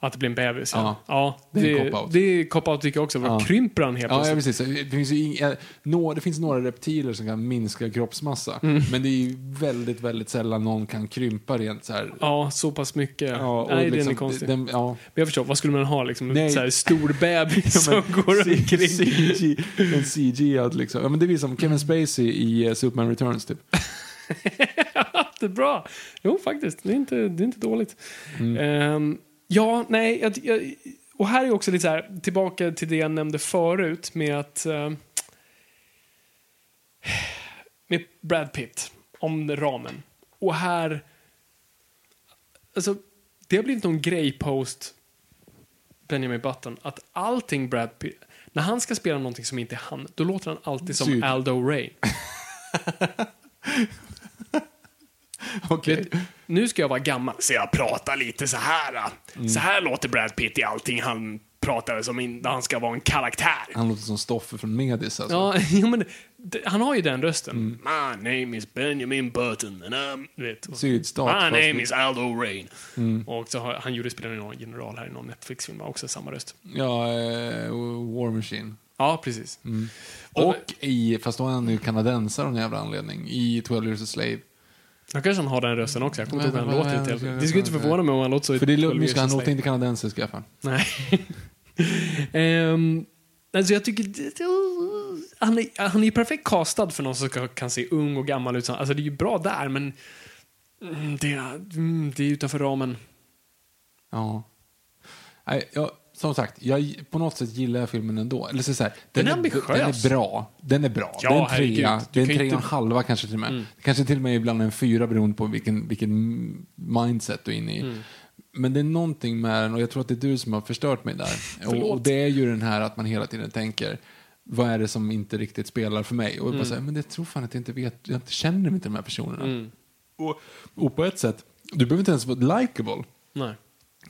Att det blir en bebis, ja. Ja. ja Det är en det, cop-out. det är cop-out tycker jag också. Vad Ja. krymper han helt Ja, ja, precis. Det finns, inga, nå, det finns några reptiler som kan minska kroppsmassa, Mm. men det är ju väldigt, väldigt sällan någon kan krympa rent så här. Ja, så pass mycket. Ja, Nej, den är liksom, konstig. den- ja. Men jag förstår, vad skulle man ha liksom? En Nej. så här stor bebis som går C- omkring. CG, en CG att liksom. Ja, men det blir som Kevin Spacey i uh, Superman Returns typ. det är bra. Jo, faktiskt. Det är inte, det är inte dåligt. Mm. Ehm, ja, nej. Jag, jag, och här är också lite så här, tillbaka till det jag nämnde förut med att... ehm, med Brad Pitt, om ramen. Och här... Alltså, det har blivit någon grej post Benjamin Button att allting Brad Pitt... När han ska spela någonting som inte är han, då låter han alltid som Syd. Aldo Ray. Okej. Vet, nu ska jag vara gammal, så jag pratar lite så här. Mm. Så här låter Brad Pitt i allting han pratar som in, han ska vara en karaktär. Han låter som Stoffe från Medis alltså. Ja, men han har ju den rösten. Mm. My name is Benjamin Button and I'm... Vet, Sydstat, My name lite- is Aldo Rain. Och så har, han gjorde spelaren i någon general här i någon Netflix-film, också samma röst. Ja, eh, War Machine. Ja, precis. Mm. Och i, fast då är han ju kanadensare av någon jävla anledning, i 12 years a slave. Då kanske han har den rösten också. Jag kommer inte ihåg hur han låter. Det skulle inte förvåna mig om han låter så För det är 12 lugnt, Years han låter inte kanadensisk i alla fall. Nej. um, alltså jag tycker... Han är, han är ju perfekt castad för någon som ska, kan se ung och gammal ut. Alltså det är ju bra där, men mm, det, är- mm, det är utanför ramen. Ja. Nej, jag, som sagt, jag, på något sätt gillar jag filmen ändå. Eller så så här, Den är Den ambitiös. är bra. Den är bra. Ja, det är en herregud. trea. Det är en trea inte- och en halva kanske till och med. Mm. Kanske till och med ibland en fyra beroende på vilken, vilken mindset du är inne i. Mm. Men det är någonting med den och jag tror att det är du som har förstört mig där. och, och det är ju den här att man hela tiden tänker vad är det som inte riktigt spelar för mig? Och jag bara säger, men det tror fan att jag inte vet, jag inte känner inte de här personerna. Mm. Och, och på ett sätt, du behöver inte ens vara likable. Nej.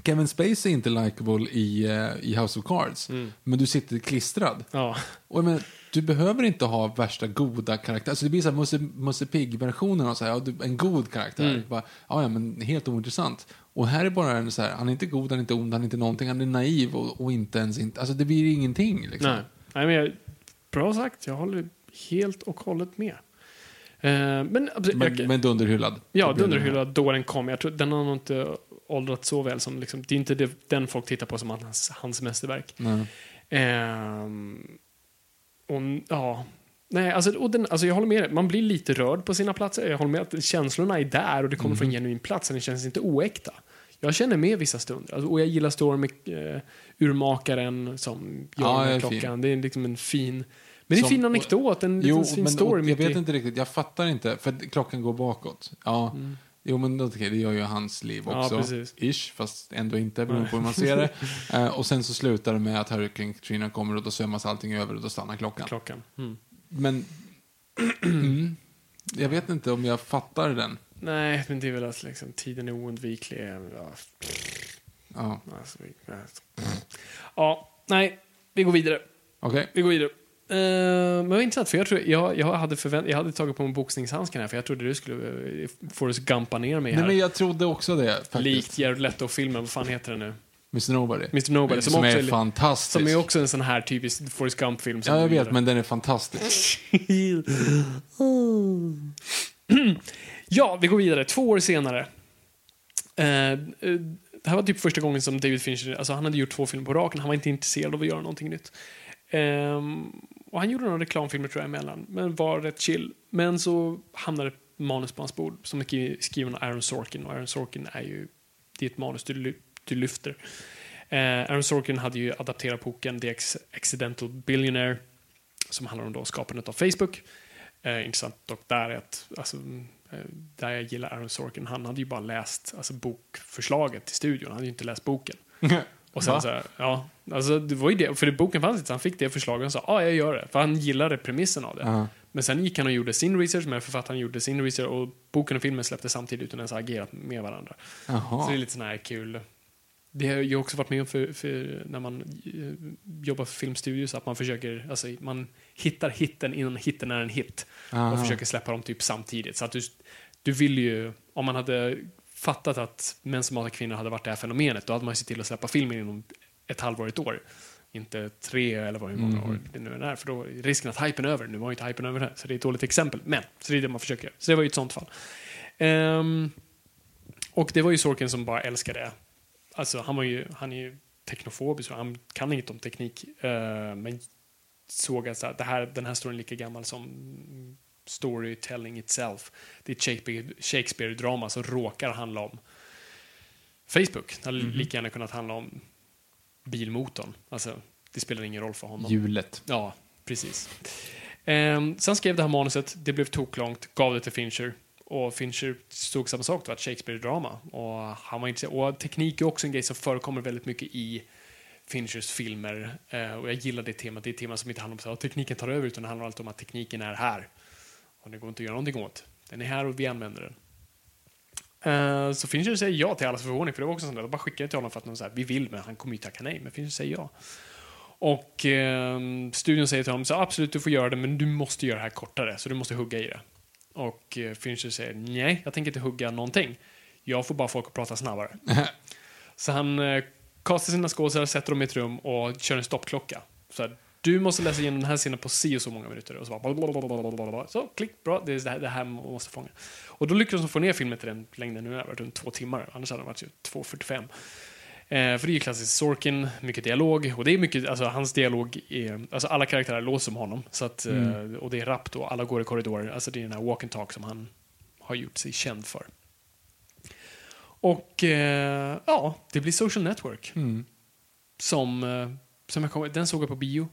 Kevin Spacey är inte likable i, eh, i House of Cards, Mm. men du sitter klistrad. Ja. Och menar, du behöver inte ha värsta goda karaktärer. Alltså det blir så här Musse, Musse Pigg-versionen av så här, en god karaktär. Mm. Bara, ja, men helt ointressant. Och här är bara en så här, han är inte god, han är inte ond, han är inte någonting, han är naiv och, och inte ens inte, alltså det blir ingenting liksom. Nej. Nej, men jag, bra sagt. Jag håller helt och hållet med. Eh, men, jag, Men, men dunderhyllad. Ja, Det blir Dunderhylla då den kom. Jag tror, den har nog inte åldrats så väl som liksom, det är inte det, den folk tittar på som hans, hans mästerverk. Nej. Ehm, och, ja. Nej, alltså, och den, alltså jag håller med dig. Man blir lite rörd på sina platser. Jag håller med att känslorna är där och det kommer Mm. från en genuin plats. Den känns inte oäkta. Jag känner med vissa stunder. Alltså, och jag gillar storyn med eh, urmakaren som gör Ja, är klockan. fin. Det är liksom en fin... Men det är en fin anekdot, en liten Jo, fin men story. jag vet i- inte riktigt, jag fattar inte, för klockan går bakåt. Ja, jo men okej, det gör ju hans liv. Ja, också. precis. Ish, fast ändå inte, beroende på hur man ser det. Eh, och sen så slutar det med att Hurricane Katrina kommer och då sömmas allting över och då stannar klockan. klockan. Mm. Men, mm, jag vet inte om jag fattar den. Nej, men det är väl att liksom, tiden är oundviklig. Ja, Ja, alltså, vi- ja, nej, vi går vidare. okej. Vi går vidare. Eh, men vad intressant, för jag, tror, jag, jag, hade förvänt, jag hade tagit på mig boxningshandsken här, för jag trodde du skulle uh, Forrest Gumpa ner mig här. Nej men jag trodde också det, faktiskt. Likt Jared Leto-filmen, vad fan heter den nu? Mr Nobody. Mr. Nobody, som, som är är, fantastisk. som är också en sån här typisk Forrest Gump-film. Ja, jag vet, men den är fantastisk. Ja, vi går vidare. Två år senare. Eh, eh, det här var typ första gången som David Fincher, alltså han hade gjort två filmer på raken, han var inte intresserad av att göra någonting nytt. Ehm, och han gjorde några reklamfilmer tror jag emellan, men var rätt chill. Men så hamnade ett manus på hans bord som är skriven av Aaron Sorkin och Aaron Sorkin är ju, det är ett manus du, du lyfter. Eh, Aaron Sorkin hade ju adapterat boken The Accidental Billionaire som handlar om då skapandet av Facebook. Eh, intressant dock där är att, alltså, eh, där jag gillar Aaron Sorkin, han hade ju bara läst alltså, bokförslaget till studion, han hade ju inte läst boken. Och sen Va? så här, ja, alltså det var ju det, för boken fanns inte, han fick det förslaget och sa ja, ah, jag gör det, för han gillade premissen av det. Ja. Men sen gick han och gjorde sin research, men författaren gjorde sin research och boken och filmen släpptes samtidigt utan ens agerat med varandra. Så det är lite sån här kul. Det har jag också varit med om för, för när man eh, jobbar för filmstudios, att man försöker, alltså man hittar hitten innan hitten är en hit. Och Aha. försöker släppa dem typ samtidigt. Så att du, du vill ju, om man hade fattat att män som hatar kvinnor hade varit det här fenomenet, då hade man ju sett till att släppa filmen inom ett halvår, ett år. Inte tre eller vad hur många år det nu än är, för då är risken att hypen är över. Nu var ju inte hypen över här, så det är ett dåligt exempel. Men, så det är det man försöker göra. Så det var ju ett sånt fall. Ehm, och det var ju Sorkin som bara älskade det. Alltså, han, var ju, han är ju teknofobisk, så han kan inget om teknik. eh, men såg att så här, det här, den här storyn är lika gammal som storytelling itself. Det är ett Shakespeare- Shakespeare-drama som råkar handla om Facebook. Det hade lika gärna kunnat handla om bilmotorn. Alltså, det spelar ingen roll för honom. Hjulet. Ja, precis. Ehm, sen skrev det här manuset, det blev toklångt, gav det till Fincher. Och Fincher stod samma sak, det var ett Shakespeare-drama. Och, han var och teknik är också en grej som förekommer väldigt mycket i Finchers filmer. Eh, och jag gillar det temat. Det är ett tema som inte handlar om att tekniken tar över, utan det handlar alltid om att tekniken är här. Och det går inte att göra någonting åt. Den är här och vi använder den. Eh, så Fincher säger ja till allas förvåning, för det var också sånt där. De bara skickade till honom för att de sa vi vill, men han kommer ju tacka nej. Men Fincher säger ja. Och eh, studion säger till honom så absolut du får göra det men du måste göra det här kortare så du måste hugga i det. Och eh, Fincher säger nej, jag tänker inte hugga någonting. Jag får bara folk att prata snabbare. så han eh, kastar sina skådespelare, sätter dem i ett rum och kör en stoppklocka. Så här, du måste läsa igenom den här scenen på si och så många minuter. Och så bara blablabla. Så klick, bra, det är det här, det här man måste fånga. Och då lyckades de få ner filmen till den längden nu, varit runt två timmar. Annars hade den varit ju 2.45. Eh, för det är ju klassiskt Sorkin, mycket dialog. Och det är mycket, alltså hans dialog är, alltså alla karaktärer låter som honom. Så att, eh, och det är rappt och alla går i korridorer. Alltså det är den här walk and talk som han har gjort sig känd för. Och eh, ja, det blir Social Network. Som, eh, som jag kom, den såg jag på bio.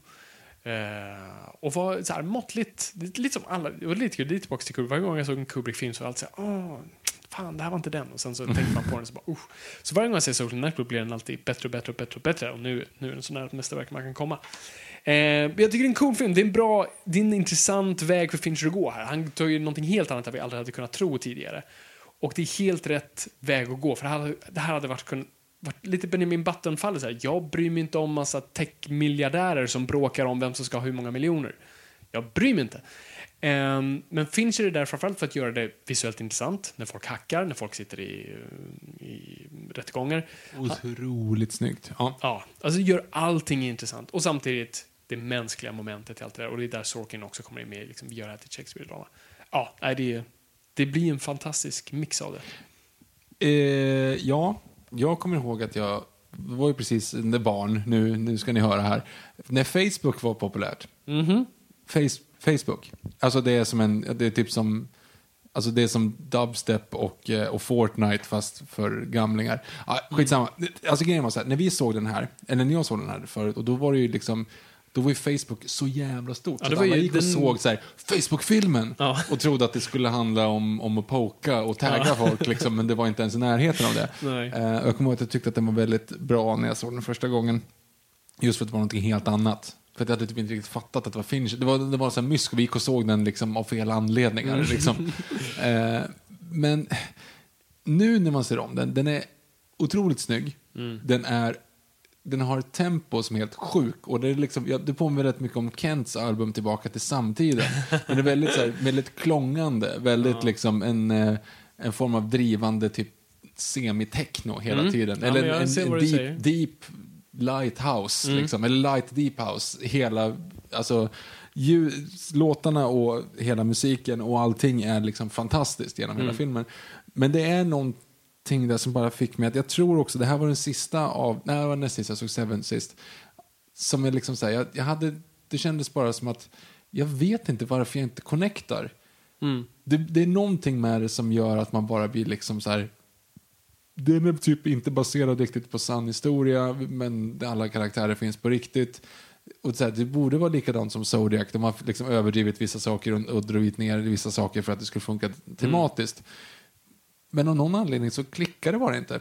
Eh, och var så här måttligt, lite som alla, det var lite kul, är tillbaka till Kubrick. Varje gång jag såg en Kubrick-film så var jag alltid så här, åh, fan det här var inte den. Och sen så tänkte man på den och så bara, usch. Så varje gång jag ser Social Network blir den alltid bättre och bättre och bättre och bättre. Och nu, nu är den så nära ett mästerverk man kan komma. Eh, jag tycker det är en cool film. Det är en bra, det är en intressant väg för Fincher att gå här. Han tar ju någonting helt annat än vi aldrig hade kunnat tro tidigare. Och det är helt rätt väg att gå. För det här, det här hade varit, varit lite Benjamin Button-fallet. så här. Jag bryr mig inte om massa tech-miljardärer som bråkar om vem som ska ha hur många miljoner. Jag bryr mig inte. Ehm, men Fincher är där framförallt för att göra det visuellt intressant. När folk hackar, när folk sitter i, i rättegångar. Otroligt snyggt. Ja. Ja, alltså gör allting intressant. Och samtidigt det mänskliga momentet i allt det där. Och det är där Sorkin också kommer in med. Liksom, gör det här till Shakespeare-drama. Ja, det, det blir en fantastisk mix av det. Eh, ja, jag kommer ihåg att jag var ju precis när barn, nu, nu ska ni höra här, när Facebook var populärt. Mhm. Face, Facebook, alltså det är som en, det är typ som, alltså det är som dubstep och, eh, och Fortnite fast för gamlingar. Ah, skitsamma, alltså grejen var så här, när vi såg den här, eller när jag såg den här förut, och då var det ju liksom då var ju Facebook så jävla stort. Ja, det var ju alla gick och den- såg så här, Facebook-filmen Ja. och trodde att det skulle handla om, om att poka och tagga folk, liksom, men det var inte ens i närheten av det. Och jag kommer ihåg att jag tyckte att den var väldigt bra när jag såg den första gången. Just för att det var någonting helt annat. För att jag hade typ inte riktigt fattat att det var Fincher. Det var, det var så här mysk och vi gick och såg den liksom av fel anledningar. Mm. Liksom. Eh, men nu när man ser om den, den är otroligt snygg. Mm. Den är den har ett tempo som är helt sjuk. Och det, är liksom, ja, det påminner rätt mycket om Kents album Tillbaka till samtiden. Men det är väldigt, så här, väldigt klångande. Väldigt liksom en, eh, en form av drivande typ semi-techno hela Mm. tiden. Ja, Eller jag en, en deep, deep lighthouse. Mm. Liksom, eller light deep house. Hela, alltså, ljud, låtarna och hela musiken och allting är liksom fantastiskt genom Mm. hela filmen. Men det är någonting där som bara fick mig att, jag tror också, det här var den sista av, nej det var näst sista, jag såg Seven sist. Som är liksom så här, jag, jag hade, det kändes bara som att, jag vet inte varför jag inte connectar. Mm. Det, det är någonting med det som gör att man bara blir liksom så här. Den är typ inte baserad riktigt på sann historia, men alla karaktärer finns på riktigt. Och så här, det borde vara likadant som Zodiac, de har liksom överdrivit vissa saker och, och dragit ner vissa saker för att det skulle funka tematiskt. Men av någon anledning så klickar det bara inte.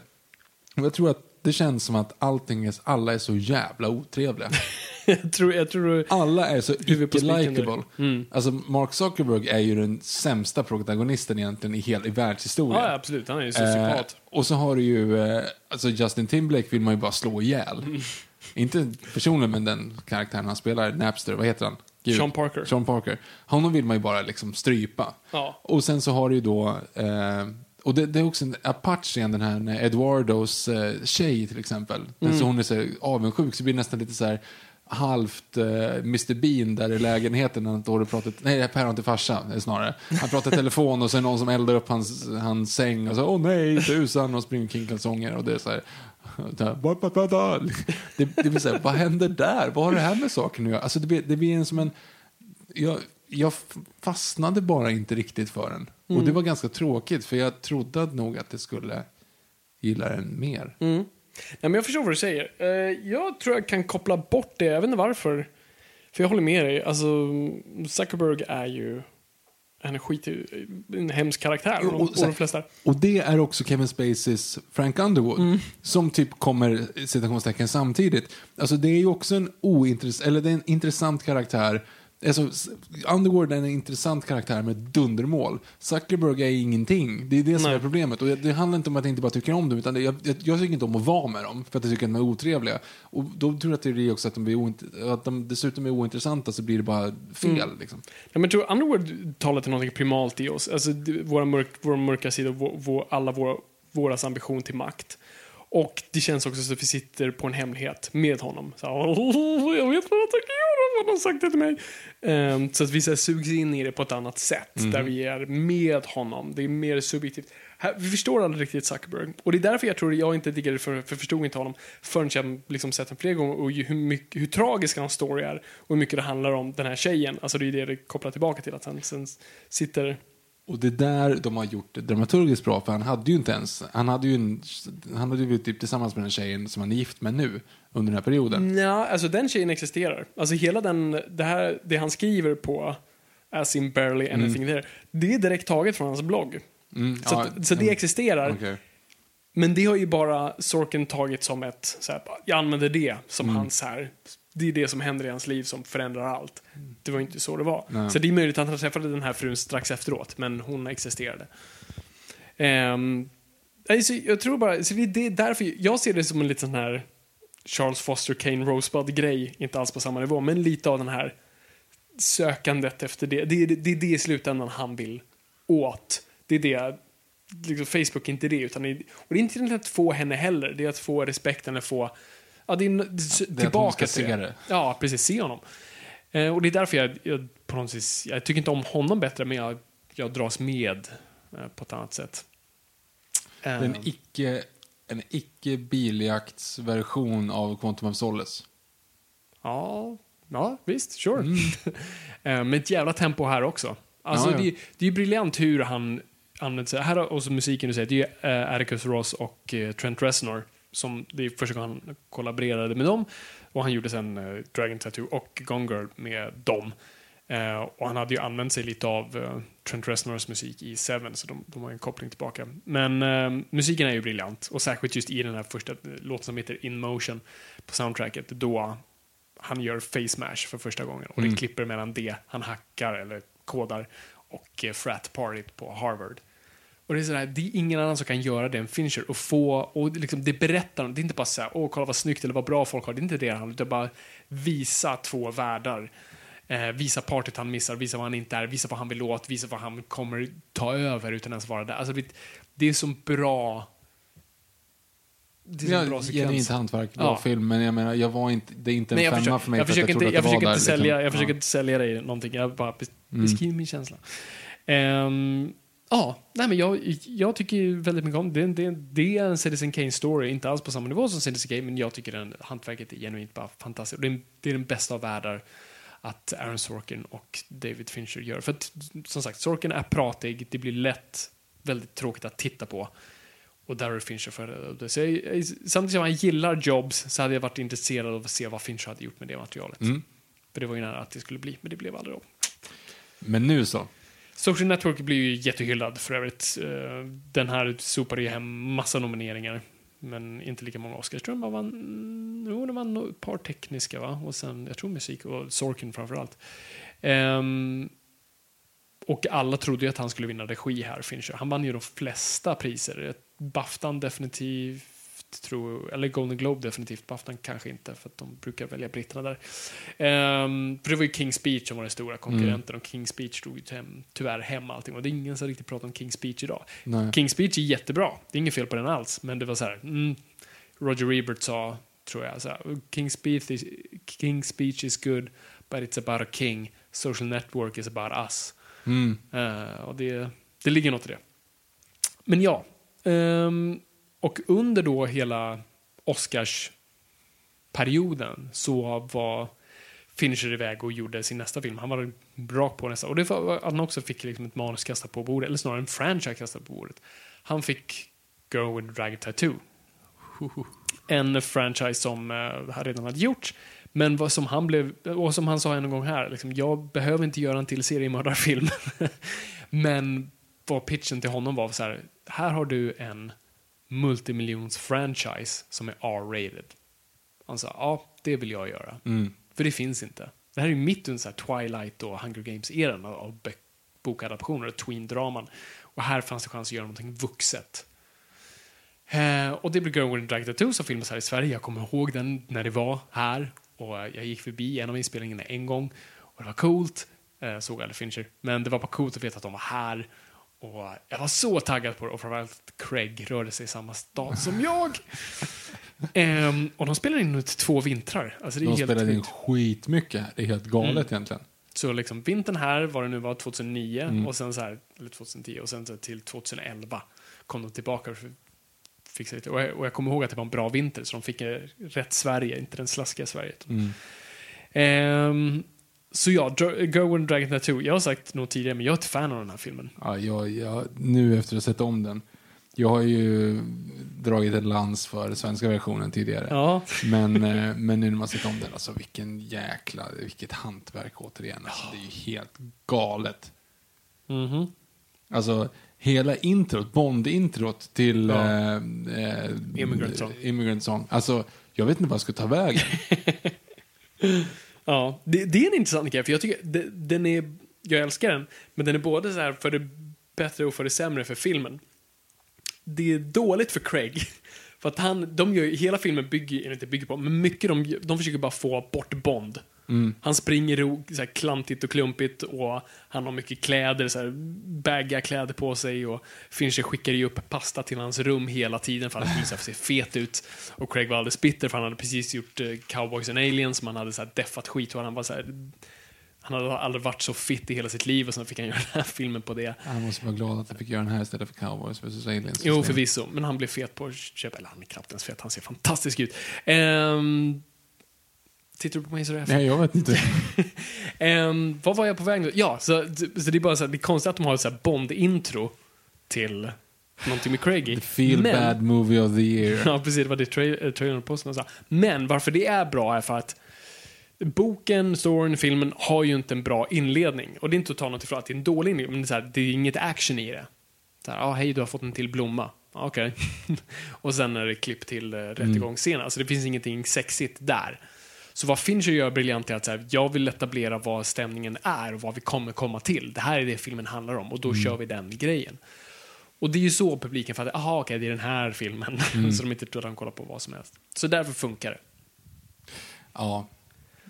Och jag tror att det känns som att allting är, alla är så jävla otrevliga. jag tror, jag tror Alla är så icke-likeable. Mm. Alltså, Mark Zuckerberg är ju den sämsta protagonisten egentligen i, hel, i världshistorien. Ja, absolut. Han är ju sociopat. Eh, och så har du ju, eh, alltså Justin Timberlake vill man ju bara slå ihjäl. Mm. Inte personligen, men den karaktären han spelar, Napster, vad heter han? Gud. Sean Parker. Sean Parker. Honom vill man ju bara liksom strypa. Ja. Och sen så har du ju då, eh, och det, det är också en apart igen den här när Eduardos eh, tjej till exempel. Mm. Så hon är så här avundsjuk så blir det nästan lite så här halvt eh, Mr Bean där i lägenheten när han står och pratar, nej päron till farsa snarare. Han pratar telefon och så är det någon som eldar upp hans, hans säng och så åh nej tusan och springer kring kalsonger och det är så här. Det, det blir så här, vad händer där? Vad har det här med saken att göra? Alltså det blir, det blir en som en, jag, jag fastnade bara inte riktigt för den. Och det var ganska tråkigt för jag trodde nog att det skulle gilla den mer. Mm. Nej, men jag förstår vad du säger. Eh, jag tror jag kan koppla bort det, jag vet inte varför. För jag håller med dig. Alltså, Zuckerberg är ju en skit, en hemsk karaktär. Och, Och- de flesta. Och det är också Kevin Spaceys Frank Underwood. Som typ kommer, citationstecken, samtidigt. Alltså det är ju också en ointressant, eller det är en intressant karaktär. Alltså, Underwood är en intressant karaktär med dundermål. Zuckerberg är ingenting. Det är det som Nej. är problemet. Och det, det handlar inte om att jag inte bara tycker om dem, utan det, jag, jag, jag tycker inte om att vara med dem. För att jag tycker att de är otrevliga. Och då tror jag att det är också att de, blir oint- att de dessutom är ointressanta så blir det bara fel. Liksom. Ja, men jag tror Underwood talar till någonting primalt i oss. Alltså, våra, mörk, våra mörka sidor, vår, vår, alla våra, våras ambition till makt. Och det känns också som att vi sitter på en hemlighet med honom. Så, jag vet vad jag tänker göra, vad han sagt det till mig. Ehm, så att vi så här, sugs in i det på ett annat sätt. Där vi är med honom. Det är mer subjektivt. Här, vi förstår aldrig riktigt Zuckerberg. Och det är därför jag tror jag inte diggar det, för, för förstod inte honom förrän jag liksom sett den flera gånger. Och hur, mycket, hur tragisk hans story är. Och hur mycket det handlar om den här tjejen. Alltså det är det det kopplar tillbaka till. Att han sen sitter... Och det är där de har gjort det dramaturgiskt bra, för han hade ju inte ens, han hade ju, en, han hade ju typ tillsammans med den tjejen som han är gift med nu, under den här perioden. Ja, alltså den tjejen existerar. Alltså hela den, det här, det han skriver på As in barely anything there. Det är direkt taget från hans blogg. Mm, Så, ja, att, så det mm, existerar. okej. Men det har ju bara Sorkin tagit som ett, så här, jag använder det som Mm. hans här, det är det som händer i hans liv som förändrar allt. Det var inte så det var. Nej. Så det är möjligt att han träffade den här frun strax efteråt, men hon existerade. Um, alltså, jag tror bara, så det, är därför, jag ser det som en liten sån här Charles Foster Kane Rosebud-grej, inte alls på samma nivå, men lite av den här sökandet efter det. Det är det, är det i slutändan han vill åt. Det är det, liksom Facebook är inte det, utan det och det är inte att få henne heller, det är att få respekten, eller få, ja det är, det, hon tillbaka till se det. Ja, precis, se honom. Eh, och det är därför jag, jag på något vis, jag tycker inte om honom bättre, men jag, jag dras med eh, på ett annat sätt. Eh, En icke, en icke biljaktsversion av Quantum of Solace. Ja, ja visst, sure. Eh, Med ett jävla tempo här också. Alltså, Ja, ja. Det, det är ju briljant hur han använder sig. Här har också musiken du säger, det är ju uh, Atticus Ross och eh, Trent Reznor. Som, det är första gången han kollaborerade med dem. Och han gjorde sen eh, Dragon Tattoo och Gone Girl med dem. Eh, och han hade ju använt sig lite av eh, Trent Reznors musik i Seven, så de, de har en koppling tillbaka. Men eh, musiken är ju briljant. Och särskilt just i den här första eh, låten som heter In Motion på soundtracket. Då han gör face smash för första gången och det klipper mellan det han hackar eller kodar och eh, frat partyt på Harvard. Och det är sådär, det är ingen annan som kan göra det än Fincher och få, och liksom det berättar, det är inte bara såhär, åh kolla vad snyggt eller vad bra folk har, det är inte det han utan bara visa två världar. Eh, visa partyt han missar, visa vad han inte är, visa vad han vill åt, visa vad han kommer ta över utan ens vara där. Alltså det, det är så bra det är Ja, bra genuint sekvens. hantverk, bra Ja. film, men jag menar, jag var inte, det är inte en Nej, jag femma försöker, för mig jag för att försöker jag trodde inte, jag att det var inte där. sälja, liksom. jag försöker Ja. inte sälja dig någonting. Jag bara bes- Mm. beskriver min känsla. Ehm, ja, nej men jag, jag tycker väldigt mycket om det. Det, det är en Citizen Kane-story, inte alls på samma nivå som Citizen Kane, men jag tycker den, hantverket är genuint bara fantastiskt. Och det, är, det är den bästa av världar att Aaron Sorkin och David Fincher gör. För att, som sagt, Sorkin är pratig, det blir lätt väldigt tråkigt att titta på. Och där är Fincher för det. Så jag, jag, samtidigt som jag gillar Jobs så hade jag varit intresserad av att se vad Fincher hade gjort med det materialet. Mm. För det var ju nära att det skulle bli, men det blev aldrig då. Men nu så. Social Network blir ju jättehyllad för övrigt. Eh, den här sopade ju hem massa nomineringar. Men inte lika många Oscars. Jag tror han vann, jo, det vann ett par tekniska va? Och sen, jag tror musik och Sorkin framförallt. Um, och alla trodde ju att han skulle vinna regi här, Fincher. Han vann ju de flesta priser. Baftan definitivt, tror, eller Golden Globe definitivt. Baftan kanske inte, för att de brukar välja britterna där. Ehm, för det var ju King's Speech som var den stora konkurrenten och King's Speech drog ju hem, tyvärr hem allting. Och det är ingen som riktigt pratar om King's Speech idag. Nej. King's Speech är jättebra, det är inget fel på den alls. Men det var så här, mm, Roger Ebert sa, tror jag, så här, King's Speech, is, King's Speech is good, but it's about a king. Social Network is about us. Mm. Eh, och det, det ligger något i det. Men ja, ehm, och under då hela Oscarsperioden så var Fincher iväg och gjorde sin nästa film. Han var bra på nästa. Och det var att han också fick liksom ett manus kastat på bordet, eller snarare en franchise kastat på bordet. Han fick Girl with Dragon Tattoo. En franchise som uh, redan hade gjorts, men vad som han blev, och som han sa en gång här, liksom, jag behöver inte göra en till seriemördarfilm. men vad pitchen till honom var så här, här har du en multimiljons franchise som är R-rated. Han sa, ja, det vill jag göra. Mm. För det finns inte. Det här är mitt under så här Twilight och Hunger Games-eran av- bokadaptioner och tween-draman. Och här fanns det chans att göra någonting vuxet. Eh, och det blev Girl with a Dragon Tattoo som filmades här i Sverige. Jag kommer ihåg den när det var här. Och eh, jag gick förbi en av inspelningarna en gång. Och det var coolt. Eh, såg aldrig Fincher. Men det var bara coolt att veta att de var här. Och jag var så taggad på det. Och framförallt att Craig rörde sig i samma stad som jag. Ehm, och de spelade in ut två vintrar. Alltså det är De helt spelade in skitmycket här. Det är helt galet Mm. egentligen. Så liksom vintern här, var det nu var, 2009 Mm. och sen så här, eller 2010 och sen så till 2011 kom de tillbaka för att fixa lite. Och jag, och jag kommer ihåg att det var en bra vinter så de fick eh, rätt Sverige, inte den slaskiga Sverige. Mm. Ehm, så ja, Go and Dragon Tattoo. Jag har sagt nog tidigare, men jag är ett fan av den här filmen. Ja, jag, jag, nu efter att ha sett om den. Jag har ju dragit ett lans för svenska versionen tidigare. Ja, Men, eh, men nu när man sett om den, alltså vilken jäkla, vilket hantverk återigen. Alltså, det är ju helt galet. mhm. Alltså, hela introt, Bond-introt till Ja. eh, eh, Immigrant Song. Immigrant Song. Alltså, jag vet inte vad jag ska ta vägen. Ja, det, det är en intressant grej, för jag tycker det, den är, jag älskar den, men den är både så här för det bättre och för det sämre för filmen. Det är dåligt för Craig, för att han, de gör, hela filmen bygger, inte bygger på, men mycket de, de försöker bara få bort Bond. Han springer så här klantigt och klumpigt och han har mycket kläder, så här baggiga kläder på sig och Fincher skickar ju upp pasta till hans rum hela tiden för att han skulle se fet ut. Och Craig var alldeles bitter för han hade precis gjort eh, Cowboys and Aliens som han hade så här deffat skit och han var så här, han hade aldrig varit så fit i hela sitt liv och sen fick han göra den här filmen på det. Jag måste vara glad att jag fick göra den här istället för Cowboys vs. Aliens. Jo, förvisso. Men han blev fet på köpa, eller han är knappt ens fet, han ser fantastisk ut. Ehm, tittar du på mig sådär? Nej, jag vet inte. Ehm, vad var jag på väg nu? Ja, så, så det är bara så här, det är konstigt att de har ett så här Bond-intro till någonting med Craig i. The feel Men- bad movie of the year. Ja, precis. Det var det tra- eh, trailern posten sa. Men varför det är bra är för att boken, storyn, filmen har ju inte en bra inledning. Och det är inte att ta något ifrån att det är en dålig inledning, men det är, så här, det är inget action i det. Så här, ah, hej, du har fått en till blomma. Okej. och sen är det klipp till uh, rättegångsscenen. Alltså det finns ingenting sexigt där. Så vad Fincher gör briljant är att så här, jag vill etablera vad stämningen är och vad vi kommer komma till. Det här är det filmen handlar om och då kör vi den grejen. Och det är ju så publiken fattar, aha okej, det är den här filmen. så de inte tror att de kollar på vad som helst. Så därför funkar det. Ja.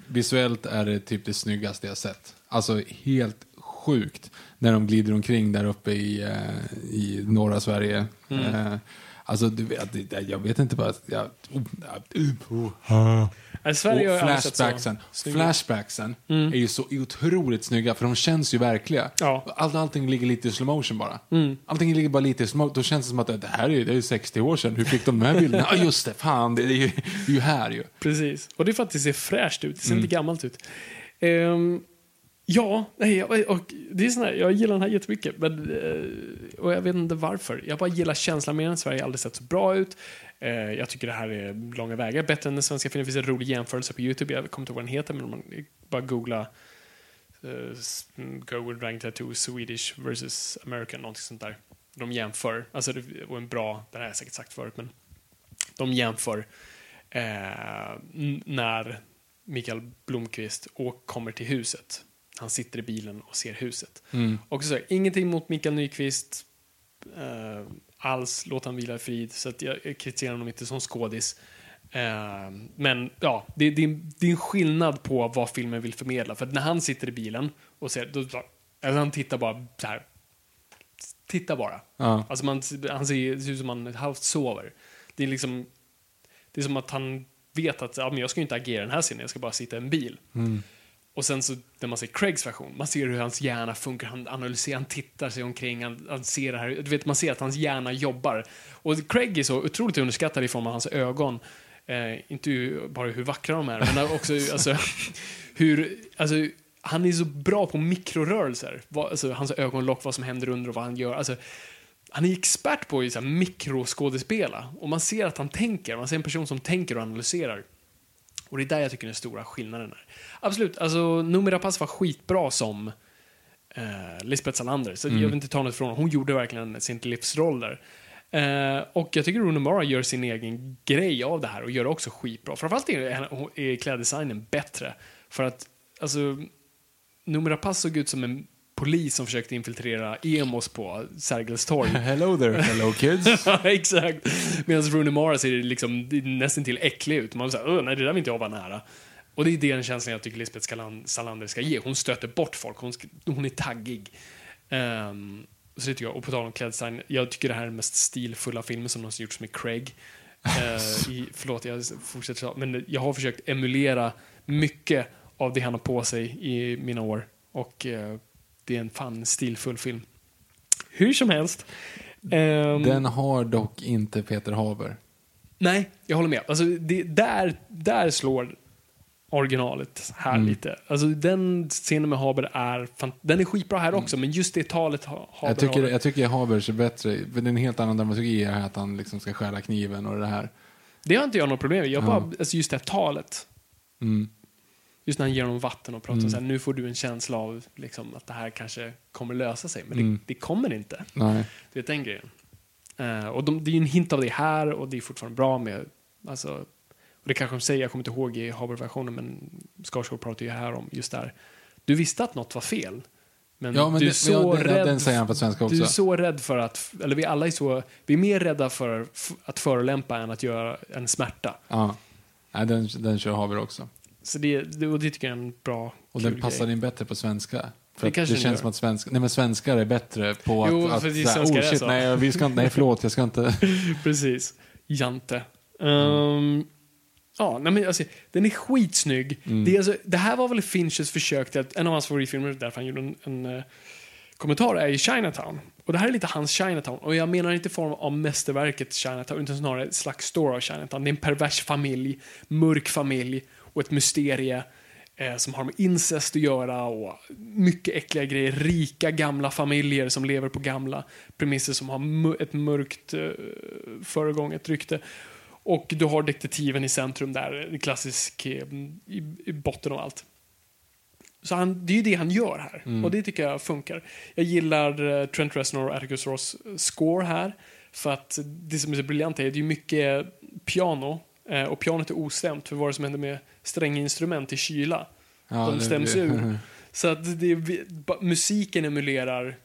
Visuellt är det typ det snyggaste jag sett. Alltså helt sjukt när de glider omkring där uppe i, eh, i norra Sverige. Mm. Eh, alltså, du vet, jag vet inte vad... Jag, oh, oh, oh. Nej, Sverige Och flashbacksen, flashbacksen är ju så otroligt snygga för de känns ju verkliga. Ja. All, allting ligger lite i slow motion bara. Allting ligger bara lite i slow motion. Då känns det som att det här är, det är ju 60 år sedan. Hur fick de de här bilderna? Ja, just det. Fan, det är ju, det är ju här ju. Precis. Och det är för att det ser fräscht ut, det ser Mm. inte gammalt ut. Ehm, ja, nej, och det är sån här, jag gillar den här jättemycket. Men, eh, och jag vet inte varför. Jag bara gillar känslan med den. Sverige har aldrig sett så bra ut. Eh, jag tycker det här är långa vägar bättre än den svenska filmen. Det finns en rolig jämförelse på YouTube. Jag kommer inte ihåg vad den heter, men om man bara googla uh, Go with Dragon Tattoo Swedish versus American, någonting sånt där. De jämför. Alltså det var en bra, det här har jag säkert sagt förut, men De jämför eh, när Mikael Blomqvist och kommer till huset. Han sitter i bilen och ser huset. Och så, ingenting mot Mikael Nyqvist eh, alls, låt han vila i frid. Så att jag kritiserar honom inte som skådis. Eh, men ja, det, det, det är en skillnad på vad filmen vill förmedla. För att när han sitter i bilen och ser, då, alltså han tittar bara så här. Titta bara. Ja. Alltså man, han ser, ser ut som han halvt sover. Det är liksom, det är som att han vet att ja, men jag ska inte agera i den här scenen, jag ska bara sitta i en bil. Och sen så när man ser Craigs version, man ser hur hans hjärna funkar, han analyserar, han tittar sig omkring, han, han ser det här, du vet, man ser att hans hjärna jobbar. Och Craig är så otroligt underskattad i form av hans ögon. Eh, inte bara hur vackra de är, men också alltså, hur, alltså, han är så bra på mikrorörelser. Vad, alltså, hans ögonlock, vad som händer under och vad han gör. Alltså, han är expert på att mikroskådespela. Och man ser att han tänker, man ser en person som tänker och analyserar. Och det är där jag tycker den stora skillnaden är. Absolut, alltså Noomi Rapace var skitbra som eh, Lisbeth Salander, så jag vill inte ta något ifrån Hon gjorde verkligen sin livsroll där. Eh, och jag tycker Rooney Mara gör sin egen grej av det här och gör det också skitbra. Framförallt är, är kläddesignen bättre. För att, alltså, Noomi Rapace såg ut som en polis som försökte infiltrera emos på Sergels torg. Hello there, hello kids. Exakt. Medan Rooney Mara ser liksom, nästan till äcklig ut. Man säger, nej, det där vill inte jag vara nära. Och det är den känslan jag tycker Lisbeth Salander ska ge. Hon stöter bort folk, hon, ska, hon är taggig. Ehm, så det tycker jag. Och på tal om kläddesign, jag tycker det här är den mest stilfulla filmen som någonsin gjorts med Craig. Eh, i, förlåt, jag fortsätter. Men jag har försökt emulera mycket av det han har på sig i mina år. Och eh, det är en fan stilfull film. Hur som helst. ehm, Den har dock inte Peter Haber. Nej, jag håller med. Alltså, det, där, där slår originalet här Mm. lite. Alltså, den scenen med Haber är, den är skitbra här också, men just det talet ha- Haber Jag tycker, har. jag tycker Habers är bättre. För det är en helt annan dramaturgi här, att han liksom ska stjäla kniven och det här. Det har inte jag något problem med. Jag bara, Ja. alltså, just det här talet. Mm. Just när han ger honom vatten och pratar så här, nu får du en känsla av liksom, att det här kanske kommer lösa sig. Men Mm. det, det kommer inte. Nej. Det är den grejen. Eh, och de, det är ju en hint av det här och det är fortfarande bra med, alltså, och det kanske de säger, jag kommer inte ihåg i Haber-versionen, men Skarsgård pratar ju här om just där. Du visste att något var fel. Men, Ja, men du är det- så den- rädd. den säger han på svenska Du är också. så rädd för att, eller vi alla är så, vi är mer rädda för att förolämpa än att göra en smärta. Ja. Nej, den, den kör Haber också. Så det, det, och det tycker jag är en bra, Och den passar grej. in bättre på svenska. För Det att det, kanske den känns gör. som att svensk, nej, men svenskar är bättre på Jo, att... att för det är så här, svenskar oh, shit, så." nej, vi ska inte, nej, förlåt, jag ska inte... Precis. Jante. Ehm, ja, nej men alltså, den är skitsnygg. Mm. Det, är alltså, det här var väl Finchers försök till att, en av hans favoritfilmer, därför han gjorde en, en eh, kommentar, är ju Chinatown. Och det här är lite hans Chinatown. Och jag menar inte i form av mästerverket Chinatown, utan snarare ett slags story av Chinatown. Det är en pervers familj, mörk familj och ett mysterie eh, som har med incest att göra och mycket äckliga grejer. Rika gamla familjer som lever på gamla premisser som har ett mörkt eh, föregånget rykte. Och du har detektiven i centrum där, klassisk eh, i, i botten av allt. Så han, det är ju det han gör här. Och det tycker jag funkar. Jag gillar eh, Trent Reznor och Atticus Ross eh, score här. För att det som är så briljant är att det är mycket piano. Eh, Och pianot är ostämt. För vad det som händer med stränginstrument i kyla? Ja, De det- stäms det- ur. Så att det, musiken emulerar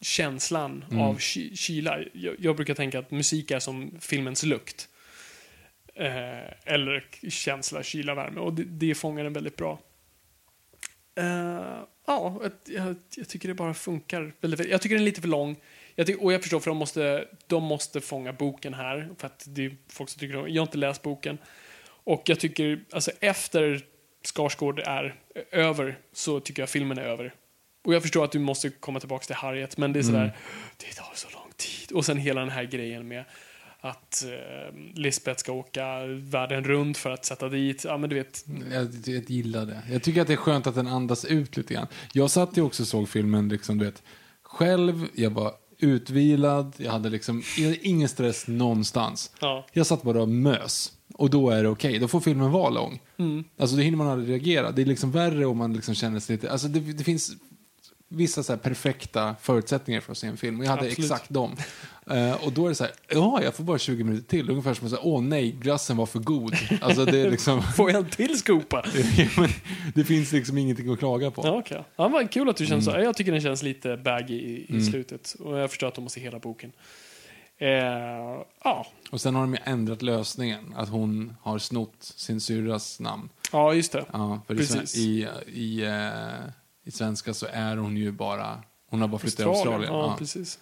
känslan av ky, kyla. Jag, jag brukar tänka att musik är som filmens lukt. Eh, eller känsla, kyla, värme. Och det, det fångar den väldigt bra. Eh, ja, jag, jag tycker det bara funkar väldigt väl. Jag tycker den är lite för lång. Jag tycker, och jag förstår, för de måste, de måste fånga boken här. För att det är folk som tycker om, Jag har inte läst boken. Och jag tycker, alltså efter Skarsgård är över så tycker jag filmen är över. Och jag förstår att du måste komma tillbaka till Harriet, men det är sådär, det tar så lång tid. Och sen hela den här grejen med att eh, Lisbeth ska åka världen runt för att sätta dit, ja men du vet, Jag, jag gillar det. Jag tycker att det är skönt att den andas ut lite grann. Jag satt ju också och såg filmen liksom, du vet, själv, jag var utvilad, jag hade liksom ingen stress någonstans. Ja. Jag satt bara och mös. Och då är det okej, då får filmen vara lång. Alltså då hinner man aldrig reagera. Det är liksom värre om man liksom känner sig lite, alltså det, det finns vissa så perfekta förutsättningar för att se en film. Och jag hade Absolut. exakt dem. Eh, och då är det så här, ja, jag får bara 20 minuter till. Ungefär som att säga, åh nej, glassen var för god. Alltså det är liksom, Får jag en till skopa? men det finns liksom ingenting att klaga på. Ja, okej. Ja, vad kul att du känner så. Mm. Jag tycker den känns lite baggy i, i slutet. Och jag förstår att de måste hela boken. Eh, ja. Och sen har de ju ändrat lösningen, att hon har snott sin syrras namn. ja, just det. Ja, för i, Precis. i, i, eh, i svenska så är hon ju bara, hon har bara flyttat till Australien. Ja, Ja. precis.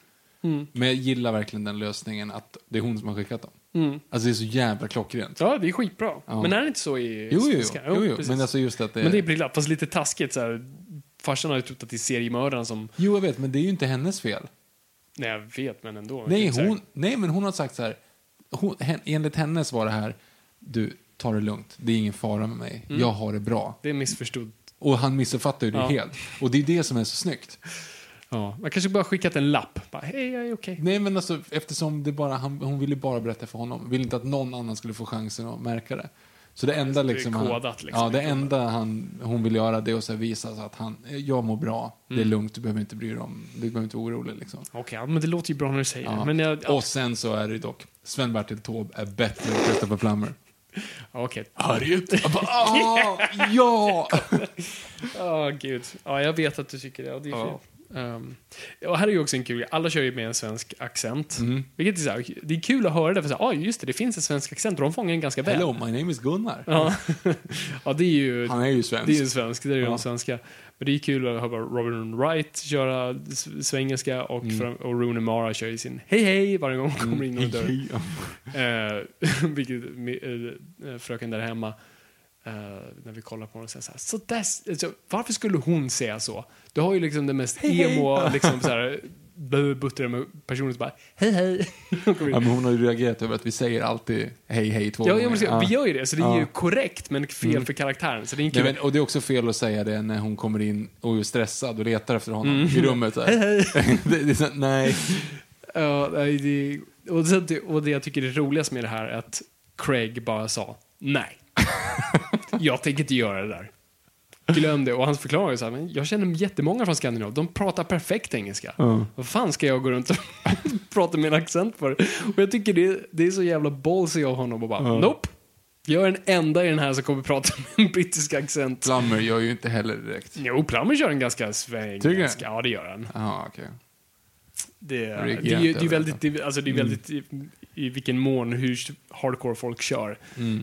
Men jag gillar verkligen den lösningen, att det är hon som har skickat dem. Mm. Alltså det är så jävla klockrent. Ja, det är skitbra. Ja. Men är det inte så i Jo, jo, jo. svenska? jo, jo. precis. Men alltså just att det Men det är briljant, fast lite taskigt så här. Farsan har ju trott att det är seriemördaren som... Jo, jag vet, men det är ju inte hennes fel. Nej, jag vet, men ändå. Nej, här- hon, nej men hon har sagt så här, hon, hen, enligt hennes var det här, du, ta det lugnt, det är ingen fara med mig, jag har det bra. Det är missförstått. Och han missuppfattar ju det Ja. helt. Och det är det som är så snyggt. Ja, man kanske bara skickat en lapp. Bara, hej, jag är okej. Nej men alltså eftersom det bara, han, hon ville bara berätta för honom. Vill inte att någon annan skulle få chansen att märka det. Så det enda det liksom... han, liksom, ja, det i koden. enda han, hon vill göra det är att så visa så att han, jag mår bra, det är Mm. lugnt, du behöver inte bry dig om, du behöver inte vara orolig liksom. Okej, ja, men det låter ju bra när du säger Ja. det. Men jag... Ja, Och sen så är det dock, Sven-Bertil Taube är bättre än Christopher Plummer. Okej. Harriet! Jag bara, "Ah, ja! Ja, gud. Ja, jag vet att du tycker det. Och det är Ja. Um, och här är ju också en kul grej. Alla kör ju med en svensk accent. Vilket är, så här, det är kul att höra det. För så här, ah, just det, det finns en svensk accent och de fångar en ganska väl. Hello, my name is Gunnar. Ja. ja, det är ju... Han är ju svensk. Det är ju svensk, det är ju Ja. de svenska. Men det är kul att höra Robin Wright köra svengelska och, Mm. och Rooney Mara kör ju sin hej hej varje gång hon kommer in genom dörren. Eh, vilket med, eh, fröken där hemma, eh, när vi kollar på och säger så här, så där, alltså, varför skulle hon säga så? Du har ju liksom den mest emo, liksom så här, buttriga med personen som bara, hej hej. Ja, men hon har ju reagerat över att vi säger alltid hej hej två Ja, gånger. jag säga, vi gör ju det, så det är Ja. ju korrekt men fel för karaktären. Så det är Nej, men, och det är också fel att säga det när hon kommer in och är stressad och letar efter honom Mm. i rummet. Så här. det, det så, nej. Ja, det, och, det, och det jag tycker är roligast med det här är att Craig bara sa nej. jag tänker inte göra det där. Glöm det. Och hans förklaring är så här, men jag känner jättemånga från Skandinavien, de pratar perfekt engelska. Vad fan ska jag gå runt och prata med en accent för? Och jag tycker det, det är så jävla ballsy av honom och bara, nope. Jag är den enda i den här som kommer prata med en brittisk accent. Plummer gör ju inte heller direkt. Jo, Plummer kör en ganska ganska, Ja, det gör han. Jaha, okej. Det, det, ju- det är väldigt, det, är- alltså det är väldigt i, i vilken mån hur hardcore folk kör.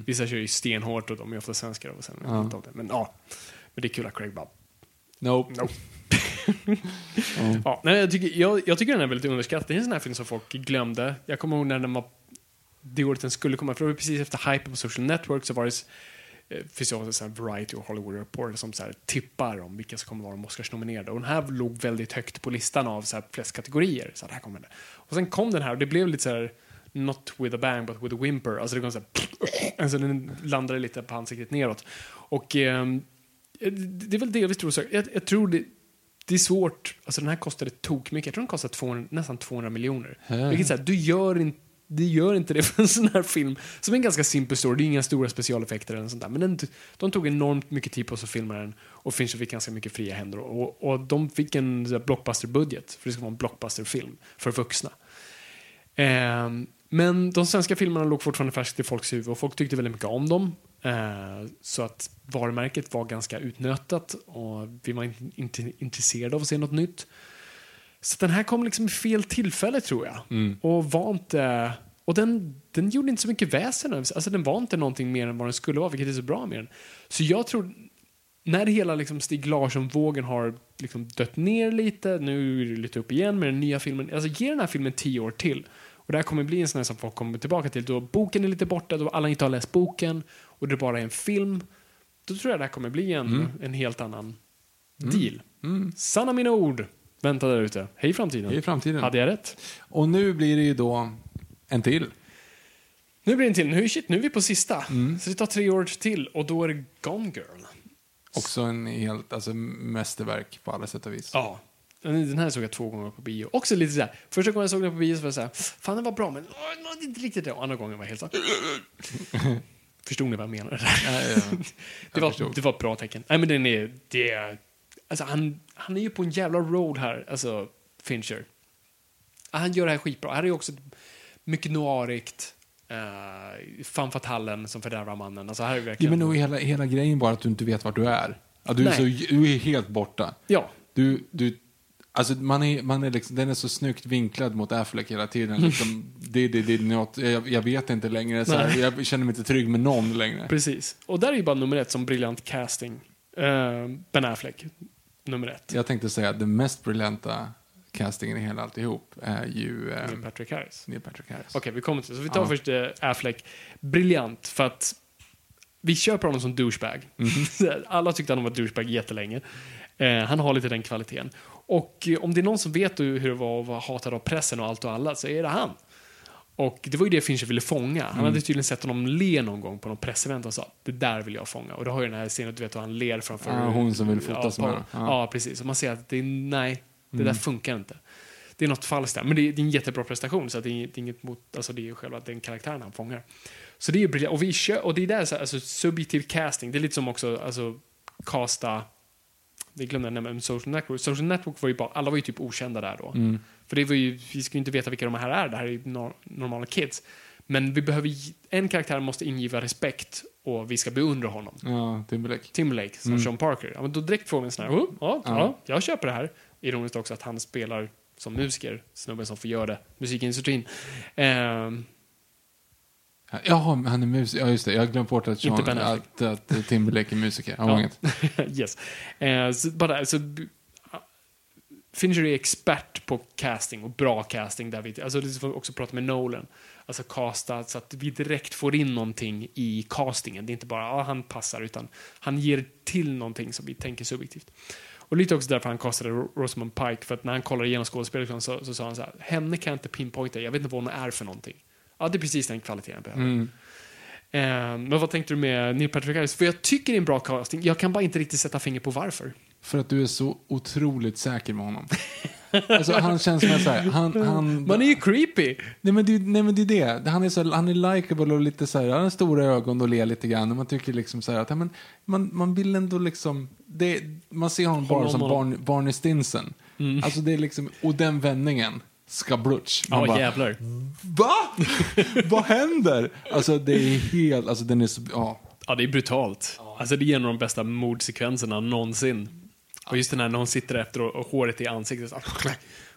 Vissa kör ju stenhårt och de är ofta svenskar och sen det. Men ja, men det är kul att Craig bara, Nope. nope. ja, nej, jag, tycker, jag, jag tycker den är väldigt underskattad. Det är en sån här film som folk glömde. Jag kommer ihåg när den var, det året den skulle komma, för det var precis efter hype på social network så var det eh, finns ju också så här Variety och Hollywood Reporter som så här tippar om vilka som kommer vara de Oscars-nominerade. Och den här låg väldigt högt på listan av så här flest kategorier. Så här, här kommer det. Och sen kom den här och det blev lite så här Not with a bang but with a whimper. Alltså det kom så här, alltså den landade lite på ansiktet neråt. Och ehm, det är väl delvis tror jag, jag, jag tror det, det är svårt, alltså den här kostade tok mycket. Jag tror den kostade 200, nästan 200 miljoner. Vilket så här, du gör inte det gör inte det för en sån här film. Som är en ganska simpel story, det är inga stora specialeffekter eller sånt där. Men den, de tog enormt mycket tid på sig att filma den och Fincher fick ganska mycket fria händer. Och, och de fick en blockbuster-budget, för det ska vara en blockbuster-film för vuxna. Ehm, men de svenska filmerna låg fortfarande färskt i folks huvud och folk tyckte väldigt mycket om dem. Eh, så att varumärket var ganska utnötat och vi var in, inte intresserade av att se något nytt. Så den här kom liksom i fel tillfälle tror jag. Och var inte... Och den, den gjorde inte så mycket väsen av sig. Alltså den var inte någonting mer än vad den skulle vara, vilket är så bra med den. Så jag tror, när hela liksom Stig Larsson-vågen har liksom dött ner lite, nu är det lite upp igen med den nya filmen. Alltså ge den här filmen tio år till. Och det här kommer bli en sån här som folk kommer tillbaka till. Då boken är lite borta, då alla inte har läst boken och det bara är en film. Då tror jag det här kommer bli en, en helt annan deal. Sanna mina ord. Vänta där ute. Hej framtiden. Hej framtiden. Hade jag rätt? Och nu blir det ju då en till. Nu blir det en till. Nu, shit, nu är vi på sista. Mm. Så det tar tre år till och då är det Gone Girl. Också en helt, alltså mästerverk på alla sätt och vis. Ja. Den här såg jag två gånger på bio. Också lite såhär, första gången jag såg den på bio så var jag såhär, fan den var bra men åh, inte riktigt det. Och andra gången var jag helt såhär, förstod ni vad jag menade? Ja, ja, ja. det, var, det var ett bra tecken. Nej men den är, det är, Alltså han, han är ju på en jävla roll här, alltså Fincher. Han gör det här skitbra. Här är ju också mycket noirigt. Uh, fan fatallen som fördärvar mannen. Alltså här är Ja, verkligen... men nog hela, hela grejen bara att du inte vet vart du är. Ja, du, är så, du är helt borta. Ja, Du, du, alltså man är, man är liksom, den är så snyggt vinklad mot Affleck hela tiden. Liksom, det, det, det något, jag, jag vet inte längre. Så här, jag känner mig inte trygg med någon längre. precis. Och där är ju bara nummer ett som briljant casting. Uh, ben Affleck, nummer ett. Jag tänkte säga att den mest briljanta castingen i hela alltihop är ju eh, Neil Patrick Harris. Neil Patrick Harris. Okej, vi kommer till det. Så vi tar Ja. först eh, Affleck. Briljant, för att vi köper honom som douchebag. Mhm. Alla tyckte han var douchebag jättelänge. Eh, han har lite den kvaliteten. Och eh, om det är någon som vet hur det var att vara hatad av pressen och allt och alla, så är det han. Och det var ju det Fincher ville fånga. Han Mm. hade tydligen sett honom le någon gång på någon pressevent och sa det där vill jag fånga. Och då har ju den här scenen, du vet hur han ler framför... Ja, hon som vill fotas på- med. Ja. Ja. Mm. precis. Och man ser att det är, nej, det där funkar inte. Det är något falskt där. Men det är, det är en jättebra prestation, så det, är, det är inget mot, alltså det är ju själva den karaktären han fångar. Så det är ju briljant. Och, vi kör, och det är där, så här, alltså subjektiv casting, det är lite som också, alltså, casta, det glömde jag nämna, Social Network. Social Network var ju bara, alla var ju typ okända där då. Mm. För det var ju, vi ska ju inte veta vilka de här är, det här är ju nor- normala kids. Men vi behöver, en karaktär måste ingiva respekt och vi ska beundra honom. Ja, Timberlake. Timberlake som Sean Parker. Ja, men då direkt får vi en sån här, oh, ja, ja. Ja. jag köper det här. Ironiskt också att han spelar som musiker, snubben som får göra det, musikindustrin. Ehm, Men han är musiker. Ja, just det. Jag har glömt bort att, Sean, Ben att, att Timberlake är musiker. Ja, Ja. yes. Eh, så bara, b- Fincher är expert på casting och bra casting. Där vi, alltså, det får vi också prata med Nolan. Alltså casta så att vi direkt får in någonting i castingen. Det är inte bara ja, han passar, utan han ger till någonting som vi tänker subjektivt. Och lite också därför han castade Ro- Rosamund Pike, för att när han kollade igenom skådespelerskan så, så sa han så här, henne kan jag inte pinpointa, jag vet inte vad hon är för någonting. Ja, det är precis den kvaliteten jag behöver. Mm. Eh, men vad tänkte du med Neil Patrick Harris? För jag tycker det är en bra casting. Jag kan bara inte riktigt sätta finger på varför. För att du är så otroligt säker med honom. alltså, han känns som så här, han, han, Man är ju creepy. Nej men det, nej, men det är det. Han är, så, han är likeable och lite så här, han har stora ögon och ler lite grann. Och man tycker liksom så här att ja, men, man, man vill ändå liksom, det, man ser honom bara som. Barney, Stinson. Alltså det är liksom, och den vändningen, skablutsch. Man Ja, bara, jävlar. Va? Vad händer? Alltså det är helt, alltså den är så, ja. Ja, det är brutalt. Alltså, det är en av de bästa mordsekvenserna någonsin. Och just den här när hon sitter efter och, och håret i ansiktet. Så,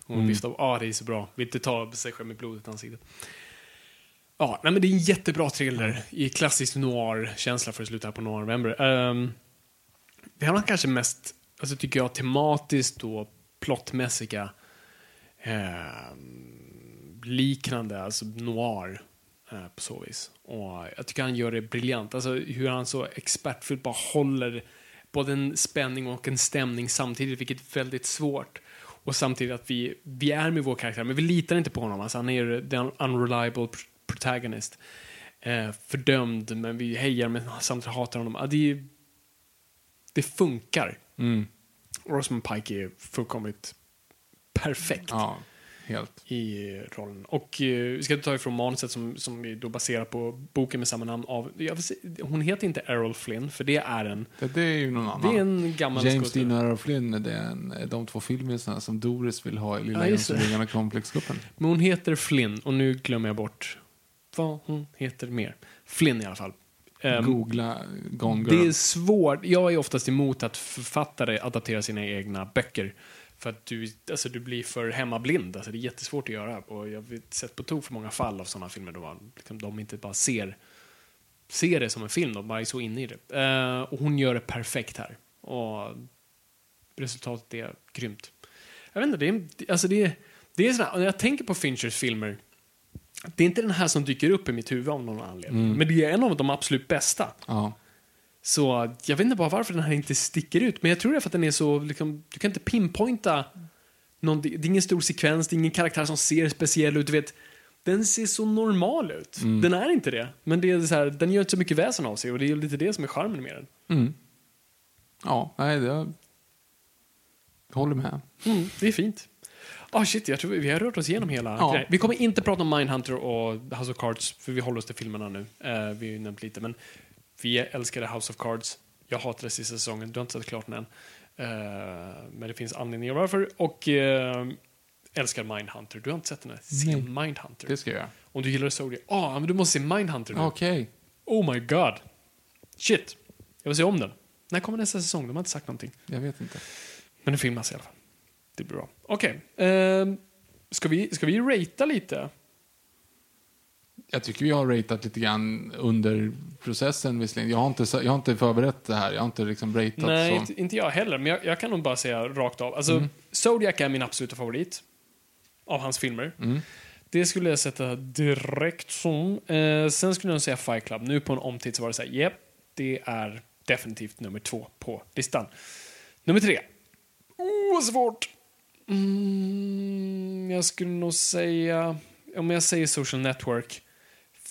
hon viftar. Ja, det är så bra. Vill inte ta sig själv med blodet i ansiktet. Ja, nej, men det är en jättebra thriller i klassisk noir-känsla för att sluta här på Noir November. Um, det har kanske mest, alltså tycker jag, tematiskt och plottmässiga ehm, liknande, alltså noir eh, på så vis. Och jag tycker han gör det briljant. Alltså hur han så expertfullt bara håller både en spänning och en stämning samtidigt, vilket är väldigt svårt. Och samtidigt att vi, vi är med vår karaktär, men vi litar inte på honom. Alltså han är den unreliable pr- protagonist. Eh, fördömd, men vi hejar men samtidigt hatar honom. Ja, det, är- det funkar. Mm, Rosamund Pike är fullkomligt perfekt ja, helt. i rollen. Och eh, vi ska ta ifrån manuset som, som är då baserat på boken med samma namn av, jag se, hon heter inte Errol Flynn, för det är en, Det, det är ju någon annan. det är en gammal James. Dean och Errol Flynn, det är en, de två filmerna som Doris vill ha i Lilla Ja. Jönssonligan komplexgruppen. Men hon heter Flynn, och nu glömmer jag bort vad hon heter mer. Flynn i alla fall. Ehm, Googla Gone Girl. Det är svårt. Jag är oftast emot att författare adapterar sina egna böcker. För att du, alltså, du blir för hemmablind. Alltså, det är jättesvårt att göra. Och jag har sett på tok för många fall av sådana filmer då man, liksom, de inte bara ser, ser det som en film, de bara är så inne i det. Eh, och hon gör det perfekt här. Och resultatet är grymt. Jag vet inte, det är, alltså det det är sådär, när jag tänker på Finchers filmer, det är inte den här som dyker upp i mitt huvud av någon anledning. Men det är en av de absolut bästa. Ja. Så jag vet inte bara varför den här inte sticker ut, men jag tror det är för att den är så, liksom, du kan inte pinpointa någon, det är ingen stor sekvens, det är ingen karaktär som ser speciell ut, du vet. Den ser så normal ut. Den är inte det. Men det är så här, den gör inte så mycket väsen av sig och det är lite det som är charmen med den. Mm. Ja, nej, det, jag håller med. Mm, det är fint. Ah shit, jag tror vi, vi har rört oss igenom hela Ja. Vi kommer inte prata om Mindhunter och House of Cards, för vi håller oss till filmerna nu. Eh, vi har ju nämnt lite, men vi älskade House of Cards. Jag hatade sista säsongen, du har inte sett klart den än. Eh, men det finns anledningar varför. Och eh, älskar Mindhunter. Du har inte sett den här? Se Nej. Mindhunter. Det ska jag. Om du gillar Zodiac. Ja, men du måste se Mindhunter nu. Okej. Oh my god. Shit. Jag vill se om den. När kommer nästa säsong? De har inte sagt någonting. Jag vet inte. Men den filmas i alla fall. Det blir bra. Okej. ehm, ska, vi, ska vi ratea lite? Jag tycker vi har ratat lite grann under processen visserligen. Jag har inte, jag har inte förberett det här. Jag har inte liksom ratat Nej, så. inte, inte jag heller. Men jag, jag kan nog bara säga rakt av. Alltså, Mm. Zodiac är min absoluta favorit. Av hans filmer. Mm. Det skulle jag sätta direkt som. Eh, sen skulle jag säga Fight Club. Nu på en omtitt så var det så här, japp, det är definitivt nummer två på listan. Nummer tre. Oh, svårt. Mm, jag skulle nog säga, om jag säger Social Network,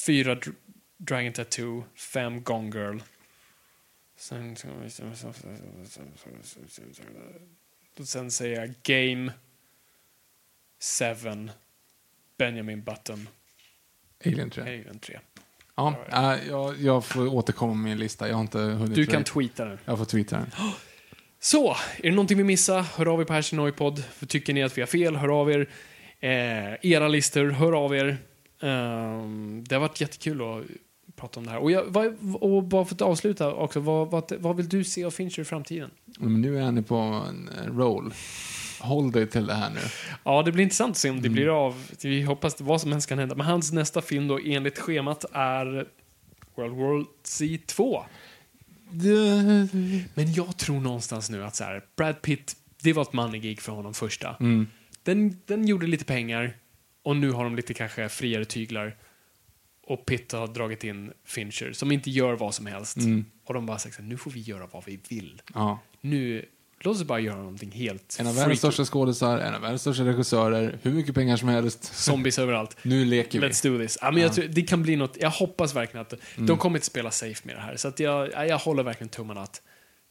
fyra Dr- Dragon Tattoo, fem Gone Girl. Sen, sen säger jag Game, Seven, Benjamin Button, Alien 3. Alien 3. Ja, äh, jag, jag får återkomma med min lista. Jag har inte hunnit Du kan rate. tweeta den. Jag får tweeta den. Så, är det någonting vi missar, hör av er på Hashtag Noipod. För Tycker ni att vi har fel, hör av er. Eh, era listor, hör av er. Ehm, det har varit jättekul att prata om det här. Och, jag, vad, och bara för att avsluta också, vad, vad, vad vill du se av Fincher i framtiden? Men nu är ni på en eh, roll. Håll dig till det här nu. Ja, det blir intressant att se om det blir av. Vi hoppas vad som helst kan hända. Men hans nästa film då, enligt schemat, är World War Z 2. Men jag tror någonstans nu att så här, Brad Pitt, det var ett money-gig för honom första. Mm. Den, den gjorde lite pengar och nu har de lite kanske friare tyglar. Och Pitt har dragit in Fincher som inte gör vad som helst. Mm. Och de bara sagt nu får vi göra vad vi vill. Ja. Nu, låt oss bara göra någonting helt En av världens största skådisar, en av världens största regissörer, hur mycket pengar som helst. Zombies överallt. Nu leker vi. Let's do this. Ja, men jag tror, det kan bli något, jag hoppas verkligen att Mm. de kommer inte spela safe med det här. Så att jag, ja, jag håller verkligen tummarna att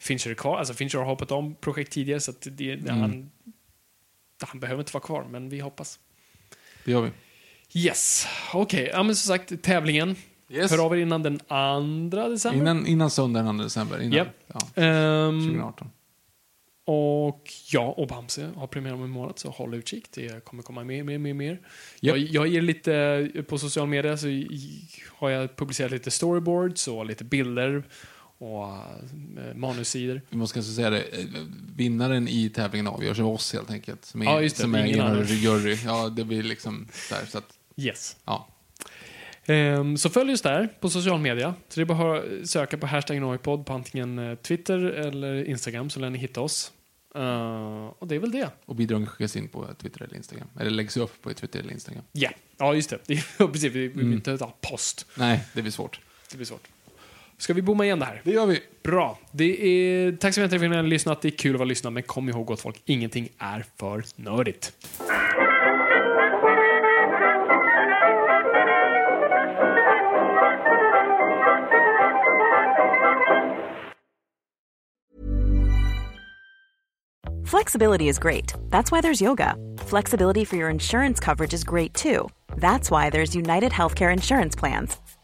Fincher är kvar. Alltså Fincher har hoppat om projekt tidigare så att det, Mm. han, han behöver inte vara kvar, men vi hoppas. Det gör vi. Yes, okej. Ja, men som sagt, tävlingen. Yes. Hör av er innan den andra december. Innan, innan söndagen 2 december. Innan, Japp. ja, Ehm, 2018. och jag och Bamse har premiär om en månad, så håll utkik. Det kommer komma mer, mer, mer, mer. Jag, jag ger lite, på social media så har jag publicerat lite storyboards och lite bilder och eh, manussidor. Vi måste kanske säga det, eh, vinnaren i tävlingen avgörs av oss helt enkelt. Som är, Ja, just det, som är ingen annan. jury. Ja, det blir liksom där, så att, Yes. ja. Ehm, så följ oss där på social media. Så det är bara att söka på hashtag Noipod på antingen eh, Twitter eller Instagram så lär ni hitta oss. Eh, och det är väl det. Och bidragen skickas in på Twitter eller Instagram. Eller läggs upp på Twitter eller Instagram. Ja, ja just det. precis, vi vill Mm. inte ta post. Nej, det blir svårt. Det blir svårt. Ska vi bomma igen det här? Det gör vi. Bra. Det är, tack så mycket för att ni har lyssnat. Det är kul att vara lyssnad, men kom ihåg gott folk, ingenting är för nördigt. Flexibility is great. That's why there's yoga. Flexibility for your insurance coverage is great too. That's why there's United Healthcare Insurance Plans.